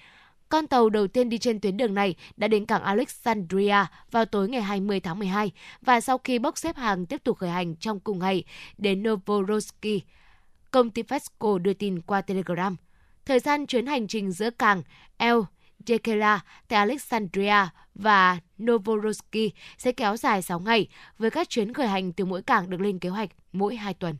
Con tàu đầu tiên đi trên tuyến đường này đã đến cảng Alexandria vào tối ngày 20 tháng 12 và sau khi bốc xếp hàng tiếp tục khởi hành trong cùng ngày đến Novorossiysk công ty Pesco đưa tin qua Telegram. Thời gian chuyến hành trình giữa cảng El Dekela tại Alexandria và Novorossiysk sẽ kéo dài 6 ngày, với các chuyến khởi hành từ mỗi cảng được lên kế hoạch mỗi 2 tuần.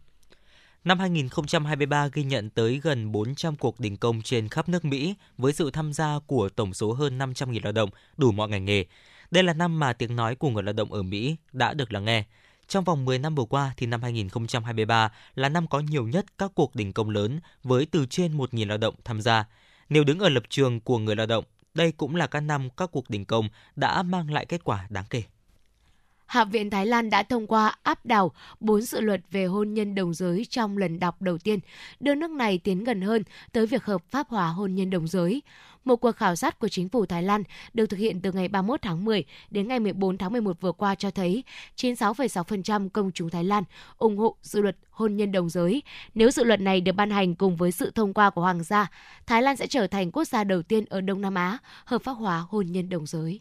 Năm 2023 ghi nhận tới gần 400 cuộc đình công trên khắp nước Mỹ với sự tham gia của tổng số hơn 500.000 lao động đủ mọi ngành nghề. Đây là năm mà tiếng nói của người lao động ở Mỹ đã được lắng nghe. Trong vòng 10 năm vừa qua thì năm 2023 là năm có nhiều nhất các cuộc đình công lớn với từ trên 1.000 lao động tham gia. Nếu đứng ở lập trường của người lao động, đây cũng là các năm các cuộc đình công đã mang lại kết quả đáng kể. Hạ viện Thái Lan đã thông qua áp đảo bốn dự luật về hôn nhân đồng giới trong lần đọc đầu tiên, đưa nước này tiến gần hơn tới việc hợp pháp hóa hôn nhân đồng giới. Một cuộc khảo sát của chính phủ Thái Lan được thực hiện từ ngày 31 tháng 10 đến ngày 14 tháng 11 vừa qua cho thấy 96,6% công chúng Thái Lan ủng hộ dự luật hôn nhân đồng giới. Nếu dự luật này được ban hành cùng với sự thông qua của Hoàng gia, Thái Lan sẽ trở thành quốc gia đầu tiên ở Đông Nam Á hợp pháp hóa hôn nhân đồng giới.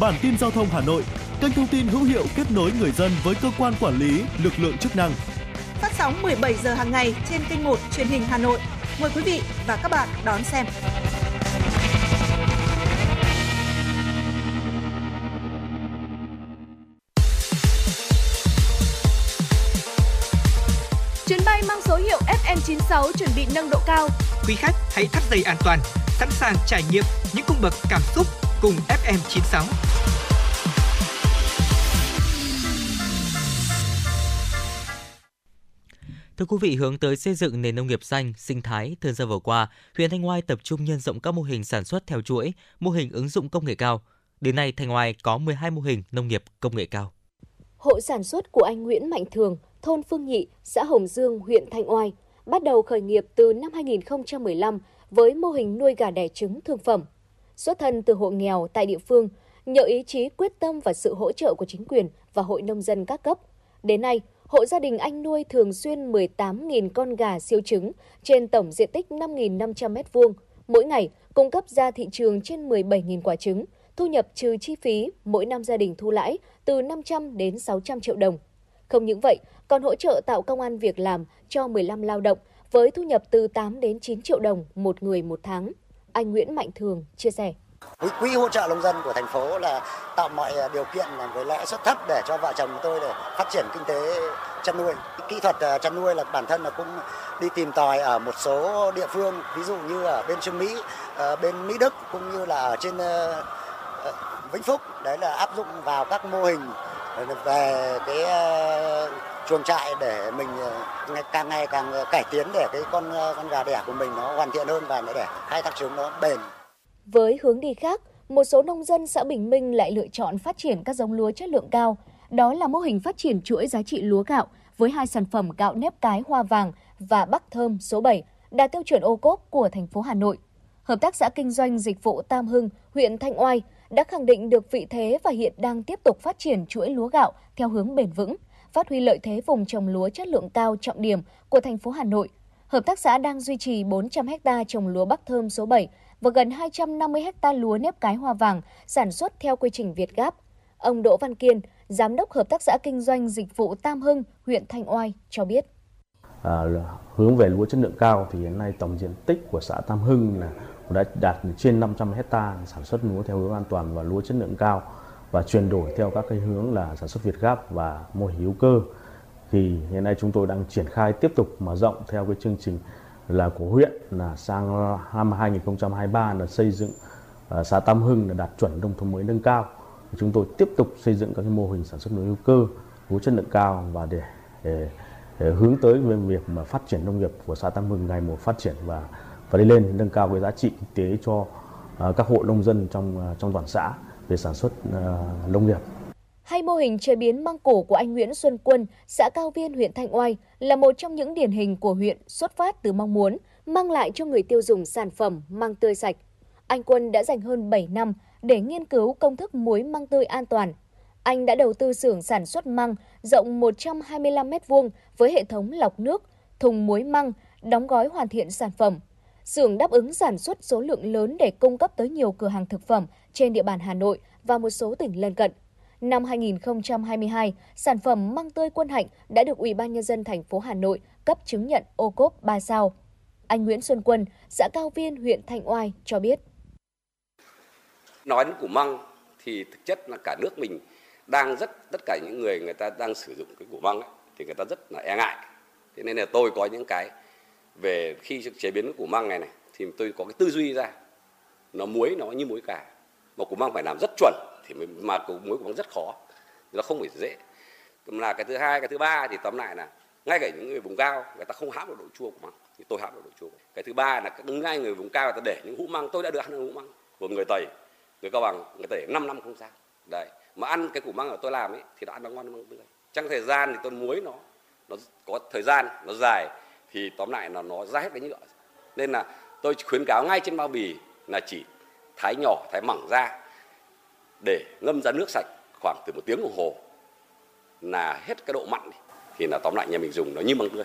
Bản tin giao thông Hà Nội, kênh thông tin hữu hiệu kết nối người dân với cơ quan quản lý, lực lượng chức năng. Phát sóng 17 giờ hàng ngày trên kênh 1 truyền hình Hà Nội. Mời quý vị và các bạn đón xem. Chuyến bay mang số hiệu FM96 chuẩn bị nâng độ cao. Quý khách hãy thắt dây an toàn, sẵn sàng trải nghiệm những cung bậc cảm xúc cùng FM96. Thưa quý vị, hướng tới xây dựng nền nông nghiệp xanh, sinh thái, thời gian vừa qua, huyện Thanh Oai tập trung nhân rộng các mô hình sản xuất theo chuỗi, mô hình ứng dụng công nghệ cao. Đến nay, Thanh Oai có 12 mô hình nông nghiệp công nghệ cao. Hộ sản xuất của anh Nguyễn Mạnh Thường, thôn Phương Nhị, xã Hồng Dương, huyện Thanh Oai, bắt đầu khởi nghiệp từ năm 2015 với mô hình nuôi gà đẻ trứng thương phẩm. Xuất thân từ hộ nghèo tại địa phương, nhờ ý chí quyết tâm và sự hỗ trợ của chính quyền và hội nông dân các cấp. Đến nay, hộ gia đình anh nuôi thường xuyên 18.000 con gà siêu trứng trên tổng diện tích 5.500 m2, mỗi ngày cung cấp ra thị trường trên 17.000 quả trứng, thu nhập trừ chi phí, mỗi năm gia đình thu lãi từ 500 đến 600 triệu đồng. Không những vậy, còn hỗ trợ tạo công an việc làm cho 15 lao động với thu nhập từ 8 đến 9 triệu đồng một người một tháng. Anh Nguyễn Mạnh Thường chia sẻ. Quỹ, quỹ hỗ trợ nông dân của thành phố là tạo mọi à, điều kiện với lãi suất thấp để cho vợ chồng tôi để phát triển kinh tế chăn nuôi. Kỹ thuật à, chăn nuôi là bản thân là cũng đi tìm tòi ở một số địa phương, ví dụ như ở bên Trung Mỹ, ờ, bên Mỹ Đức cũng như là ở trên ờ, ờ, Vĩnh Phúc. Đấy là áp dụng vào các mô hình về cái chuồng trại để mình ờ, càng ngày càng ờ, cải tiến để cái con ờ, con gà đẻ của mình nó hoàn thiện hơn và để khai thác trứng nó bền. Với hướng đi khác, một số nông dân xã Bình Minh lại lựa chọn phát triển các giống lúa chất lượng cao. Đó là mô hình phát triển chuỗi giá trị lúa gạo với hai sản phẩm gạo nếp cái hoa vàng và bắc thơm số 7 đạt tiêu chuẩn ô cốp của thành phố Hà Nội. Hợp tác xã kinh doanh dịch vụ Tam Hưng, huyện Thanh Oai đã khẳng định được vị thế và hiện đang tiếp tục phát triển chuỗi lúa gạo theo hướng bền vững, phát huy lợi thế vùng trồng lúa chất lượng cao trọng điểm của thành phố Hà Nội. Hợp tác xã đang duy trì 400 ha trồng lúa Bắc Thơm số 7 và gần 250 ha lúa nếp cái hoa vàng sản xuất theo quy trình Việt Gáp. Ông Đỗ Văn Kiên, Giám đốc Hợp tác xã Kinh doanh Dịch vụ Tam Hưng, huyện Thanh Oai cho biết. À, hướng về lúa chất lượng cao thì hiện nay tổng diện tích của xã Tam Hưng là đã đạt trên 500 hecta sản xuất lúa theo hướng an toàn và lúa chất lượng cao và chuyển đổi theo các cái hướng là sản xuất Việt Gáp và mô hình hữu cơ. Thì hiện nay chúng tôi đang triển khai tiếp tục mở rộng theo cái chương trình là của huyện là sang năm 2023 là xây dựng uh, xã Tam Hưng là đạt chuẩn nông thôn mới nâng cao. Chúng tôi tiếp tục xây dựng các cái mô hình sản xuất nông hữu cơ, có chất lượng cao và để, để, để hướng tới về việc mà phát triển nông nghiệp của xã Tam Hưng ngày một phát triển và và đi lên nâng cao cái giá trị kinh tế cho uh, các hộ nông dân trong uh, trong toàn xã về sản xuất uh, nông nghiệp. Hay mô hình chế biến măng cổ của anh Nguyễn Xuân Quân, xã Cao Viên, huyện Thanh Oai là một trong những điển hình của huyện xuất phát từ mong muốn mang lại cho người tiêu dùng sản phẩm măng tươi sạch. Anh Quân đã dành hơn 7 năm để nghiên cứu công thức muối măng tươi an toàn. Anh đã đầu tư xưởng sản xuất măng rộng 125 m2 với hệ thống lọc nước, thùng muối măng, đóng gói hoàn thiện sản phẩm. Xưởng đáp ứng sản xuất số lượng lớn để cung cấp tới nhiều cửa hàng thực phẩm trên địa bàn Hà Nội và một số tỉnh lân cận. Năm 2022, sản phẩm măng tươi Quân Hạnh đã được Ủy ban nhân dân thành phố Hà Nội cấp chứng nhận ô cốp 3 sao. Anh Nguyễn Xuân Quân, xã Cao Viên, huyện Thanh Oai cho biết. Nói đến củ măng thì thực chất là cả nước mình đang rất tất cả những người người ta đang sử dụng cái củ măng ấy, thì người ta rất là e ngại. Thế nên là tôi có những cái về khi chế biến củ măng này này thì tôi có cái tư duy ra. Nó muối nó như muối cả. Mà củ măng phải làm rất chuẩn thì mà cú muối cú măng rất khó. Nó không phải dễ. Là cái thứ hai, cái thứ ba thì tóm lại là ngay cả những người vùng cao, người ta không hãm được độ chua của măng thì tôi hãm được độ chua. Cái thứ ba là ngay người vùng cao người ta để những hũ măng. Tôi đã được ăn hũ măng của người tây, người cao bằng, người tây 5 năm không sao đấy, mà ăn cái củ măng ở tôi làm ấy thì đã ăn nó ngon măng tươi trong thời gian thì tôi muối nó nó có thời gian, nó dài thì tóm lại là nó ra hết cái nhựa. Nên là tôi khuyến cáo ngay trên bao bì là chỉ thái nhỏ thái mỏng ra để ngâm ra nước sạch khoảng từ một tiếng đồng hồ là hết cái độ mặn thì là tóm lại nhà mình dùng nó như măng tươi.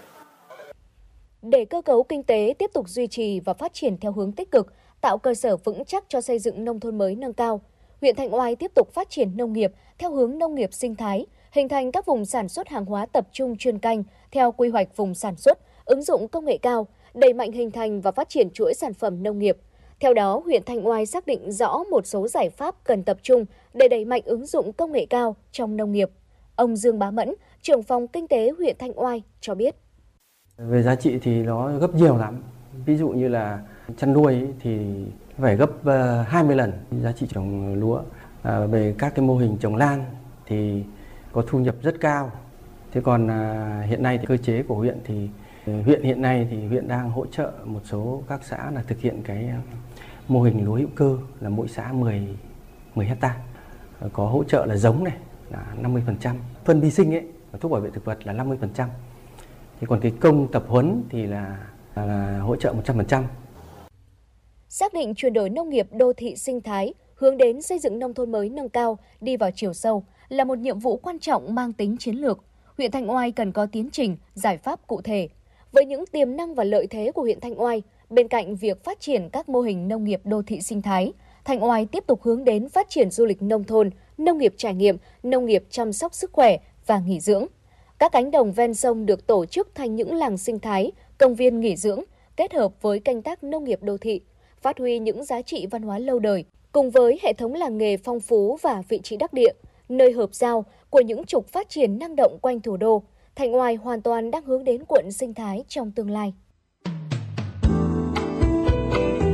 Để cơ cấu kinh tế tiếp tục duy trì và phát triển theo hướng tích cực, tạo cơ sở vững chắc cho xây dựng nông thôn mới nâng cao, huyện Thanh Oai tiếp tục phát triển nông nghiệp theo hướng nông nghiệp sinh thái, hình thành các vùng sản xuất hàng hóa tập trung chuyên canh theo quy hoạch vùng sản xuất, ứng dụng công nghệ cao, đẩy mạnh hình thành và phát triển chuỗi sản phẩm nông nghiệp – theo đó, huyện Thanh Oai xác định rõ một số giải pháp cần tập trung để đẩy mạnh ứng dụng công nghệ cao trong nông nghiệp. Ông Dương Bá Mẫn, trưởng phòng kinh tế huyện Thanh Oai cho biết. Về giá trị thì nó gấp nhiều lắm. Ví dụ như là chăn nuôi thì phải gấp ờ, 20 lần giá trị trồng lúa. À, về các cái mô hình trồng lan thì có thu nhập rất cao. Thế còn à, hiện nay thì cơ chế của huyện thì huyện hiện nay thì huyện đang hỗ trợ một số các xã là thực hiện cái mô hình lúa hữu cơ là mỗi xã 10 10 hecta. Ờ, có hỗ trợ là giống này là 50% phân vi sinh ấy thuốc bảo vệ thực vật là 50% thì còn cái công tập huấn thì là, là, là hỗ trợ 100% xác định chuyển đổi nông nghiệp đô thị sinh thái hướng đến xây dựng nông thôn mới nâng cao đi vào chiều sâu là một nhiệm vụ quan trọng mang tính chiến lược. Huyện Thanh Oai cần có tiến trình, giải pháp cụ thể. Với những tiềm năng và lợi thế của huyện Thanh Oai, bên cạnh việc phát triển các mô hình nông nghiệp đô thị sinh thái, thành Oai tiếp tục hướng đến phát triển du lịch nông thôn, nông nghiệp trải nghiệm, nông nghiệp chăm sóc sức khỏe và nghỉ dưỡng. Các cánh đồng ven sông được tổ chức thành những làng sinh thái, công viên nghỉ dưỡng, kết hợp với canh tác nông nghiệp đô thị, phát huy những giá trị văn hóa lâu đời, cùng với hệ thống làng nghề phong phú và vị trí đắc địa, nơi hợp giao của những trục phát triển năng động quanh thủ đô. Thành Oai hoàn toàn đang hướng đến quận sinh thái trong tương lai. Bye.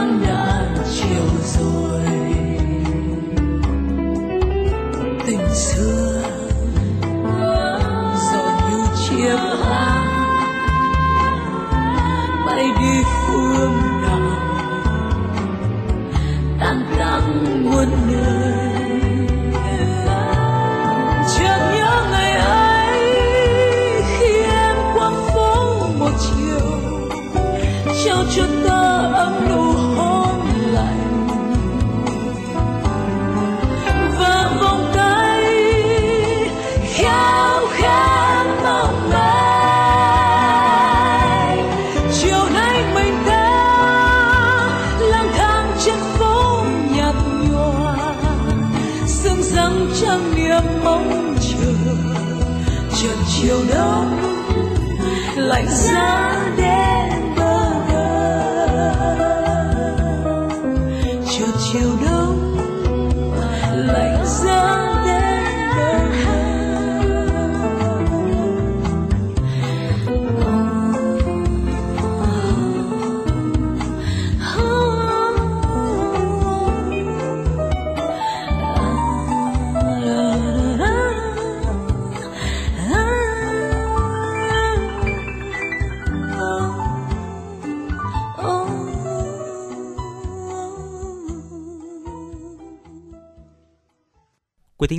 tháng đã chiều rồi.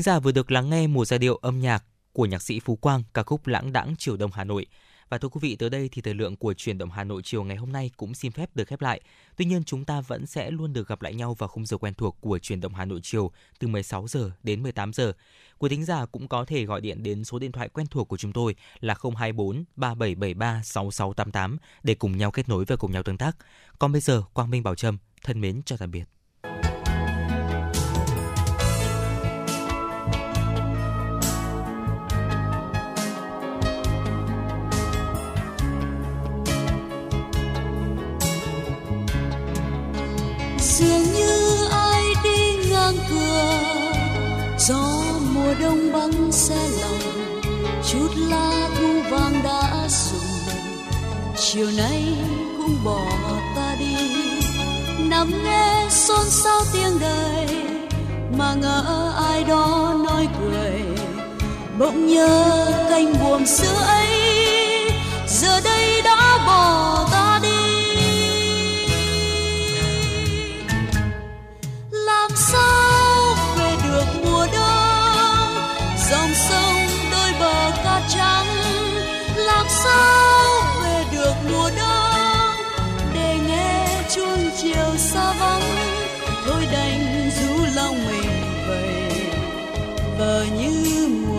Thính giả vừa được lắng nghe một giai điệu âm nhạc của nhạc sĩ Phú Quang, ca khúc Lãng đãng chiều đông Hà Nội. Và thưa quý vị, tới đây thì thời lượng của truyền động Hà Nội chiều ngày hôm nay cũng xin phép được khép lại. Tuy nhiên chúng ta vẫn sẽ luôn được gặp lại nhau vào khung giờ quen thuộc của truyền động Hà Nội chiều từ 16 giờ đến 18 giờ. Quý thính giả cũng có thể gọi điện đến số điện thoại quen thuộc của chúng tôi là 024 3773 6688 để cùng nhau kết nối và cùng nhau tương tác. Còn bây giờ, Quang Minh Bảo Trâm thân mến chào tạm biệt. Gió mùa đông băng xe lòng, chút lá thu vàng đã rụng chiều nay cũng bỏ ta đi, nằm nghe xôn xao tiếng đời, mà ngỡ ai đó nói cười. Bỗng nhớ canh buồm xưa ấy, giờ đây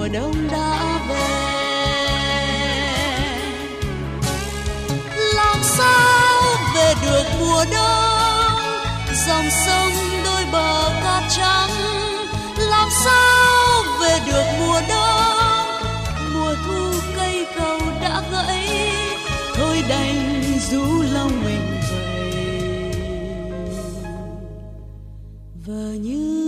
mùa đông đã về. Làm sao về được mùa đông? Dòng sông đôi bờ cát trắng. Làm sao về được mùa đông? Mùa thu cây cầu đã gãy. Thôi đành rú lòng mình vậy Và như